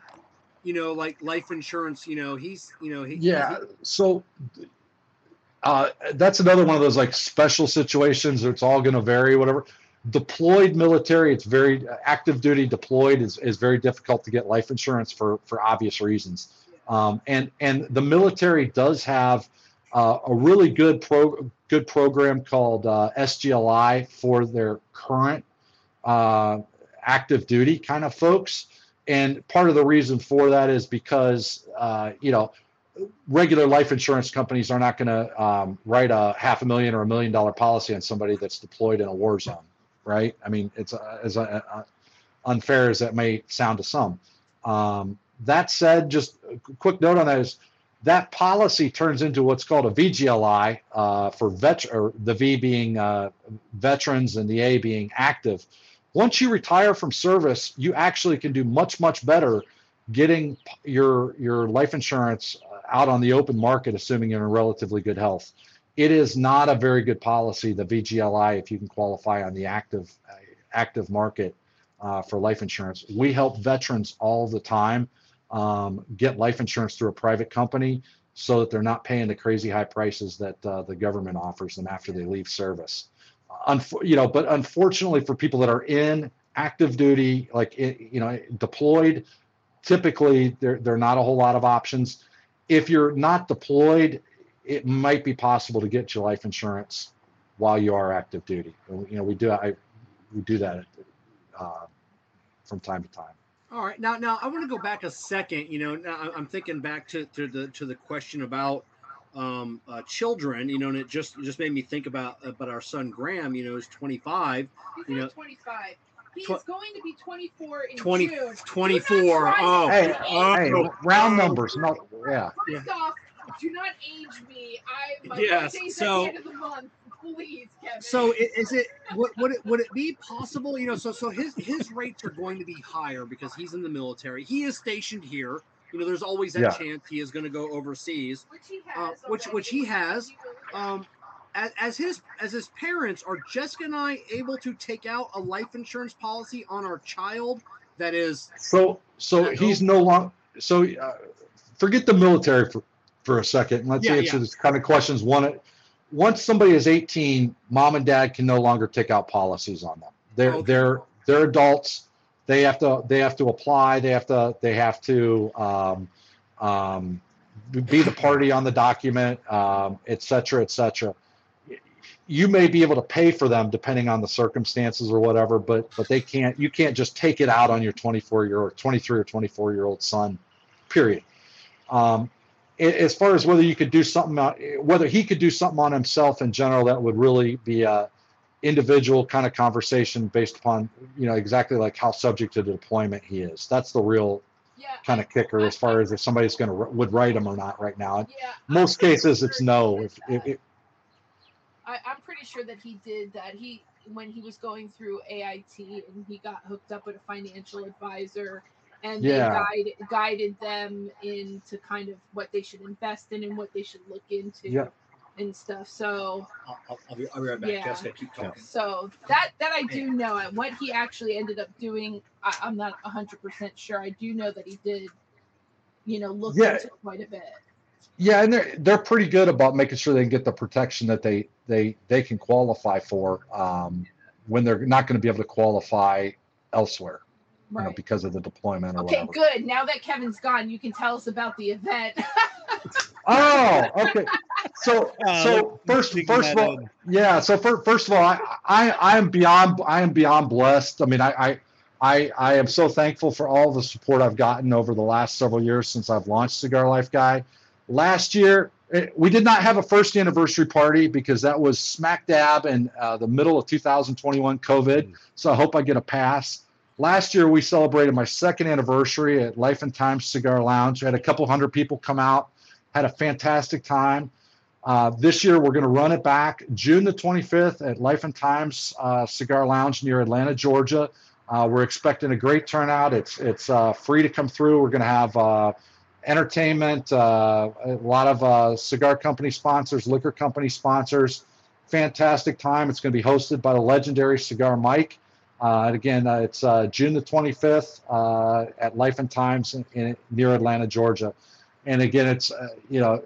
you know, like life insurance? You know, he's, you know, he Yeah. So uh, that's another one of those like special situations. where It's all going to vary, whatever. Deployed military, it's very active duty deployed is, is very difficult to get life insurance for, for obvious reasons. Um, and, and the military does have uh, a really good pro good program called uh, SGLI for their current uh, active duty kind of folks. And part of the reason for that is because uh, you know regular life insurance companies are not going to um, write a half a million or a million dollar policy on somebody that's deployed in a war zone, right? I mean, it's uh, as uh, uh, unfair as that may sound to some. Um, that said, just a quick note on that is that policy turns into what's called a VGLI uh, for vet, or the V being veterans and the A being active. Once you retire from service, you actually can do much much better getting your your life insurance out on the open market, assuming you're in relatively good health. It is not a very good policy, the VGLI, if you can qualify on the active active market uh, for life insurance. We help veterans all the time um, get life insurance through a private company so that they're not paying the crazy high prices that uh, the government offers them after they leave service. You know, but unfortunately for people that are in active duty, like you know, deployed, typically there there are not a whole lot of options if you're not deployed, it might be possible to get your life insurance while you are active duty. You know, we do I we do that uh, from time to time. All right, now now I want to go back a second. You know, now I'm thinking back to, to the to the question about um, uh, children. You know, and it just just made me think about about our son Graham. You know, is 25. He's you know, 25. He's Tw- going to be 24 in 20 June. 24. Do not try Oh, to Hey, oh, hey, round numbers. No, yeah. Yeah. First off, do not age me. I my Yes, birthday's so- at the end of the month. Please, Kevin. So is it would, would it would it be possible? You know, so so his his rates are going to be higher because he's in the military. He is stationed here. You know, there's always that Yeah. chance he is going to go overseas. which he uh, has. which- which he has, Um, as, as his as his parents, are Jessica and I able to take out a life insurance policy on our child that is So so he's no longer. So uh, forget the military for for a second. and Let's Yeah, answer yeah. this kind of questions. One, once somebody is 18, mom and dad can no longer take out policies on them. They're Okay. they're they're adults. They have to they have to apply. They have to they have to um, um, be the party on the document, um, et cetera, et cetera. You may be able to pay for them depending on the circumstances or whatever, but but they can't. You can't just take it out on your 24 year or 23 or 24 year old son. Period. Um, as far as whether you could do something, uh, whether he could do something on himself in general, that would really be a individual kind of conversation based upon you know exactly like how subject to deployment he is. That's the real yeah, kind of kicker as far as if somebody's going to would write him or not right now. yeah. Most cases, it's no. If, if, if I, I'm pretty sure that he did that. He when he was going through AIT and he got hooked up with a financial advisor and Yeah. they guide, guided them into kind of what they should invest in and what they should look into Yeah. and stuff. So I'll, I'll, I'll, be, I'll be right back. Yeah. Jessica, keep talking. so that that I do know. And what he actually ended up doing, I, I'm not 100 percent sure. I do know that he did, you know, look Yeah. into quite a bit. Yeah, and they're they're pretty good about making sure they get the protection that they they they can qualify for um, when they're not going to be able to qualify elsewhere, you know, Right. because of the deployment or Okay, whatever. good. Now that Kevin's gone, you can tell us about the event. Oh, okay. So Uh, so first first of all, in. Yeah. So for, first of all, I, I I am beyond I am beyond blessed. I mean, I, I I I am so thankful for all the support I've gotten over the last several years since I've launched Cigar Life Guy. Last year, eh, we did not have a first anniversary party because that was smack dab in uh, the middle of 2021 COVID. So I hope I get a pass. Last year, we celebrated my second anniversary at Life and Times Cigar Lounge. We had a couple hundred people come out, had a fantastic time. Uh, this year, we're going to run it back June the 25th at Life and Times uh, Cigar Lounge near Atlanta, Georgia. Uh, we're expecting a great turnout. It's it's uh, free to come through. We're going to have uh, entertainment, uh, a lot of uh, cigar company sponsors, liquor company sponsors. Fantastic time. It's going to be hosted by the legendary Cigar Mike. Uh, and again, uh, it's uh, June the 25th uh, at Life and Times in, in, near Atlanta, Georgia. And again, it's uh, you know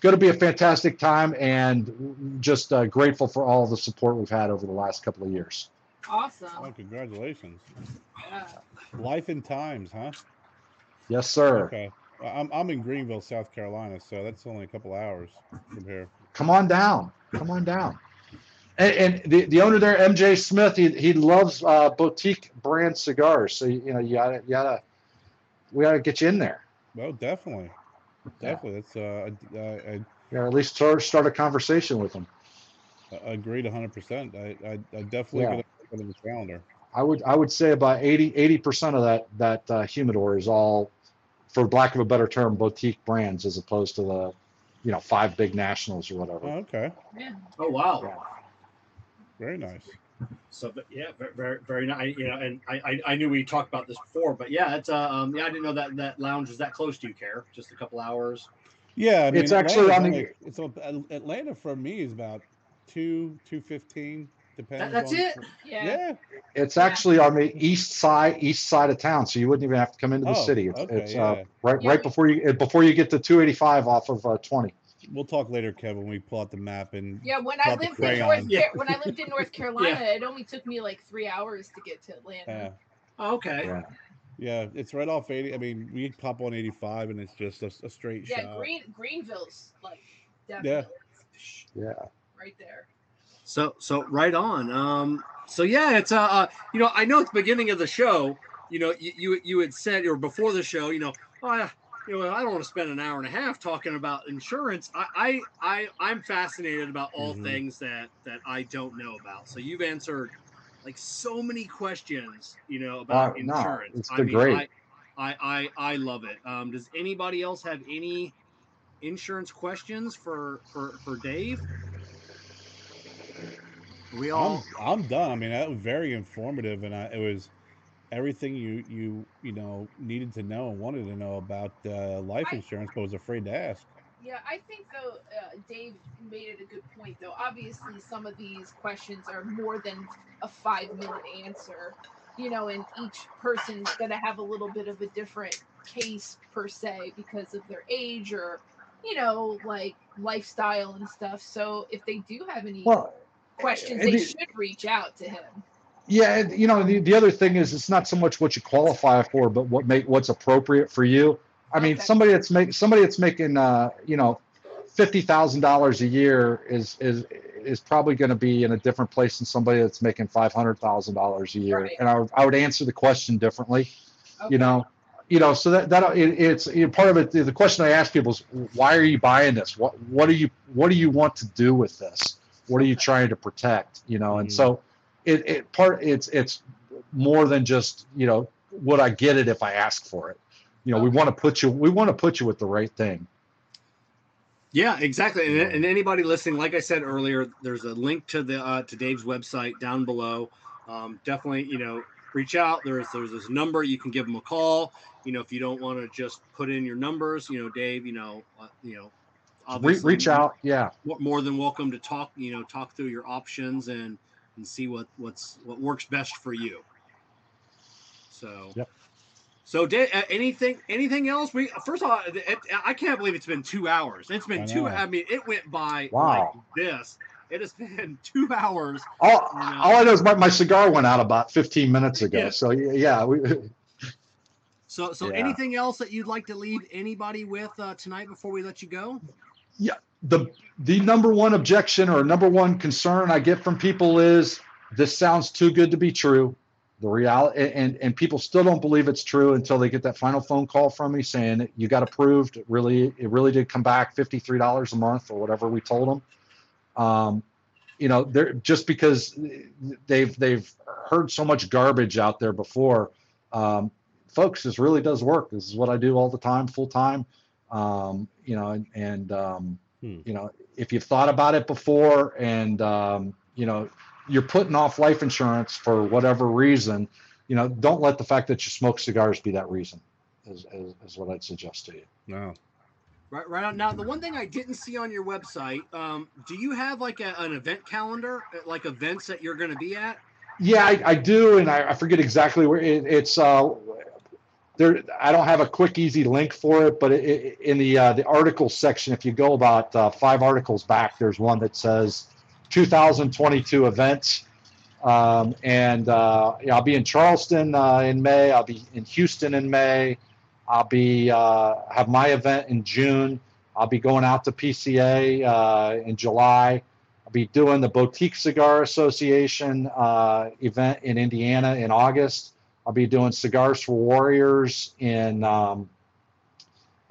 going to be a fantastic time, and just uh, grateful for all the support we've had over the last couple of years. awesome. Oh, congratulations. Yeah. Life and times, huh? Yes, sir. Okay. I'm I'm in Greenville, South Carolina, so that's only a couple hours from here. Come on down. Come on down. And, and the, the owner there, MJ Smith, he, he loves uh, boutique brand cigars. So you know you gotta you gotta we gotta get you in there. Well, definitely, definitely. That's uh, I, I, You know, at least start start a conversation with them. I agreed 100. percent I, I I definitely Yeah. gonna put it on the calendar. I would I would say about 80 percent of that that uh, humidor is all, for lack of a better term, boutique brands as opposed to the, you know, five big nationals or Oh, whatever. okay, Oh wow. Yeah. very nice. So, but yeah, very, very nice. You know, and I, I, I knew we talked about this before, but yeah, it's uh, um, yeah, I didn't know that that lounge is that close to you, Kerr. Just a couple hours. Yeah, I mean, It's actually Atlanta's on the- only- it's on- Atlanta for me is about two two fifteen. Depends. That, that's on, it. Yeah. Yeah. It's actually on the east side east side of town, so you wouldn't even have to come into the Oh, city. It's, okay, it's yeah. uh, right Yeah, right before you before you get to 285 off of uh, 20. We'll talk later, Kevin. When we pull out the map and Yeah, when I lived in crayon. North Yeah. When I lived in North Carolina, it only took me like three hours to get to Atlanta. uh, Oh, okay. Yeah. yeah, it's right off 80. I mean, we pop on 85 and it's just a, a straight Yeah, shot. Green Greenville's like definitely yeah. Yeah. right there. So so right on. Um. So yeah, it's uh, uh you know I know at the beginning of the show, you know you you, you had said or before the show, you know, oh, I, you know I don't want to spend an hour and a half talking about insurance. I I, I I'm fascinated about all Mhm. things that that I don't know about. So you've answered like so many questions, you know, about Uh, no, insurance. it's I mean, great. I, I I I love it. Um, does anybody else have any insurance questions for for for Dave? We all I'm, I'm done. I mean, that was very informative, and I, it was everything you you you know needed to know and wanted to know about uh, life I- insurance, but was afraid to ask. Yeah, I think though uh, Dave made it a good point. Though obviously some of these questions are more than a five minute answer, you know, and each person's gonna have a little bit of a different case per se because of their age or you know like lifestyle and stuff. So if they do have any Well, questions, they the- should reach out to him. Yeah, you know, the, the other thing is it's not so much what you qualify for, but what make what's appropriate for you. I mean, Okay. somebody that's make somebody that's making uh, you know, fifty thousand dollars a year is is is probably going to be in a different place than somebody that's making five hundred thousand dollars a year. Right. And I, would- I would answer the question differently. Okay. You know, you know, so that that it, it's you know, part of it. The question I ask people is, why are you buying this? What what do you what do you want to do with this? What are you trying to protect? You know, and Mhm. so it, it part it's it's more than just you know would I get it if I ask for it. You know, we want to put you we want to put you with the right thing. Yeah, exactly. And, and anybody listening, like I said earlier, there's a link to the uh, to Dave's website down below. Um, definitely, you know, reach out. There's there's this number you can give him a call. You know, if you don't want to just put in your numbers, you know, Dave, you know, uh, you know, Re- reach out, yeah. more- than welcome to talk. You know, talk through your options and and see what what's what works best for you. So. Yep. So, Dave, uh, anything, anything else? We first of all, it, I can't believe it's been two hours. It's been I two. I mean, it went by Wow. like this. It has been two hours. All, all I know is my, my cigar went out about 15 minutes ago. Yeah. So yeah, we, So, so Yeah. anything else that you'd like to leave anybody with uh, tonight before we let you go? The the number one objection or number one concern I get from people is this sounds too good to be true. The reality and and people still don't believe it's true until they get that final phone call from me saying you got approved. It really it really did come back fifty three dollars a month or whatever we told them. Um, you know, they're just because they've they've heard so much garbage out there before. Um, folks, this really does work. This is what I do all the time, full time. Um, you know, and, and um, Hmm. you know, if you've thought about it before and um, you know, you're putting off life insurance for whatever reason, you know, don't let the fact that you smoke cigars be that reason. Is, is, is what I'd suggest to you. No. Right, right on. Now, the one thing I didn't see on your website, um, do you have like a, an event calendar, uh, like events that you're going to be at? Yeah, I, I do, and I, I forget exactly where it, it's. Uh, there, I don't have a quick, easy link for it, but it, it, in the uh, the article section, if you go about uh, five articles back, there's one that says 2022 events, um, and uh, yeah, I'll be in Charleston uh, in May. I'll be in Houston in May. I'll be uh, have my event in June. I'll be going out to PCA uh, in July. I'll be doing the Boutique Cigar Association event in Indiana in August. I'll be doing Cigars for Warriors in um,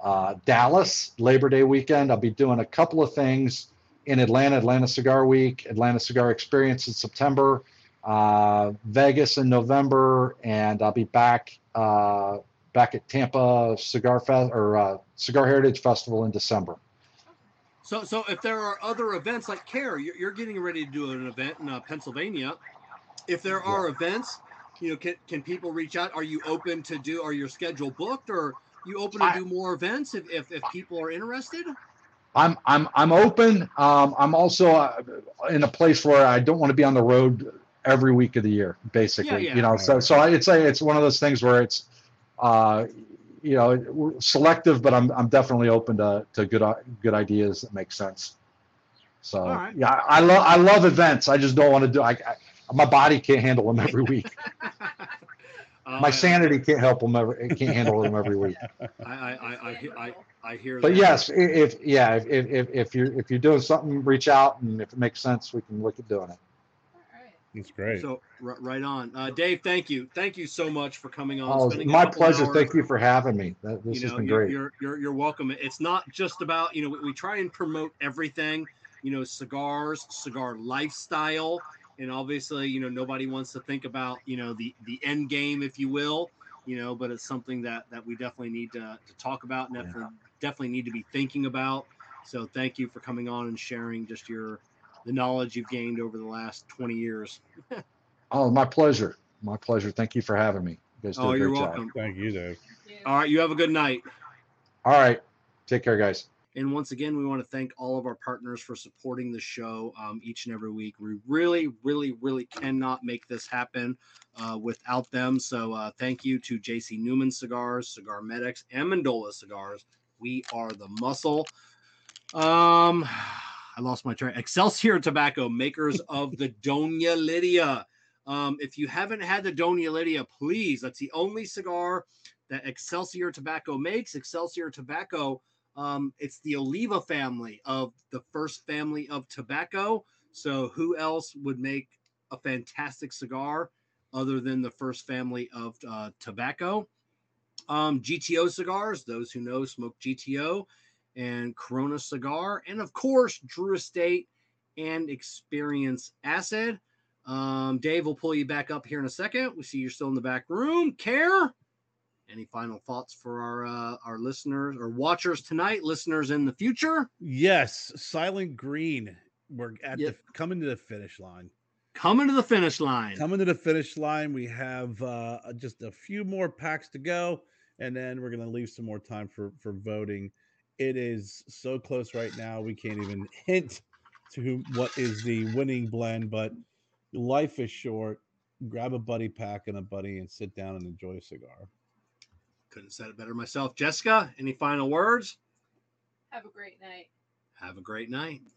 uh, Dallas Labor Day weekend. I'll be doing a couple of things in Atlanta, Atlanta Cigar Week, Atlanta Cigar Experience in September, uh, Vegas in November, and I'll be back uh, back at Tampa Cigar Fest or uh, Cigar Heritage Festival in December. So, so if there are other events like Kerr, you're, you're getting ready to do an event in uh, Pennsylvania. If there are events, you know, can, can people reach out? Are you open to do? Are your schedule booked, or you open to I- do more events if, if, if people are interested? I'm I'm I'm open. Um, I'm also uh, in a place where I don't want to be on the road every week of the year, basically. yeah. You know, so so I'd say it's one of those things where it's, uh, you know, selective, but I'm I'm definitely open to to good good ideas that make sense. So right. yeah, I love I love events. I just don't want to do. I, I my body can't handle them every week. Uh, My sanity can't help them. Every, it can't handle them every week. I, I, I, I, I, I hear. But that. yes, if yeah, if if if, if you're if you're doing something, reach out, and if it makes sense, we can look at doing it. That's great. So r- right on, uh, Dave. Thank you, thank you so much for coming on. Oh, my pleasure. hours. Thank you for having me. That, this you has know, been you're, great. You're, you're you're welcome. It's not just about you know we, we try and promote everything, you know, cigars, cigar lifestyle, and obviously you know nobody wants to think about you know the the end game, if you will, you know, but it's something that that we definitely need to, to talk about, and Yeah. definitely definitely need to be thinking about. So thank you for coming on and sharing just your the knowledge you've gained over the last 20 years. Oh, my pleasure. My pleasure. Thank you for having me. You Oh, you're job. welcome. Thank you, Dave. All right, you have a good night. All right. Take care, guys. And once again, we want to thank all of our partners for supporting the show um, each and every week. We really, really, really cannot make this happen uh, without them. So uh, thank you to JC Newman Cigars, Cigar Medics, and Amendola Cigars. We are the muscle. Um, I lost my train. Excelsior Tobacco, makers of the Doña Lydia. Um, if you haven't had the Doña Lydia, please. That's the only cigar that Excelsior Tobacco makes. Excelsior Tobacco um, it's the Oliva family of the first family of tobacco. So who else would make a fantastic cigar other than the first family of uh, tobacco? Um, GTO cigars, those who know smoke GTO and Corona cigar, and of course Drew Estate and Experience Acid. Um, Dave will pull you back up here in a second. We see you're still in the back room. Kerr? Any final thoughts for our uh, our listeners or watchers tonight? Listeners in the future, Yes, Silent Green. We're at Yep. the coming to the finish line. coming to the finish line. Coming to the finish line. We have uh, just a few more packs to go, and then we're gonna leave some more time for for voting. It is so close right now. We can't even hint to who, what is the winning blend, but life is short. Grab a buddy pack and a buddy and sit down and enjoy a cigar. Couldn't said it better myself. Jessica, any final words? Have a great night. Have a great night.